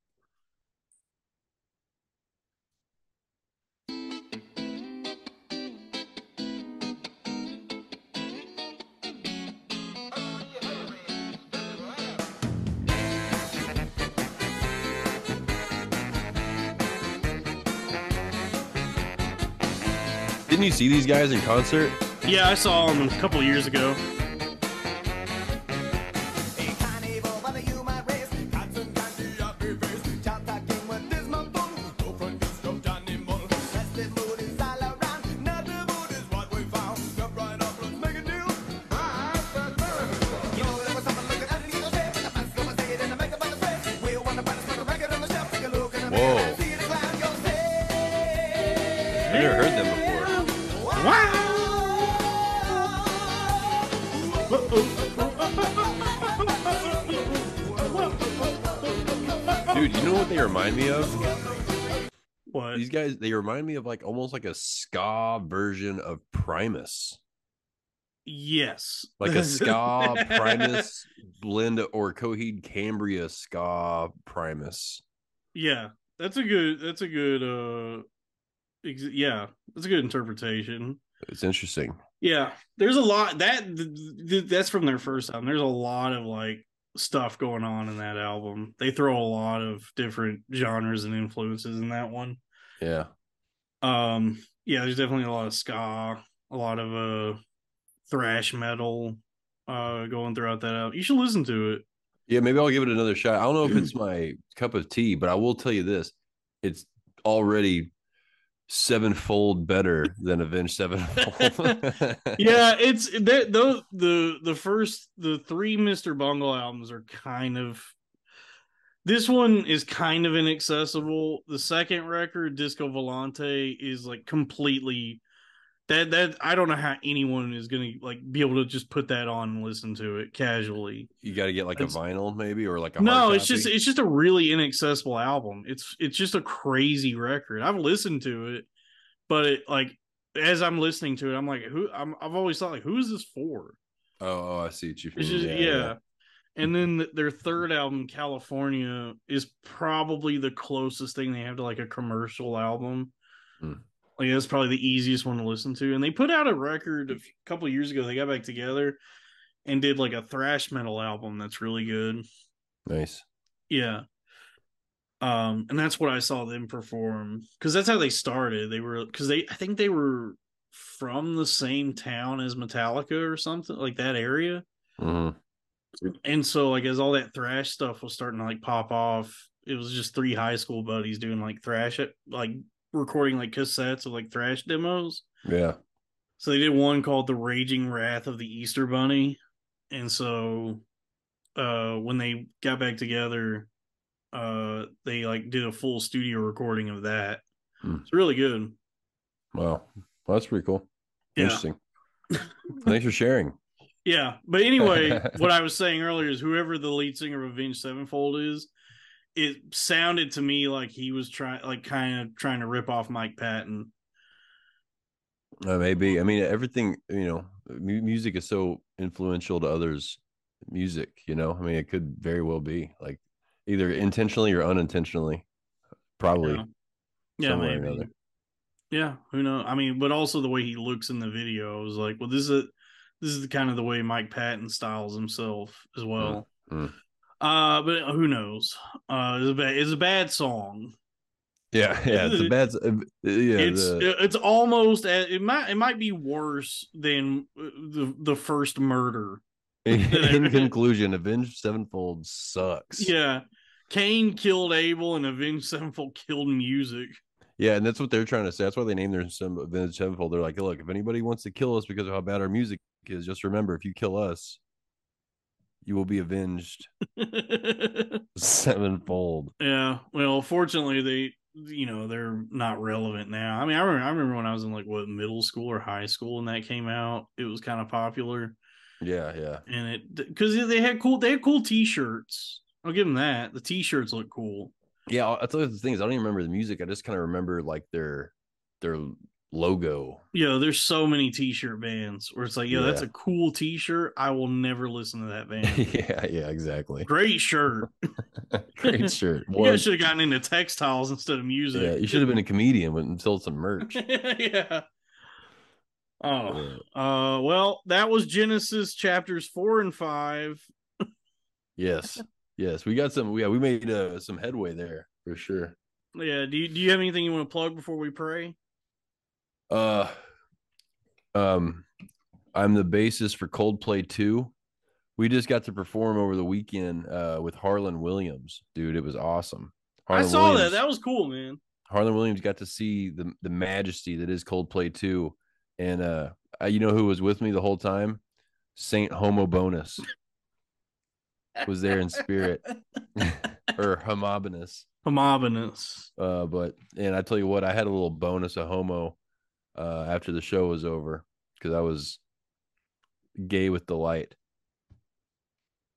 Didn't you see these guys in concert? Yeah, I saw them a couple years ago. Guys, they remind me of like almost like a ska version of Primus. Yes. Like a ska Primus blend or Coheed Cambria ska Primus. Yeah, that's a good. That's a good. uh ex- Yeah, that's a good interpretation. It's interesting. Yeah, there's a lot that th- th- that's from their first album. There's a lot of like stuff going on in that album. They throw a lot of different genres and influences in that one. Yeah. Um, yeah, there's definitely a lot of ska, a lot of uh thrash metal uh going throughout that album. You should listen to it. Yeah, maybe I'll give it another shot. I don't know if it's my cup of tea, but I will tell you this. It's already sevenfold better than Avenged Sevenfold. yeah, it's that those the the first the three Mr. Bungle albums are kind of this one is kind of inaccessible. The second record, Disco Volante, is like completely that that I don't know how anyone is gonna like be able to just put that on and listen to it casually. You got to get like a vinyl, maybe, or like a No, it's just it's just a really inaccessible album. It's it's just a crazy record. I've listened to it, but it like as I'm listening to it, I'm like, who? I'm, I've always thought like, who is this for? oh, oh, I see what you It's mean. just yeah. And then their third album, California, is probably the closest thing they have to like a commercial album. Hmm. Like that's probably the easiest one to listen to. And they put out a record a couple years ago. They got back together and did like a thrash metal album that's really good. nice. Yeah. Um, and that's what I saw them perform because that's how they started. They were because they I think they were from the same town as Metallica or something like that area. hmm And so like as all that thrash stuff was starting to like pop off, it was just three high school buddies doing like thrash it like recording like cassettes of like thrash demos. Yeah. So they did one called The Raging Wrath of the Easter Bunny. And so uh when they got back together, uh they like did a full studio recording of that. Hmm. It's really good. Wow. Well, that's pretty cool. Yeah. Interesting. Thanks for sharing. Yeah. But anyway, what I was saying earlier is whoever the lead singer of Avenged Sevenfold is, it sounded to me like he was trying like kind of trying to rip off Mike Patton. Uh, maybe. I mean, everything, you know, mu- music is so influential to others' music, you know? I mean, it could very well be like either intentionally or unintentionally. Probably. Yeah. Yeah, or maybe. another. Yeah, who knows? I mean, but also the way he looks in the video, I was like, well, this is a, this is the kind of the way Mike Patton styles himself as well. mm. Uh, but who knows? Uh, it's a bad, it's a bad song. Yeah. Yeah. It's a bad, uh, yeah. it's the- it's almost it might it might be worse than uh, the the first murder. in conclusion, Avenged Sevenfold sucks. Yeah, Cain killed Abel, and Avenged Sevenfold killed music. Yeah, and that's what they're trying to say. That's why they named their some Avenged Sevenfold. They're like, look, if anybody wants to kill us because of how bad our music is, just remember, if you kill us, you will be avenged sevenfold. Yeah. Well, fortunately, they you know they're not relevant now. I mean, I remember I remember when I was in like what middle school or high school and that came out. It was kind of popular, Yeah, yeah. and it because they had cool they had cool T-shirts. I'll give them that. The T-shirts look cool. Yeah, I tell you the thing is, I don't even remember the music. I just kind of remember like their their logo. Yo, there's so many T-shirt bands where it's like, yo, that's a cool T-shirt. I will never listen to that band. yeah, yeah, exactly. Great shirt. Great shirt. You One- guys should have gotten into textiles instead of music. yeah, you should have been a comedian and sold some merch. yeah. Oh, Yeah. uh, well, that was Genesis chapters four and five. Yes, yes, we got some. Yeah, we made uh, some headway there for sure. Yeah. Do you, do you have anything you want to plug before we pray? Uh, um, I'm the bassist for Coldplay 2. We just got to perform over the weekend uh, with Harland Williams, dude. It was awesome. I saw Williams, that. That was cool, man. Harland Williams got to see the the majesty that is Coldplay 2, and uh, I- you know who was with me the whole time? Saint Homobonus was there in spirit, or Homobenus. Homogenous. Uh, but and I tell you what, I had a little bonus of homo uh after the show was over because I was gay with delight.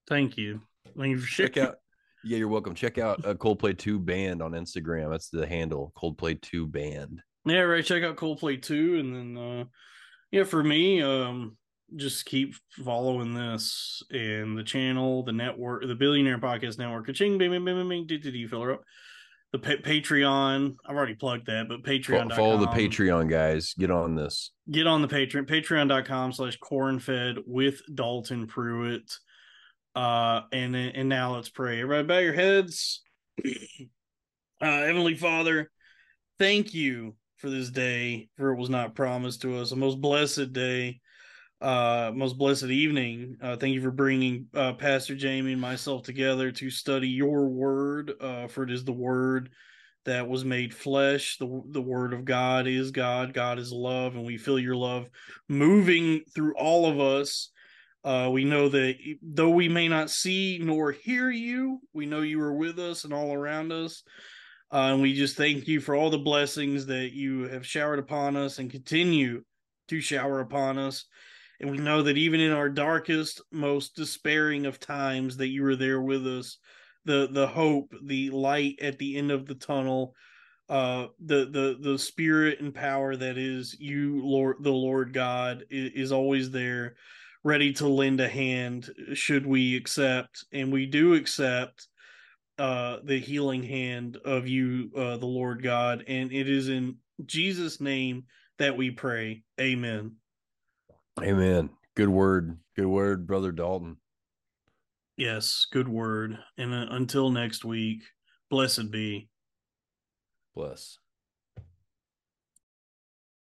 Thank you. Thank you for Check out, yeah, you're welcome. Check out uh, Coldplay Two Band on Instagram. That's the handle, Coldplay Two Band. Yeah, right. Check out Coldplay Two, and then uh yeah, for me, um, just keep following this and the channel, the network, the Billionaire Podcast Network. Ka-ching, bing, bing, bing, bing, bing, do, do, do, fill her up. The pa- Patreon, I've already plugged that, but Patreon. follow the Patreon guys. Get on this. Get on the Patreon, patreon.com slash cornfed with Dalton Pruitt. Uh, and and now let's pray. Everybody, bow your heads. uh, Heavenly Father, thank you for this day, for it was not promised to us. A most blessed day, uh, most blessed evening. Uh, thank you for bringing uh, Pastor Jamie and myself together to study your word, uh, for it is the word that was made flesh. The, the word of God is God. God is love, and we feel your love moving through all of us. Uh, we know that though we may not see nor hear you, we know you are with us and all around us. Uh, and we just thank you for all the blessings that you have showered upon us and continue to shower upon us. And we know that even in our darkest, most despairing of times, that you are there with us. The the hope, the light at the end of the tunnel, uh, the the the spirit and power that is you, Lord, the Lord God, is, is always there, ready to lend a hand should we accept, and we do accept uh the healing hand of you uh the lord god and it is in jesus name that we pray amen Amen. Good word. Good word, brother Dalton. yes good word and uh, until next week blessed be Bless.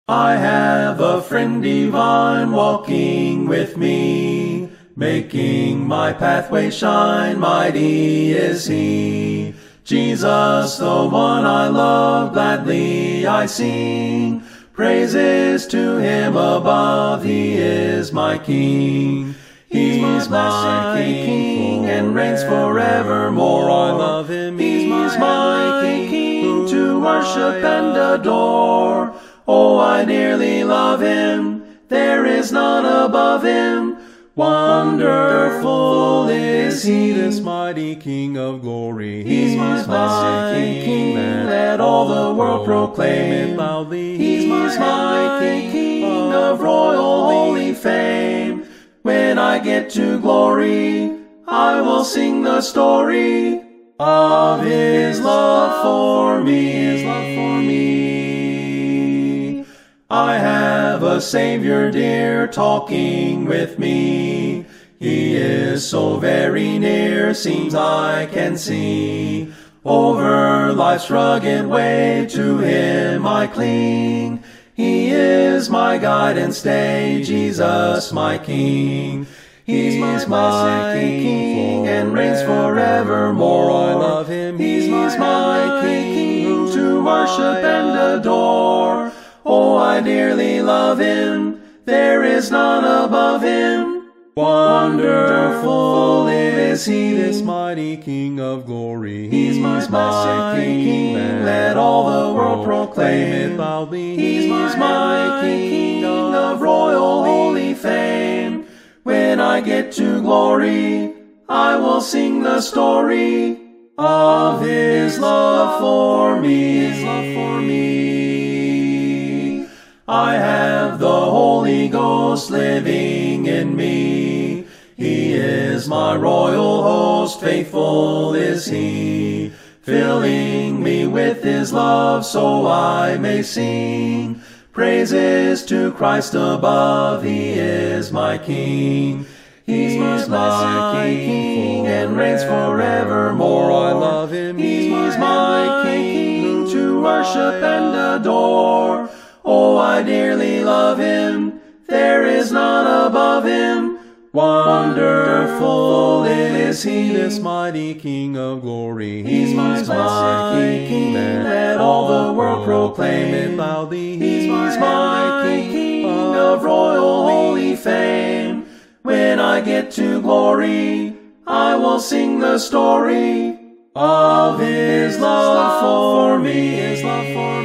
I have a friend divine walking with me, making my pathway shine. Mighty is he. Jesus, the one I love, gladly I sing. Praises to him above, he is my king. He's my king and reigns forevermore. I love him. He's my king to worship and adore. Oh, I dearly love him. There is none above him. Wonderful is he, this mighty King of glory. He's my mighty King. Let all the world proclaim it loudly. He's my King of royal holy fame. When I get to glory, I will sing the story of his love for me. His love for me. I have a Savior dear talking with me. He is so very near, seems I can see. Over life's rugged way to him I cling. He is my guide and stay, Jesus my King. He's my King and reigns forevermore. I love him. He's my King to worship and adore. Oh, I dearly love him. There is none above him. Wonderful is he, this mighty King of glory. He's my King. Let all the world proclaim it loudly. He's my King of royal holy fame. When I get to glory, I will sing the story of his love for me. His love for me. I have the Holy Ghost living in me. Is my royal host, faithful is he, filling me with his love so I may sing. Praises to Christ above, he is my King. He's my King and reigns forevermore. I love him. He's my King to worship and adore. Oh, I dearly love him. There is none above him. Wonderful is he, this mighty King of glory. He's my King. Let all the world proclaim it loudly. He's my King of royal holy fame. When I get to glory, I will sing the story of his love for me. His love for